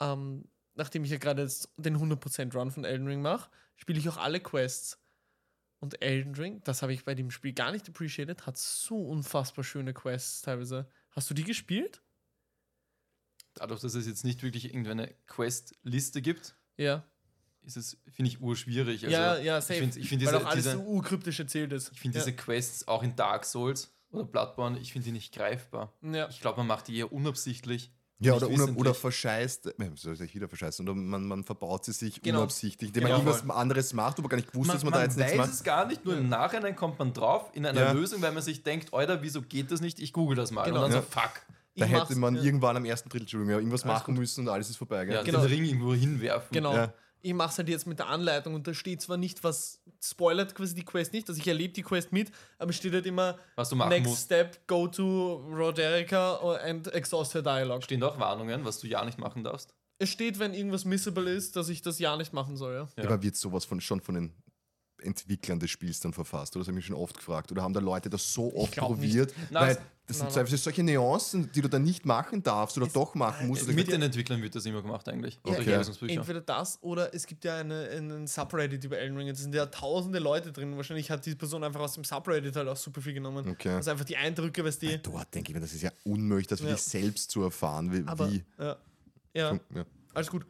[SPEAKER 2] Ähm, nachdem ich ja gerade den 100% Run von Elden Ring mache, spiele ich auch alle Quests. Und Elden Ring, das habe ich bei dem Spiel gar nicht appreciated, hat so unfassbar schöne Quests teilweise. Hast du die gespielt?
[SPEAKER 1] Dadurch, dass es jetzt nicht wirklich irgendeine Quest-Liste gibt,
[SPEAKER 2] Ja.
[SPEAKER 1] ist es, finde ich, urschwierig. Also,
[SPEAKER 2] ja, ja, safe.
[SPEAKER 1] Ich finde ich find
[SPEAKER 2] Weil
[SPEAKER 1] diese,
[SPEAKER 2] auch alles
[SPEAKER 1] diese,
[SPEAKER 2] so urkryptisch erzählt ist.
[SPEAKER 1] ich find
[SPEAKER 2] ja.
[SPEAKER 1] diese Quests auch in Dark Souls oder Bloodborne, ich finde die nicht greifbar.
[SPEAKER 2] Ja.
[SPEAKER 1] Ich glaube, man macht die eher unabsichtlich.
[SPEAKER 3] Ja, oder, oder, oder verscheißt, soll ich wieder verscheißen, oder man, man verbaut sie sich
[SPEAKER 2] Genau.
[SPEAKER 3] unabsichtlich, indem
[SPEAKER 1] Genau.
[SPEAKER 3] man irgendwas anderes macht, aber gar nicht gewusst,
[SPEAKER 1] Man,
[SPEAKER 3] dass man, da jetzt nichts
[SPEAKER 1] weiß
[SPEAKER 3] macht.
[SPEAKER 1] es gar nicht, nur im Nachhinein kommt man drauf in einer
[SPEAKER 3] Ja.
[SPEAKER 1] Lösung, weil man sich denkt, Alter, wieso geht das nicht? Ich google das mal.
[SPEAKER 2] Genau.
[SPEAKER 1] Und dann
[SPEAKER 3] Ja.
[SPEAKER 1] so, fuck.
[SPEAKER 3] Da
[SPEAKER 2] Ich
[SPEAKER 3] hätte man
[SPEAKER 2] ja.
[SPEAKER 3] irgendwann am ersten Drittel, Entschuldigung, ja, irgendwas
[SPEAKER 2] Alles
[SPEAKER 3] machen müssen und alles ist vorbei. Gell?
[SPEAKER 1] Ja,
[SPEAKER 2] Genau.
[SPEAKER 1] den Ring irgendwo hinwerfen.
[SPEAKER 2] Genau. Ich mache es halt jetzt mit der Anleitung und da steht zwar nicht, was spoilert quasi die Quest nicht, also ich erlebe die Quest mit, aber es steht halt immer
[SPEAKER 1] Was du machen
[SPEAKER 2] Next
[SPEAKER 1] musst.
[SPEAKER 2] Step, go to Roderica and exhaust her dialogue.
[SPEAKER 1] Stehen da auch Warnungen, was du ja nicht machen darfst?
[SPEAKER 2] Es steht, wenn irgendwas missable ist, dass ich das ja nicht machen soll, ja.
[SPEAKER 1] Ja.
[SPEAKER 3] Aber wird sowas von, schon von den Entwicklern des Spiels dann verfasst? Oder das habe ich mich schon oft gefragt. Oder haben da Leute das so oft probiert?
[SPEAKER 1] Na,
[SPEAKER 3] Weil
[SPEAKER 1] es-
[SPEAKER 3] das sind
[SPEAKER 2] na,
[SPEAKER 3] zwei solche Nuancen, die du dann nicht machen darfst oder doch machen musst. oder
[SPEAKER 1] Mit den Entwicklern wird das immer gemacht eigentlich.
[SPEAKER 2] Ja.
[SPEAKER 1] Lösungsbücher.
[SPEAKER 2] Entweder das oder es gibt ja eine, einen Subreddit über Elden Ring. Es sind ja tausende Leute drin. Wahrscheinlich hat die Person einfach aus dem Subreddit halt auch super viel genommen.
[SPEAKER 3] Okay.
[SPEAKER 2] Also einfach die Eindrücke, was die.
[SPEAKER 3] Dort denke ich mir, das ist ja unmöglich, das
[SPEAKER 2] Ja.
[SPEAKER 3] wirklich selbst zu erfahren. Wie,
[SPEAKER 2] Aber
[SPEAKER 3] wie.
[SPEAKER 2] ja, ja,
[SPEAKER 3] Ja.
[SPEAKER 2] alles gut.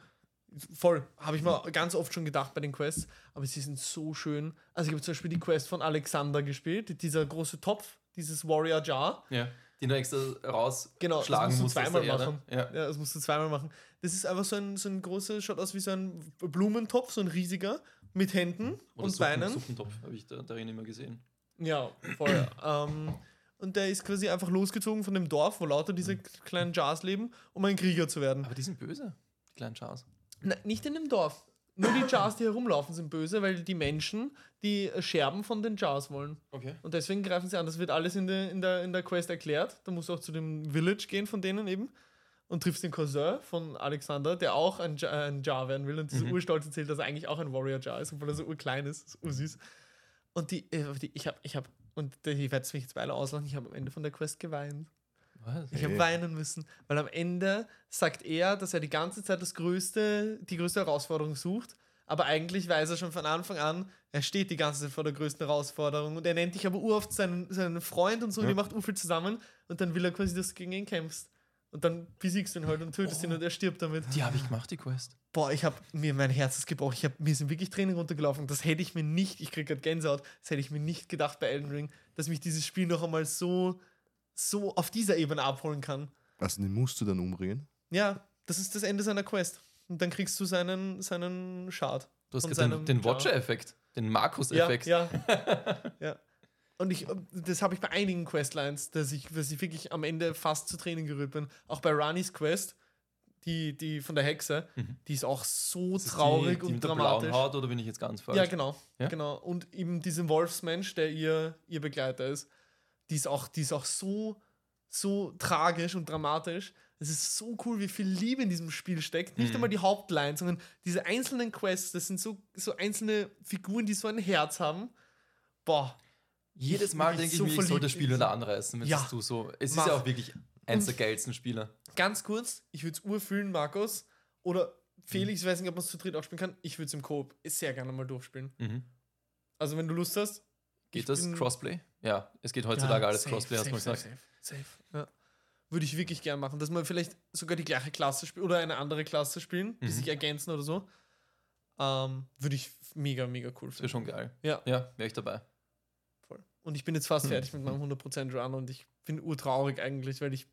[SPEAKER 2] Voll. Habe ich mir ganz oft schon gedacht bei den Quests. Aber sie sind so schön. Also ich habe zum Beispiel die Quest von Alexander gespielt. Dieser große Topf, dieses Warrior Jar.
[SPEAKER 1] Ja. Den du extra rausschlagen
[SPEAKER 2] Genau, das musst du
[SPEAKER 1] musst
[SPEAKER 2] zweimal
[SPEAKER 1] Erde.
[SPEAKER 2] machen.
[SPEAKER 1] Ja.
[SPEAKER 2] Ja, das musst du zweimal machen. Das ist einfach so ein, so ein großer, schaut aus wie so ein Blumentopf, so ein riesiger, mit Händen
[SPEAKER 1] Oder
[SPEAKER 2] und
[SPEAKER 1] Suppen,
[SPEAKER 2] Beinen.
[SPEAKER 1] Suppentopf habe ich da, darin immer gesehen.
[SPEAKER 2] Ja, voll. ähm, und der ist quasi einfach losgezogen von dem Dorf, wo lauter diese kleinen Jars leben, um ein Krieger zu werden.
[SPEAKER 1] Aber die sind böse, die kleinen Chars.
[SPEAKER 2] Na, nicht in dem Dorf. Nur die Jars, die herumlaufen, sind böse, weil die Menschen die Scherben von den Jars wollen.
[SPEAKER 1] Okay.
[SPEAKER 2] Und deswegen greifen sie an. Das wird alles in der, in der, in der Quest erklärt. Da musst du auch zu dem Village gehen von denen eben und triffst den Cousin von Alexander, der auch ein, Ja- ein Jar werden will. Und diese
[SPEAKER 1] Mhm.
[SPEAKER 2] urstolz erzählt, dass er eigentlich auch ein Warrior Jar ist, obwohl er so urklein ist. Ist ursüß. Und die, äh, die ich habe, ich habe, und ich werde es mich jetzt beide auslachen, ich habe am Ende von der Quest geweint.
[SPEAKER 1] Was?
[SPEAKER 2] Ich habe weinen müssen, weil am Ende sagt er, dass er die ganze Zeit das größte, die größte Herausforderung sucht, aber eigentlich weiß er schon von Anfang an, er steht die ganze Zeit vor der größten Herausforderung und er nennt dich aber uroft seinen, seinen Freund und so, und
[SPEAKER 3] Ja.
[SPEAKER 2] ihr macht urviel zusammen und dann will er quasi, dass du gegen ihn kämpfst. Und dann besiegst du ihn halt und tötest ihn und er stirbt damit.
[SPEAKER 1] Die habe ich gemacht, die Quest.
[SPEAKER 2] Boah, ich habe mir mein Herz ist gebrochen. Ich hab, mir sind wirklich Tränen runtergelaufen. Das hätte ich mir nicht, ich kriege gerade Gänsehaut, das hätte ich mir nicht gedacht bei Elden Ring, dass mich dieses Spiel noch einmal so, so auf dieser Ebene abholen kann.
[SPEAKER 3] Also den musst du dann umbringen.
[SPEAKER 2] Ja, das ist das Ende seiner Quest. Und dann kriegst du seinen, seinen Schad.
[SPEAKER 1] Du hast den, den. Watcher-Effekt, den
[SPEAKER 2] Ja,
[SPEAKER 1] Markus-Effekt.
[SPEAKER 2] ja. ja. Und ich, das habe ich bei einigen Questlines, dass ich, dass ich wirklich am Ende fast zu Tränen gerührt bin. Auch bei Ranis Quest, die, die von der Hexe,
[SPEAKER 1] Mhm.
[SPEAKER 2] die ist auch so
[SPEAKER 1] Ist
[SPEAKER 2] traurig
[SPEAKER 1] die, die
[SPEAKER 2] und
[SPEAKER 1] mit der
[SPEAKER 2] dramatisch.
[SPEAKER 1] blauen Haut oder bin ich jetzt ganz falsch?
[SPEAKER 2] Ja, genau.
[SPEAKER 1] Ja?
[SPEAKER 2] genau. Und eben diesen Wolfsmensch, der ihr, ihr Begleiter ist, die ist auch, die ist auch so, so tragisch und dramatisch. Es ist so cool, wie viel Liebe in diesem Spiel steckt. Nicht
[SPEAKER 1] Mhm.
[SPEAKER 2] einmal die Hauptline, sondern diese einzelnen Quests, das sind so, so einzelne Figuren, die so ein Herz haben. Boah.
[SPEAKER 1] Jedes
[SPEAKER 2] Ich
[SPEAKER 1] Mal denke ich
[SPEAKER 2] so
[SPEAKER 1] mir, ich soll
[SPEAKER 2] verliebt
[SPEAKER 1] das Spiel
[SPEAKER 2] in-
[SPEAKER 1] wieder anreißen, wenn
[SPEAKER 2] Ja.
[SPEAKER 1] es du so. Es
[SPEAKER 2] Mach.
[SPEAKER 1] ist ja auch wirklich eins der geilsten Spiele.
[SPEAKER 2] Ganz kurz, ich würde es urfühlen, Markus. Oder Felix, ich weiß nicht, ob man es zu dritt auch spielen kann. Ich würde es im Coop sehr gerne mal durchspielen.
[SPEAKER 1] Mhm.
[SPEAKER 2] Also, wenn du Lust hast.
[SPEAKER 1] Geht
[SPEAKER 2] ich
[SPEAKER 1] das Crossplay? Ja, es geht heutzutage alles
[SPEAKER 2] safe,
[SPEAKER 1] Crossplay, hast du gesagt.
[SPEAKER 2] Safe, safe, safe. Ja. Würde ich wirklich gern machen, dass man vielleicht sogar die gleiche Klasse spielt oder eine andere Klasse spielen, die
[SPEAKER 1] Mhm.
[SPEAKER 2] sich ergänzen oder so. Ähm, würde ich mega, mega cool
[SPEAKER 1] Das wäre
[SPEAKER 2] finden.
[SPEAKER 1] schon geil.
[SPEAKER 2] Ja,
[SPEAKER 1] Ja, wäre ich dabei.
[SPEAKER 2] voll. Und ich bin jetzt fast
[SPEAKER 3] Hm.
[SPEAKER 2] fertig mit meinem 100% Run und ich bin urtraurig eigentlich, weil ich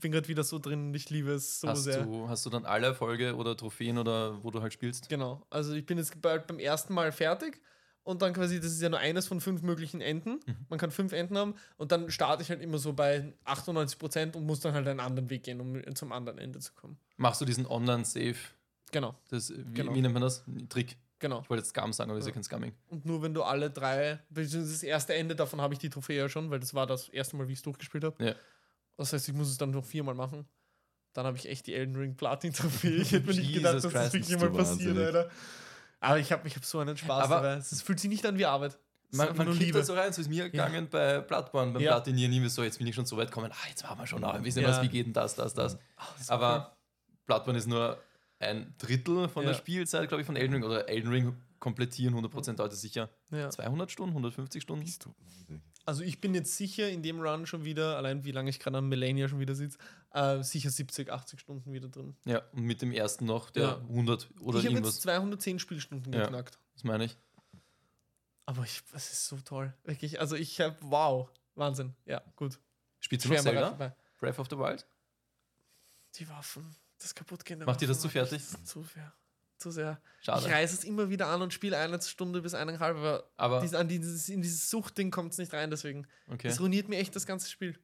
[SPEAKER 2] bin gerade wieder so drin und ich liebe es so
[SPEAKER 1] hast,
[SPEAKER 2] sehr.
[SPEAKER 1] du, hast du dann alle Erfolge oder Trophäen oder wo du halt spielst?
[SPEAKER 2] Genau. Also ich bin jetzt bald beim ersten Mal fertig und dann quasi, das ist ja nur eines von fünf möglichen Enden.
[SPEAKER 1] Mhm.
[SPEAKER 2] Man kann fünf Enden haben und dann starte ich halt immer so bei 98% und muss dann halt einen anderen Weg gehen, um zum anderen Ende zu kommen.
[SPEAKER 1] Machst du diesen Online-Save?
[SPEAKER 2] Genau.
[SPEAKER 1] Das, wie,
[SPEAKER 2] Genau.
[SPEAKER 1] wie nennt man das? Trick.
[SPEAKER 2] Genau.
[SPEAKER 1] Ich wollte jetzt Scum sagen, aber das ist ja kein Scumming.
[SPEAKER 2] Und nur wenn du alle drei, beziehungsweise das erste Ende davon habe ich die Trophäe ja schon, weil das war das erste Mal, wie ich es durchgespielt habe.
[SPEAKER 1] Ja.
[SPEAKER 2] Das heißt, ich muss es dann noch viermal machen. Dann habe ich echt die Elden Ring Platin-Trophäe. Ich hätte mir nicht gedacht, dass das wirklich mal passiert. Alter. Aber ich habe ich hab so einen Spaß
[SPEAKER 1] Aber-
[SPEAKER 2] dabei. Es fühlt sich nicht an wie Arbeit. Es
[SPEAKER 1] Man, man
[SPEAKER 2] nur
[SPEAKER 1] klickt
[SPEAKER 2] Liebe.
[SPEAKER 1] da so rein, so ist mir gegangen bei Bloodborne, beim
[SPEAKER 2] Ja.
[SPEAKER 1] Platinieren, irgendwie so, jetzt bin ich schon so weit gekommen, ah, jetzt machen wir schon noch ein bisschen
[SPEAKER 2] Ja.
[SPEAKER 1] was, wie geht denn das, das, das.
[SPEAKER 2] Ah, das
[SPEAKER 1] Aber Bloodborne ist nur ein Drittel von der
[SPEAKER 2] Ja.
[SPEAKER 1] Spielzeit, glaube ich, von Elden Ring. Oder Elden Ring komplettieren 100% dauert es sicher
[SPEAKER 2] cool. ja.
[SPEAKER 1] 200 Stunden, 150 Stunden.
[SPEAKER 3] Bist du.
[SPEAKER 2] Also ich bin jetzt sicher in dem Run schon wieder, allein wie lange ich gerade am Melania schon wieder sitze, äh, sicher 70, 80 Stunden wieder drin.
[SPEAKER 1] Ja, und mit dem ersten noch, der
[SPEAKER 2] Ja.
[SPEAKER 1] 100 oder
[SPEAKER 2] ich habe
[SPEAKER 1] irgendwas,
[SPEAKER 2] jetzt 210 Spielstunden
[SPEAKER 1] Ja.
[SPEAKER 2] geknackt.
[SPEAKER 1] das meine ich.
[SPEAKER 2] Aber ich, es ist so toll. Wirklich, also ich habe, wow, Wahnsinn. Ja, gut.
[SPEAKER 1] Spielst du noch Zelda?
[SPEAKER 2] vorbei.
[SPEAKER 1] Breath of the Wild?
[SPEAKER 2] Die Waffen, das kaputtgehen.
[SPEAKER 1] Macht dir das
[SPEAKER 2] Waffen
[SPEAKER 1] zu fertig?
[SPEAKER 2] echt Zu sehr. Zu sehr.
[SPEAKER 1] Schade.
[SPEAKER 2] Ich reiße es immer wieder an und spiele eine Stunde bis eineinhalb, aber
[SPEAKER 1] Aber,
[SPEAKER 2] dies, an dieses, in dieses Suchtding kommt es nicht rein, deswegen.
[SPEAKER 1] okay.
[SPEAKER 2] Das ruiniert mir echt das ganze Spiel.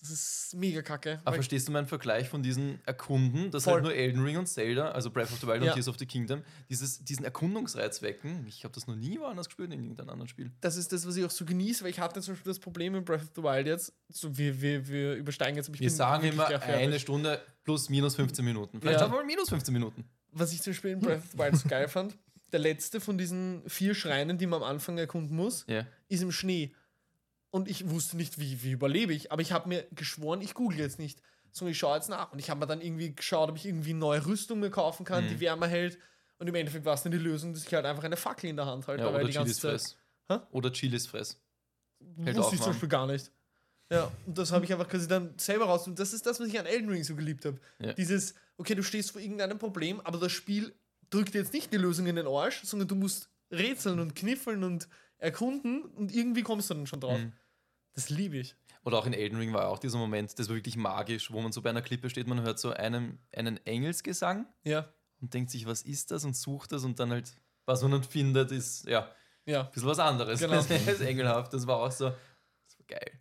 [SPEAKER 2] Das ist mega kacke.
[SPEAKER 1] Aber verstehst du meinen Vergleich von diesen Erkunden, dass
[SPEAKER 2] Voll.
[SPEAKER 1] halt nur Elden Ring und Zelda, also Breath of the Wild
[SPEAKER 2] Ja.
[SPEAKER 1] und Tears of the Kingdom, dieses, diesen Erkundungsreiz wecken? Ich habe das noch nie woanders gespürt in irgendeinem anderen Spiel.
[SPEAKER 2] das ist das, was ich auch so genieße, weil ich hatte zum Beispiel das Problem in Breath of the Wild jetzt. So, wir, wir, wir übersteigen jetzt. aber ich
[SPEAKER 1] Wir sagen immer eine Stunde plus minus 15 Minuten. Vielleicht
[SPEAKER 2] Ja.
[SPEAKER 1] haben wir mal minus 15 Minuten.
[SPEAKER 2] Was ich zum Beispiel in Breath of the Wild so geil fand, der letzte von diesen vier Schreinen, die man am Anfang erkunden muss,
[SPEAKER 1] Ja.
[SPEAKER 2] ist im Schnee. Und ich wusste nicht, wie, wie überlebe ich. Aber ich habe mir geschworen, ich google jetzt nicht. Sondern ich schaue jetzt nach. Und ich habe mir dann irgendwie geschaut, ob ich irgendwie neue Rüstung mir kaufen kann,
[SPEAKER 1] Mhm.
[SPEAKER 2] die wärmer hält. Und im Endeffekt war es dann die Lösung, dass ich halt einfach eine Fackel in der Hand halte.
[SPEAKER 1] ja oder
[SPEAKER 2] die
[SPEAKER 1] Chilis Fress. Oder Chilis Fress. Hält
[SPEAKER 2] wusste ich zum. Beispiel gar nicht. Ja, und das habe ich einfach quasi dann selber raus. Und das ist das, was ich an Elden Ring so geliebt habe.
[SPEAKER 1] Ja.
[SPEAKER 2] Dieses, okay, du stehst vor irgendeinem Problem, aber das Spiel drückt dir jetzt nicht die Lösung in den Arsch, sondern du musst rätseln und kniffeln und erkunden und irgendwie kommst du dann schon drauf.
[SPEAKER 1] Mhm.
[SPEAKER 2] Das liebe ich.
[SPEAKER 1] Oder auch in Elden Ring war auch dieser Moment, das war wirklich magisch, wo man so bei einer Klippe steht, man hört so einen, einen Engelsgesang
[SPEAKER 2] Ja,
[SPEAKER 1] und denkt sich, was ist das und sucht das und dann halt, was man dann findet, ist ja
[SPEAKER 2] ja.
[SPEAKER 1] ein bisschen was anderes.
[SPEAKER 2] Genau.
[SPEAKER 1] Das ist engelhaft, das war auch so, das war geil.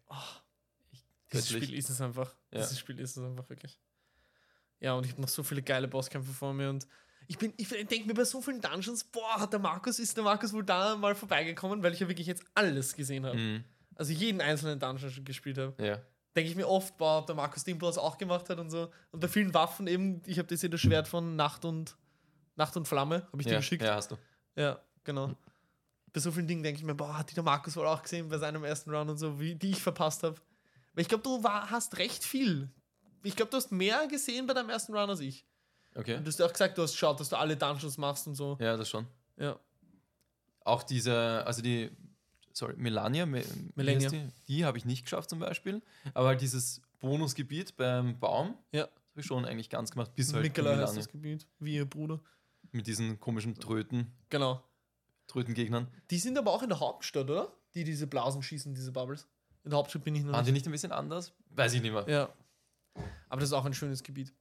[SPEAKER 1] Echt
[SPEAKER 2] Dieses. Spiel ist es einfach.
[SPEAKER 1] Ja.
[SPEAKER 2] Dieses Spiel ist es einfach wirklich. Ja, und ich habe noch so viele geile Bosskämpfe vor mir und ich bin, ich denke mir bei so vielen Dungeons, boah, hat der Markus, ist der Markus wohl da mal vorbeigekommen, weil ich ja wirklich jetzt alles gesehen habe.
[SPEAKER 1] Mhm.
[SPEAKER 2] Also jeden einzelnen Dungeon schon gespielt habe.
[SPEAKER 1] Ja.
[SPEAKER 2] Denke ich mir oft, boah, ob der Markus Dimpel das auch gemacht hat und so. Und bei vielen Waffen eben, ich habe das hier das Schwert von Nacht und Nacht und Flamme, habe ich dir
[SPEAKER 1] Ja,
[SPEAKER 2] geschickt.
[SPEAKER 1] ja, hast du.
[SPEAKER 2] Ja, genau. Bei so vielen Dingen denke ich mir, boah, hat die der Markus wohl auch gesehen bei seinem ersten Round und so, wie die ich verpasst habe. Weil ich glaube, du war, hast recht viel. Ich glaube, du hast mehr gesehen bei deinem ersten Round als ich.
[SPEAKER 1] Okay.
[SPEAKER 2] Und du hast ja auch gesagt, du hast geschaut, dass du alle Dungeons machst und so.
[SPEAKER 1] Ja, das schon.
[SPEAKER 2] Ja.
[SPEAKER 1] Auch diese, also die, sorry, Melania, Me,
[SPEAKER 2] Melania.
[SPEAKER 1] Die, die habe ich nicht geschafft zum Beispiel. Aber halt dieses Bonusgebiet beim Baum,
[SPEAKER 2] Ja.
[SPEAKER 1] das habe ich schon eigentlich ganz gemacht, bis halt
[SPEAKER 2] Mikala heißt das Gebiet, wie ihr Bruder.
[SPEAKER 1] Mit diesen komischen Tröten,
[SPEAKER 2] Genau.
[SPEAKER 1] Trötengegnern.
[SPEAKER 2] Die sind aber auch in der Hauptstadt, oder? Die diese Blasen schießen, diese Bubbles. In der Hauptstadt bin ich noch
[SPEAKER 1] Waren die
[SPEAKER 2] nicht.
[SPEAKER 1] nicht ein bisschen anders? Weiß ich nicht mehr.
[SPEAKER 2] Ja. Aber das ist auch ein schönes Gebiet.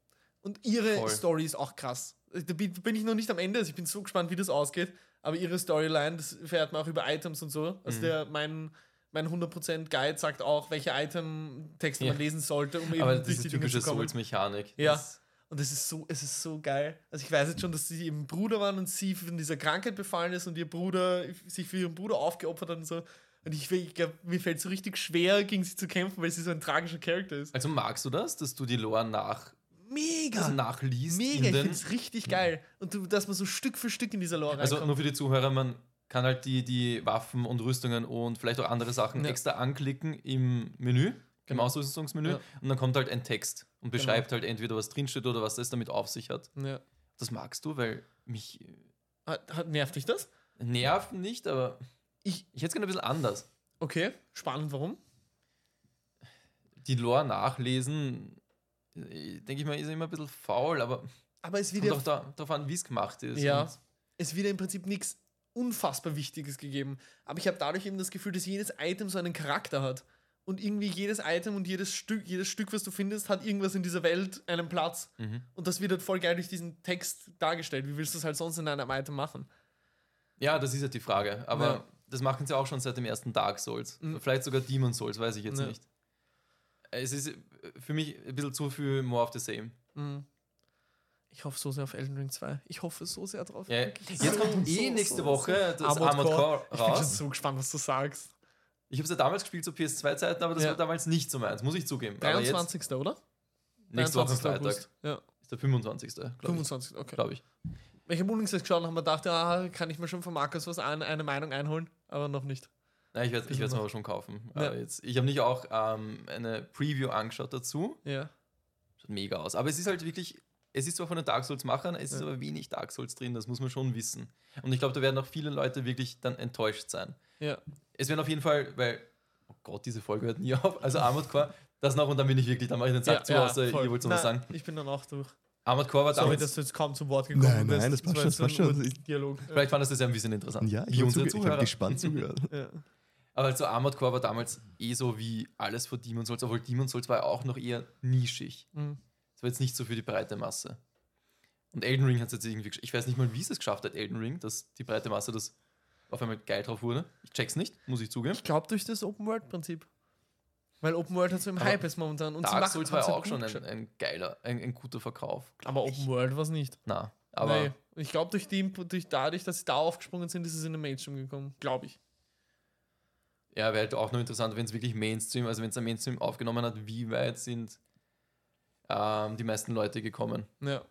[SPEAKER 2] Und ihre
[SPEAKER 1] Voll.
[SPEAKER 2] Story ist auch krass. Da bin ich noch nicht am Ende, also ich bin so gespannt, wie das ausgeht. Aber ihre Storyline, das fährt man auch über Items und so. Also
[SPEAKER 1] Mhm.
[SPEAKER 2] der, mein, mein 100% Guide sagt auch, welche Item-Texte
[SPEAKER 1] Ja.
[SPEAKER 2] man lesen sollte, um eben
[SPEAKER 1] Aber
[SPEAKER 2] durch
[SPEAKER 1] diese
[SPEAKER 2] die
[SPEAKER 1] typische. Souls-Mechanik.
[SPEAKER 2] Ja.
[SPEAKER 1] das-
[SPEAKER 2] Und es ist so, es ist so geil. Also ich weiß jetzt schon, dass sie eben Bruder waren und sie von dieser Krankheit befallen ist und ihr Bruder sich für ihren Bruder aufgeopfert hat und so. Und ich, ich glaube, mir fällt es so richtig schwer, gegen sie zu kämpfen, weil sie so ein tragischer Charakter ist.
[SPEAKER 1] Also magst du das, dass du die Lore nach,
[SPEAKER 2] Mega!
[SPEAKER 1] also nachliest?
[SPEAKER 2] Mega, ich finde es richtig geil. Und du, dass man so Stück für Stück in dieser Lore
[SPEAKER 1] also
[SPEAKER 2] reinkommt.
[SPEAKER 1] nur für die Zuhörer, man kann halt die, die Waffen und Rüstungen und vielleicht auch andere Sachen
[SPEAKER 2] Ja.
[SPEAKER 1] extra anklicken im Menü, im
[SPEAKER 2] Genau.
[SPEAKER 1] Ausrüstungsmenü.
[SPEAKER 2] Ja.
[SPEAKER 1] Und dann kommt halt ein Text und beschreibt halt entweder, was drinsteht oder was das damit auf sich hat.
[SPEAKER 2] ja.
[SPEAKER 1] Das magst du, weil mich
[SPEAKER 2] hat, hat, nervt dich das?
[SPEAKER 1] nervt nicht, aber
[SPEAKER 2] Ich,
[SPEAKER 1] ich hätte es gerne ein bisschen anders.
[SPEAKER 2] okay, spannend, warum?
[SPEAKER 1] Die Lore nachlesen, äh, denke ich mal, ist immer ein bisschen faul, aber
[SPEAKER 2] Aber es wird
[SPEAKER 1] kommt
[SPEAKER 2] ja
[SPEAKER 1] auch da, darauf an, wie es gemacht ist.
[SPEAKER 2] Ja. Es wird ja im Prinzip nichts unfassbar Wichtiges gegeben. Aber ich habe dadurch eben das Gefühl, dass jedes Item so einen Charakter hat. Und irgendwie jedes Item und jedes Stück, jedes Stück, was du findest, hat irgendwas in dieser Welt einen Platz.
[SPEAKER 1] Mhm.
[SPEAKER 2] Und das wird halt voll geil durch diesen Text dargestellt. Wie willst du das halt sonst in einem Item machen?
[SPEAKER 1] Ja, das ist ja die Frage. Aber
[SPEAKER 2] Ja.
[SPEAKER 1] Das machen sie auch schon seit dem ersten Dark Souls.
[SPEAKER 2] Mhm.
[SPEAKER 1] Vielleicht sogar Demon Souls, weiß ich jetzt
[SPEAKER 2] Ja.
[SPEAKER 1] nicht. Es ist äh, für mich ein bisschen zu viel more of the same.
[SPEAKER 2] Mhm. Ich hoffe so sehr auf Elden Ring 2. Ich hoffe so sehr drauf. Wirklich
[SPEAKER 1] jetzt
[SPEAKER 2] so,
[SPEAKER 1] kommt eh
[SPEAKER 2] so,
[SPEAKER 1] nächste
[SPEAKER 2] so,
[SPEAKER 1] Woche das Armored Core
[SPEAKER 2] Ich bin
[SPEAKER 1] raus.
[SPEAKER 2] so gespannt, was du sagst.
[SPEAKER 1] Ich habe es ja damals gespielt zu PS2-Zeiten, aber das
[SPEAKER 2] Ja.
[SPEAKER 1] war damals nicht so meins, muss ich zugeben. Aber jetzt,
[SPEAKER 2] 23. oder?
[SPEAKER 1] nächste Woche
[SPEAKER 2] 23.
[SPEAKER 1] Freitag.
[SPEAKER 2] Ja,
[SPEAKER 1] ist der 25. glaube ich.
[SPEAKER 2] 25. Okay.
[SPEAKER 1] Glaub ich.
[SPEAKER 2] Ich habe unlängst geschaut und habe mir gedacht, ja, kann ich mir schon von Markus was ein, eine Meinung einholen, aber noch nicht.
[SPEAKER 1] Nein, ich werde
[SPEAKER 2] Ist
[SPEAKER 1] es mir aber schon kaufen.
[SPEAKER 2] Ja.
[SPEAKER 1] Aber jetzt, ich habe nicht auch ähm, eine Preview angeschaut dazu.
[SPEAKER 2] Ja.
[SPEAKER 1] Schaut mega aus. Aber es ist halt wirklich, es ist zwar von den Dark Souls-Machern, es ist
[SPEAKER 2] Ja.
[SPEAKER 1] aber wenig Dark Souls drin, das muss man schon wissen. Und ich glaube, da werden auch viele Leute wirklich dann enttäuscht sein.
[SPEAKER 2] Ja.
[SPEAKER 1] Es werden auf jeden Fall, weil, oh Gott, diese Folge hört nie auf. Also Armored Core, das noch und dann bin ich wirklich, dann mache ich den Sack
[SPEAKER 2] ja,
[SPEAKER 1] zu,
[SPEAKER 2] ja,
[SPEAKER 1] außer
[SPEAKER 2] voll.
[SPEAKER 1] ihr wollt noch was sagen.
[SPEAKER 2] Ich bin dann auch durch.
[SPEAKER 1] Armored Core war
[SPEAKER 2] Sorry,
[SPEAKER 1] damals,
[SPEAKER 2] dass du jetzt kaum zum Wort gekommen
[SPEAKER 3] Nein,
[SPEAKER 2] bist.
[SPEAKER 3] nein, das passt
[SPEAKER 2] war
[SPEAKER 3] schon, das schon.
[SPEAKER 2] Dialog.
[SPEAKER 1] vielleicht fand das das ja ein bisschen interessant.
[SPEAKER 3] Ja, ich habe ich hab
[SPEAKER 1] Zuhörer.
[SPEAKER 3] gespannt zugehört.
[SPEAKER 2] Ja.
[SPEAKER 1] Aber also Armored Core war damals eh so wie alles vor Demon's Souls, obwohl Demon's Souls war ja auch noch eher nischig.
[SPEAKER 2] Mhm.
[SPEAKER 1] Das war jetzt nicht so für die breite Masse. Und Elden Ring hat es jetzt irgendwie Ich weiß nicht mal, wie es es geschafft hat, Elden Ring, dass die breite Masse das auf einmal geil drauf wurde. Ich check's nicht, muss ich zugeben.
[SPEAKER 2] Ich glaube durch das Open-World-Prinzip. Weil Open-World hat so im Hype ist momentan. Und sie
[SPEAKER 1] Dark
[SPEAKER 2] machen-
[SPEAKER 1] Souls war
[SPEAKER 2] sie
[SPEAKER 1] auch schon ein, ein geiler, ein, ein guter Verkauf.
[SPEAKER 2] Aber
[SPEAKER 1] ich.
[SPEAKER 2] Open-World war es nicht.
[SPEAKER 1] Na, aber
[SPEAKER 2] nee. Ich glaube, durch, die- durch dadurch, dass sie da aufgesprungen sind, ist es in den Mainstream gekommen. Glaube ich.
[SPEAKER 1] ja, wäre halt auch nur interessant, wenn es wirklich Mainstream, also wenn es ein Mainstream aufgenommen hat, wie weit sind ähm, die meisten Leute gekommen.
[SPEAKER 2] Ja.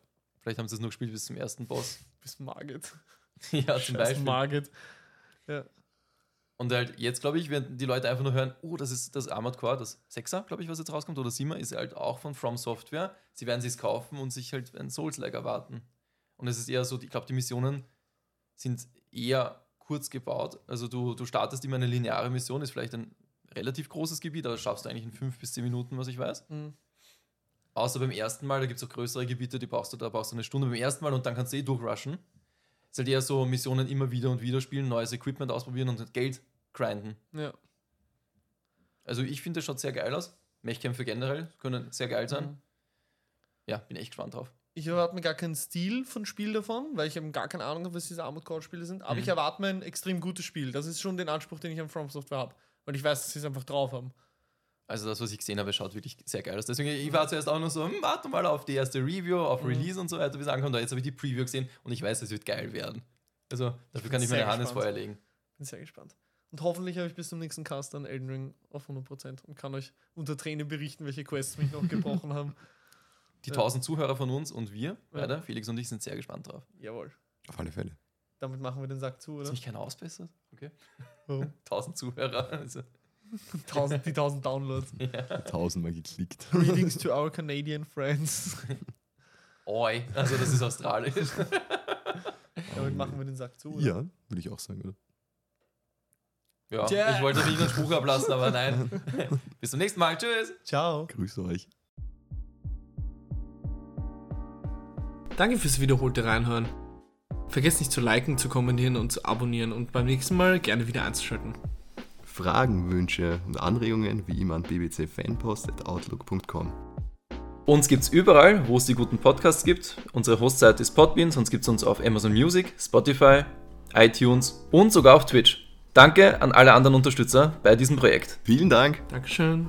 [SPEAKER 1] Vielleicht haben sie es nur gespielt bis zum ersten Boss.
[SPEAKER 2] Bis Margit.
[SPEAKER 1] ja, zum
[SPEAKER 2] Scheiß
[SPEAKER 1] Beispiel.
[SPEAKER 2] Margit. Ja.
[SPEAKER 1] Und halt jetzt, glaube ich, werden die Leute einfach nur hören, oh, das ist das Armored Core, das 6er, glaube ich, was jetzt rauskommt, oder 7er, ist halt auch von From Software. Sie werden sich kaufen und sich halt ein Souls-like erwarten. Und es ist eher so, ich glaube, die Missionen sind eher kurz gebaut. Also du, du startest immer eine lineare Mission, ist vielleicht ein relativ großes Gebiet, aber das schaffst du eigentlich in fünf bis zehn Minuten, was ich weiß.
[SPEAKER 2] Mhm.
[SPEAKER 1] Außer beim ersten Mal, da gibt es auch größere Gebiete, die brauchst du, da brauchst du eine Stunde beim ersten Mal und dann kannst du eh durchrushen. Ist halt eher so Missionen immer wieder und wieder spielen, neues Equipment ausprobieren und Geld grinden.
[SPEAKER 2] Ja.
[SPEAKER 1] Also ich finde, das schaut sehr geil aus. Mechkämpfe generell können sehr geil sein.
[SPEAKER 2] Mhm.
[SPEAKER 1] Ja, bin echt gespannt drauf.
[SPEAKER 2] Ich erwarte mir gar keinen Stil von Spiel davon, weil ich eben gar keine Ahnung habe, was diese Armored Core Spiele sind. Aber
[SPEAKER 1] Mhm.
[SPEAKER 2] ich erwarte mir ein extrem gutes Spiel. Das ist schon den Anspruch, den ich an From Software habe. Weil ich weiß, dass sie es einfach drauf haben.
[SPEAKER 1] Also das, was ich gesehen habe, schaut wirklich sehr geil aus. Deswegen, ich war zuerst auch nur so, hm, warte mal auf die erste Review, auf
[SPEAKER 2] Mhm.
[SPEAKER 1] Release und so weiter, wie es ankommt. Aber jetzt habe ich die Preview gesehen und ich weiß, es wird geil werden. Also dafür kann ich meine Hand ins. Feuer legen.
[SPEAKER 2] Bin sehr gespannt. Und hoffentlich habe ich bis zum nächsten Cast dann Elden Ring auf 100% und kann euch unter Tränen berichten, welche Quests mich noch gebrochen haben.
[SPEAKER 1] Die
[SPEAKER 2] Ja.
[SPEAKER 1] 1000 Zuhörer von uns und wir,
[SPEAKER 2] Ja.
[SPEAKER 1] Felix und ich, sind sehr gespannt drauf.
[SPEAKER 2] Jawohl.
[SPEAKER 3] Auf alle Fälle.
[SPEAKER 2] Damit machen wir den Sack zu,
[SPEAKER 1] Ist
[SPEAKER 2] oder?
[SPEAKER 1] mich keiner ausbessert? Okay.
[SPEAKER 2] Warum?
[SPEAKER 1] 1000 Zuhörer. Also,
[SPEAKER 2] 1000, die 1000 Downloads.
[SPEAKER 1] ja.
[SPEAKER 3] Tausendmal geklickt.
[SPEAKER 2] Greetings to our Canadian friends.
[SPEAKER 1] Oi, also das ist australisch.
[SPEAKER 2] Damit machen wir den Sack zu, oder?
[SPEAKER 3] Ja, würde ich auch sagen, oder?
[SPEAKER 1] Ja,
[SPEAKER 2] Tja.
[SPEAKER 1] ich wollte nicht einen Spruch ablassen, aber nein. Bis zum nächsten Mal. Tschüss.
[SPEAKER 2] Ciao.
[SPEAKER 3] Grüße euch.
[SPEAKER 2] Danke fürs wiederholte Reinhören. Vergesst nicht zu liken, zu kommentieren und zu abonnieren und beim nächsten Mal gerne wieder einzuschalten.
[SPEAKER 3] Fragen, Wünsche und Anregungen wie immer an bbcfanpost.outlook.com.
[SPEAKER 1] Uns gibt's überall, wo es die guten Podcasts gibt. Unsere Hostseite ist Podbean, sonst gibt's uns auf Amazon Music, Spotify, iTunes und sogar auf Twitch. Danke an alle anderen Unterstützer bei diesem Projekt.
[SPEAKER 3] Vielen Dank.
[SPEAKER 2] Dankeschön.